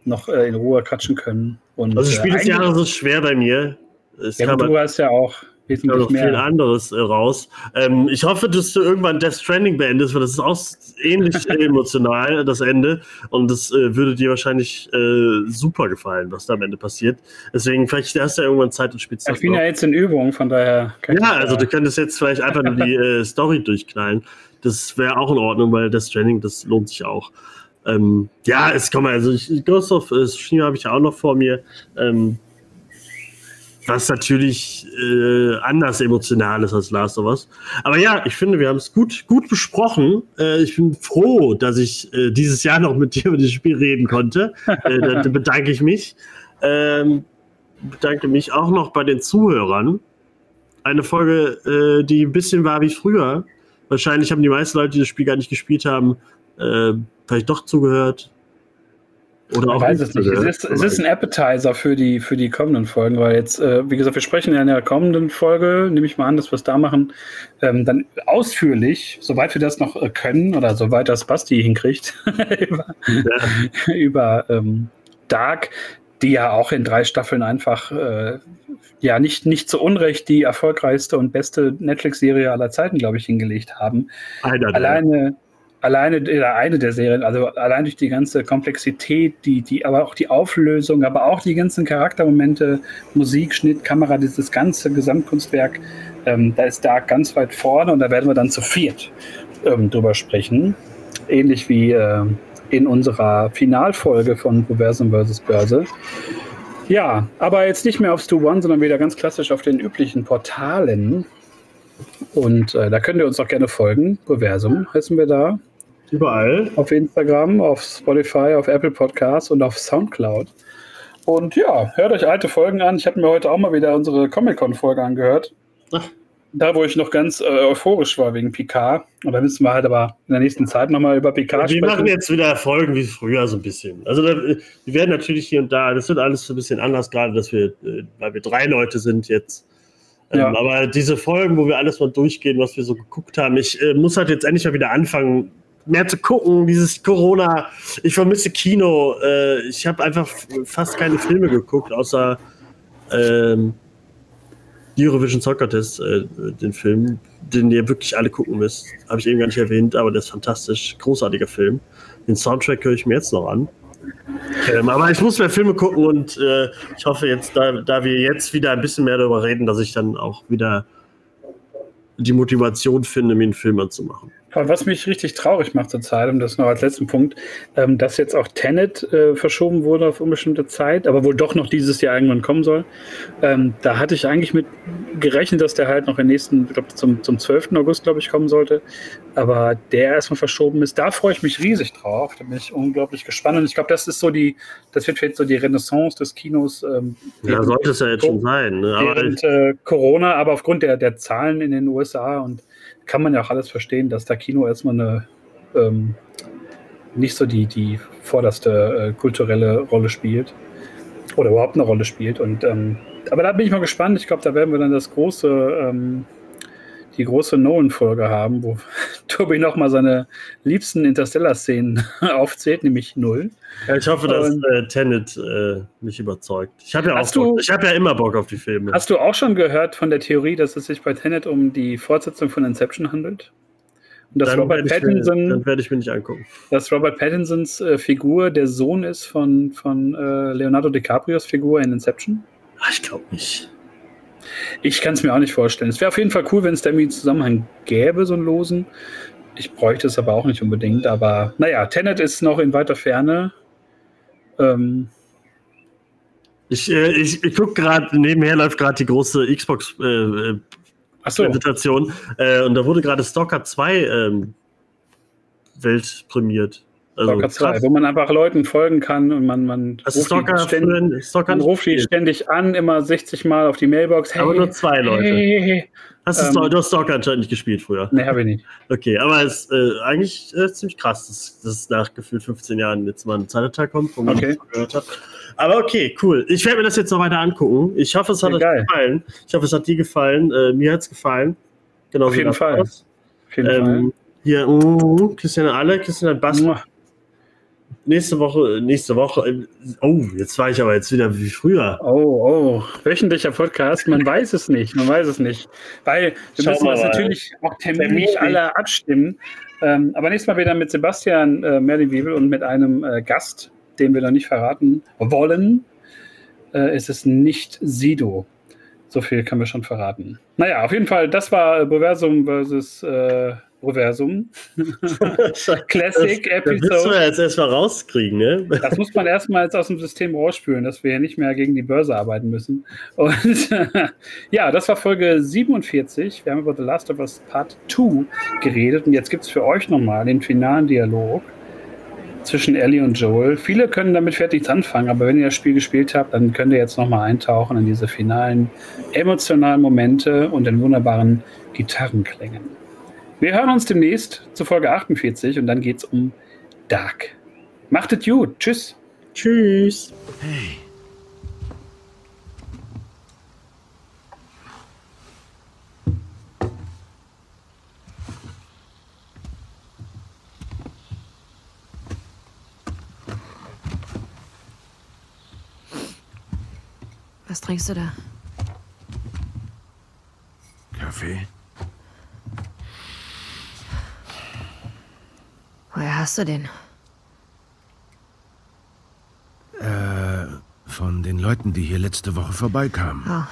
Speaker 2: noch äh, in Ruhe quatschen können.
Speaker 1: Und, also Spiel äh, des Jahres ist schwer bei mir.
Speaker 2: ja, du hast ja auch wesentlich
Speaker 1: noch viel
Speaker 2: mehr.
Speaker 1: anderes äh, raus. Ähm, ich hoffe, dass du irgendwann Death Stranding beendest, weil das ist auch ähnlich emotional, das Ende. Und das äh, würde dir wahrscheinlich äh, super gefallen, was da am Ende passiert. Deswegen, vielleicht hast du ja irgendwann Zeit und spielst
Speaker 2: Ich bin ja jetzt in Übung, von daher. kann ich
Speaker 1: Ja, also du könntest jetzt vielleicht einfach nur die äh, Story durchknallen. Das wäre auch in Ordnung, weil Death Stranding, das lohnt sich auch. Ähm, ja, es kommt also ich, Ghost of Tsushima habe ich ja auch noch vor mir. Ähm, was natürlich äh, anders emotional ist als Last of Us. Aber ja, ich finde, wir haben es gut, gut besprochen. Äh, ich bin froh, dass ich äh, dieses Jahr noch mit dir über das Spiel reden konnte. äh, da, da bedanke ich mich. Ähm, bedanke mich auch noch bei den Zuhörern. Eine Folge, äh, die ein bisschen war wie früher. Wahrscheinlich haben die meisten Leute, die das Spiel gar nicht gespielt haben, äh, vielleicht doch zugehört. Oder
Speaker 2: Ich
Speaker 1: auch
Speaker 2: weiß es nicht. Es ist, es ist ein Appetizer für die, für die kommenden Folgen, weil jetzt, äh, wie gesagt, wir sprechen ja in der kommenden Folge, nehme ich mal an, dass wir es da machen, ähm, dann ausführlich, soweit wir das noch äh, können oder soweit das Basti hinkriegt, über,
Speaker 1: Ja.
Speaker 2: über ähm, Dark, die ja auch in drei Staffeln einfach äh, ja nicht, nicht zu Unrecht die erfolgreichste und beste Netflix-Serie aller Zeiten, glaube ich, hingelegt haben
Speaker 1: Einer
Speaker 2: alleine, alleine oder eine der Serien, also allein durch die ganze Komplexität, die, die, aber auch die Auflösung, aber auch die ganzen Charaktermomente, Musik, Schnitt, Kamera, dieses ganze Gesamtkunstwerk, ähm, da ist Dark ganz weit vorne und da werden wir dann zu viert ähm, drüber sprechen. Ähnlich wie äh, in unserer Finalfolge von Proversum vs. Börse. Ja, aber jetzt nicht mehr auf Stu One, sondern wieder ganz klassisch auf den üblichen Portalen. Und äh, da könnt ihr uns auch gerne folgen. Proversum heißen wir da.
Speaker 1: Überall.
Speaker 2: Auf Instagram, auf Spotify, auf Apple Podcasts und auf Soundcloud. Und ja, hört euch alte Folgen an. Ich habe mir heute auch mal wieder unsere Comic-Con-Folge angehört.
Speaker 1: Ach.
Speaker 2: Da, wo ich noch ganz äh, euphorisch war wegen Picard. Und da müssen wir halt aber in der nächsten Zeit nochmal über Picard
Speaker 1: Wir
Speaker 2: sprechen.
Speaker 1: machen jetzt wieder Folgen wie früher so ein bisschen. Also da, wir werden natürlich hier und da, das wird alles so ein bisschen anders, gerade dass wir, äh, weil wir drei Leute sind jetzt. Ähm,
Speaker 2: Ja.
Speaker 1: Aber diese Folgen, wo wir alles mal durchgehen, was wir so geguckt haben, ich äh, muss halt jetzt endlich mal wieder anfangen, mehr zu gucken. Dieses Corona, ich vermisse Kino. Äh, ich habe einfach fast keine Filme geguckt, außer ähm, Eurovision Soccer Test, äh, den Film, den ihr wirklich alle gucken müsst. Habe ich eben gar nicht erwähnt, aber der ist fantastisch. Großartiger Film. Den Soundtrack höre ich mir jetzt noch an. Ähm, aber ich muss mehr Filme gucken und äh, ich hoffe jetzt, da, da wir jetzt wieder ein bisschen mehr darüber reden, dass ich dann auch wieder die Motivation finde, mir einen Film anzumachen.
Speaker 2: Was mich richtig traurig macht zurzeit, und das noch als letzten Punkt, ähm, dass jetzt auch Tenet äh, verschoben wurde auf unbestimmte Zeit, aber wohl doch noch dieses Jahr irgendwann kommen soll. Ähm, da hatte ich eigentlich mit gerechnet, dass der halt noch im nächsten, ich glaube zum, zum 12. August, glaube ich, kommen sollte. Aber der erstmal verschoben ist, da freue ich mich riesig drauf. Da bin ich unglaublich gespannt. Und ich glaube, das ist so die, das wird jetzt so die Renaissance des Kinos. Ähm,
Speaker 1: Ja, sollte es ja jetzt schon sein. Ne? Aber
Speaker 2: während äh, Corona, aber aufgrund der, der Zahlen in den USA und kann man ja auch alles verstehen, dass da Kino erstmal eine ähm, nicht so die, die vorderste äh, kulturelle Rolle spielt oder überhaupt eine Rolle spielt. Und ähm, aber da bin ich mal gespannt. Ich glaube, da werden wir dann das große, ähm, die große Nolan-Folge haben, wo Tobi nochmal seine liebsten Interstellar-Szenen aufzählt, nämlich null.
Speaker 1: Ja, ich hoffe, dass
Speaker 2: Und-
Speaker 1: äh, Tenet äh, mich überzeugt. Ich habe ja, auch
Speaker 2: Hast du-
Speaker 1: Bock- ich hab ja immer Bock auf die Filme.
Speaker 2: Hast du auch schon gehört von der Theorie, dass es sich bei Tenet um die Fortsetzung von Inception handelt? Und dass
Speaker 1: dann
Speaker 2: Robert
Speaker 1: werde ich, mir-
Speaker 2: Pattinson,
Speaker 1: dann werde ich mir nicht angucken.
Speaker 2: dass Robert Pattinsons äh, Figur der Sohn ist von, von äh, Leonardo DiCaprios Figur in Inception?
Speaker 1: Ah, Ich glaube nicht.
Speaker 2: Ich kann es mir auch nicht vorstellen. Es wäre auf jeden Fall cool, wenn es da irgendwie einen Zusammenhang gäbe, so einen losen. Ich bräuchte es aber auch nicht unbedingt. Aber naja, Tenet ist noch in weiter Ferne. Ähm,
Speaker 1: Ich, äh, ich, ich gucke gerade, nebenher läuft gerade die große Xbox äh, äh,
Speaker 2: achso,
Speaker 1: Präsentation äh, und da wurde gerade Stalker 2 ähm, weltprämiert. Also,
Speaker 2: Stalker 2,
Speaker 1: krass.
Speaker 2: wo man einfach Leuten folgen kann und man, man
Speaker 1: du
Speaker 2: ruft die
Speaker 1: Stalker,
Speaker 2: ständig-
Speaker 1: Stalker
Speaker 2: Man ruft die ständig an, immer 60 Mal auf die Mailbox.
Speaker 1: Aber nur zwei Leute.
Speaker 2: Hey, hey, hey.
Speaker 1: Hast du,
Speaker 2: ähm,
Speaker 1: Stalker- du hast Stalker anscheinend nicht gespielt früher.
Speaker 2: Nee, habe ich nicht.
Speaker 1: Okay, aber es ist äh, eigentlich äh, ziemlich krass, dass, dass nach gefühlt 15 Jahren jetzt mal ein Teil kommt, wo man
Speaker 2: Okay.
Speaker 1: gehört hat. Aber okay, cool. Ich werde mir das jetzt noch weiter angucken. Ich hoffe, es hat
Speaker 2: Ja,
Speaker 1: euch
Speaker 2: geil.
Speaker 1: gefallen. Ich hoffe, es hat dir gefallen. Äh, mir hat es gefallen. Genau
Speaker 2: Auf jeden Fall. Auf jeden
Speaker 1: Ähm, hier, mm, Christian alle, Christian.
Speaker 2: Fall.
Speaker 1: Nächste Woche, nächste Woche. Oh, jetzt war ich aber jetzt wieder wie früher.
Speaker 2: Oh, oh, wöchentlicher Podcast, man weiß es nicht, man weiß es nicht. Weil wir
Speaker 1: Schauen
Speaker 2: müssen das natürlich auch terminlich alle abstimmen. Ähm, aber nächstes Mal wieder mit Sebastian äh, Merlin-Wiebel und mit einem äh, Gast, den wir noch nicht verraten wollen. Äh, ist es nicht Sido. So viel können wir schon verraten. Naja, auf jeden Fall, das war Reversum versus äh, Reversum. Classic
Speaker 1: Das, das müssen
Speaker 2: Episode.
Speaker 1: wir jetzt erstmal rauskriegen, ne?
Speaker 2: Das muss man erstmal jetzt aus dem System rausspülen, dass wir ja nicht mehr gegen die Börse arbeiten müssen. Und ja, das war Folge 47. Wir haben über The Last of Us Part 2 geredet. Und jetzt gibt es für euch nochmal den finalen Dialog zwischen Ellie und Joel. Viele können damit fertig nichts anfangen, aber wenn ihr das Spiel gespielt habt, dann könnt ihr jetzt nochmal eintauchen in diese finalen emotionalen Momente und den wunderbaren Gitarrenklängen. Wir hören uns demnächst zu Folge 48 und dann geht es um Dark. Macht es gut. Tschüss.
Speaker 1: Tschüss.
Speaker 4: Hey.
Speaker 3: Was trinkst du da?
Speaker 4: Kaffee?
Speaker 3: Woher hast du den?
Speaker 4: Äh, von den Leuten, die hier letzte Woche vorbeikamen.
Speaker 3: Oh,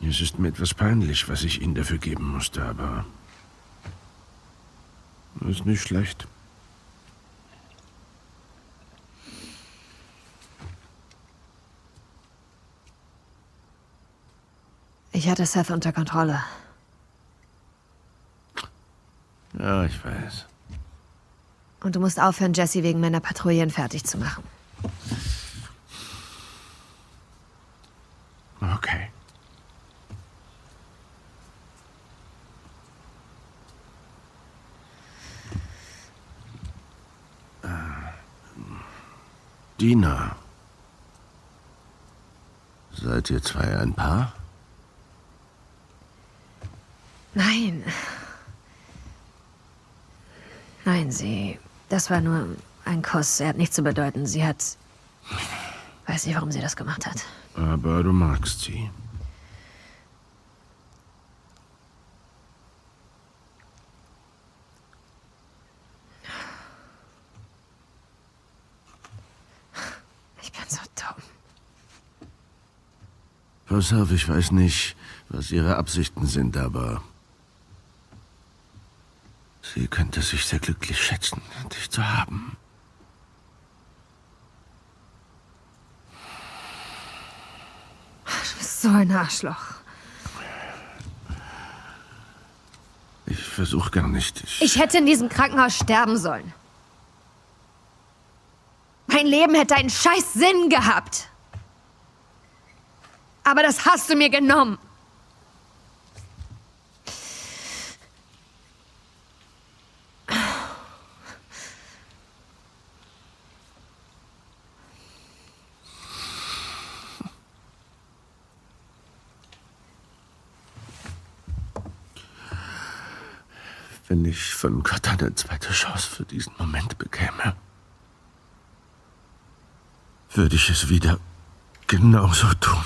Speaker 4: Es ist mir etwas peinlich, was ich ihnen dafür geben musste, aber. Ist nicht schlecht.
Speaker 3: ich hatte Seth unter Kontrolle.
Speaker 4: Ja, ich weiß.
Speaker 3: Und du musst aufhören, Jesse wegen meiner Patrouillen fertig zu machen.
Speaker 4: Okay. Äh, Dina. Seid ihr zwei ein Paar?
Speaker 3: Nein. Nein, sie. Das war nur ein Kuss. Er hat nichts zu bedeuten. Sie hat. Weiß nicht, warum sie das gemacht hat.
Speaker 4: Aber du magst sie.
Speaker 3: Ich bin so dumm.
Speaker 4: Pass auf, ich weiß nicht, was ihre Absichten sind, aber sie könnte sich sehr glücklich schätzen, dich zu haben.
Speaker 3: Du bist so ein Arschloch.
Speaker 4: Ich versuche gar nicht. Ich,
Speaker 3: Ich hätte in diesem Krankenhaus sterben sollen. Mein Leben hätte einen scheiß Sinn gehabt. Aber das hast du mir genommen.
Speaker 4: wenn ich von Gott eine zweite Chance für diesen Moment bekäme, würde ich es wieder genauso tun.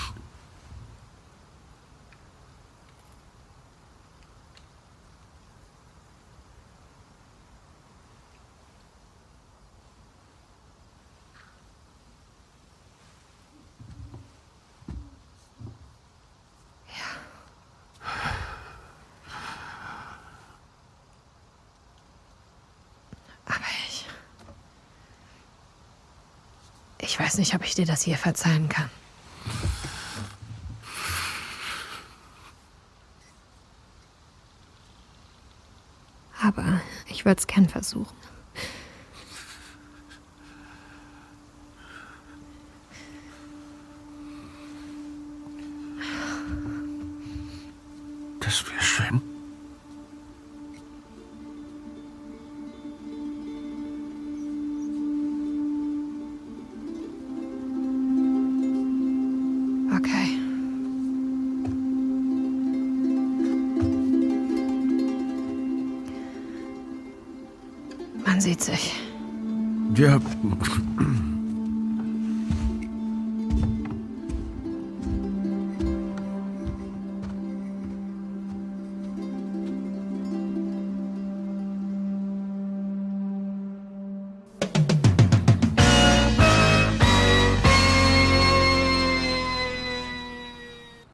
Speaker 3: Aber ich. Ich weiß nicht, ob ich dir das hier verzeihen kann. Aber ich würde es gern versuchen.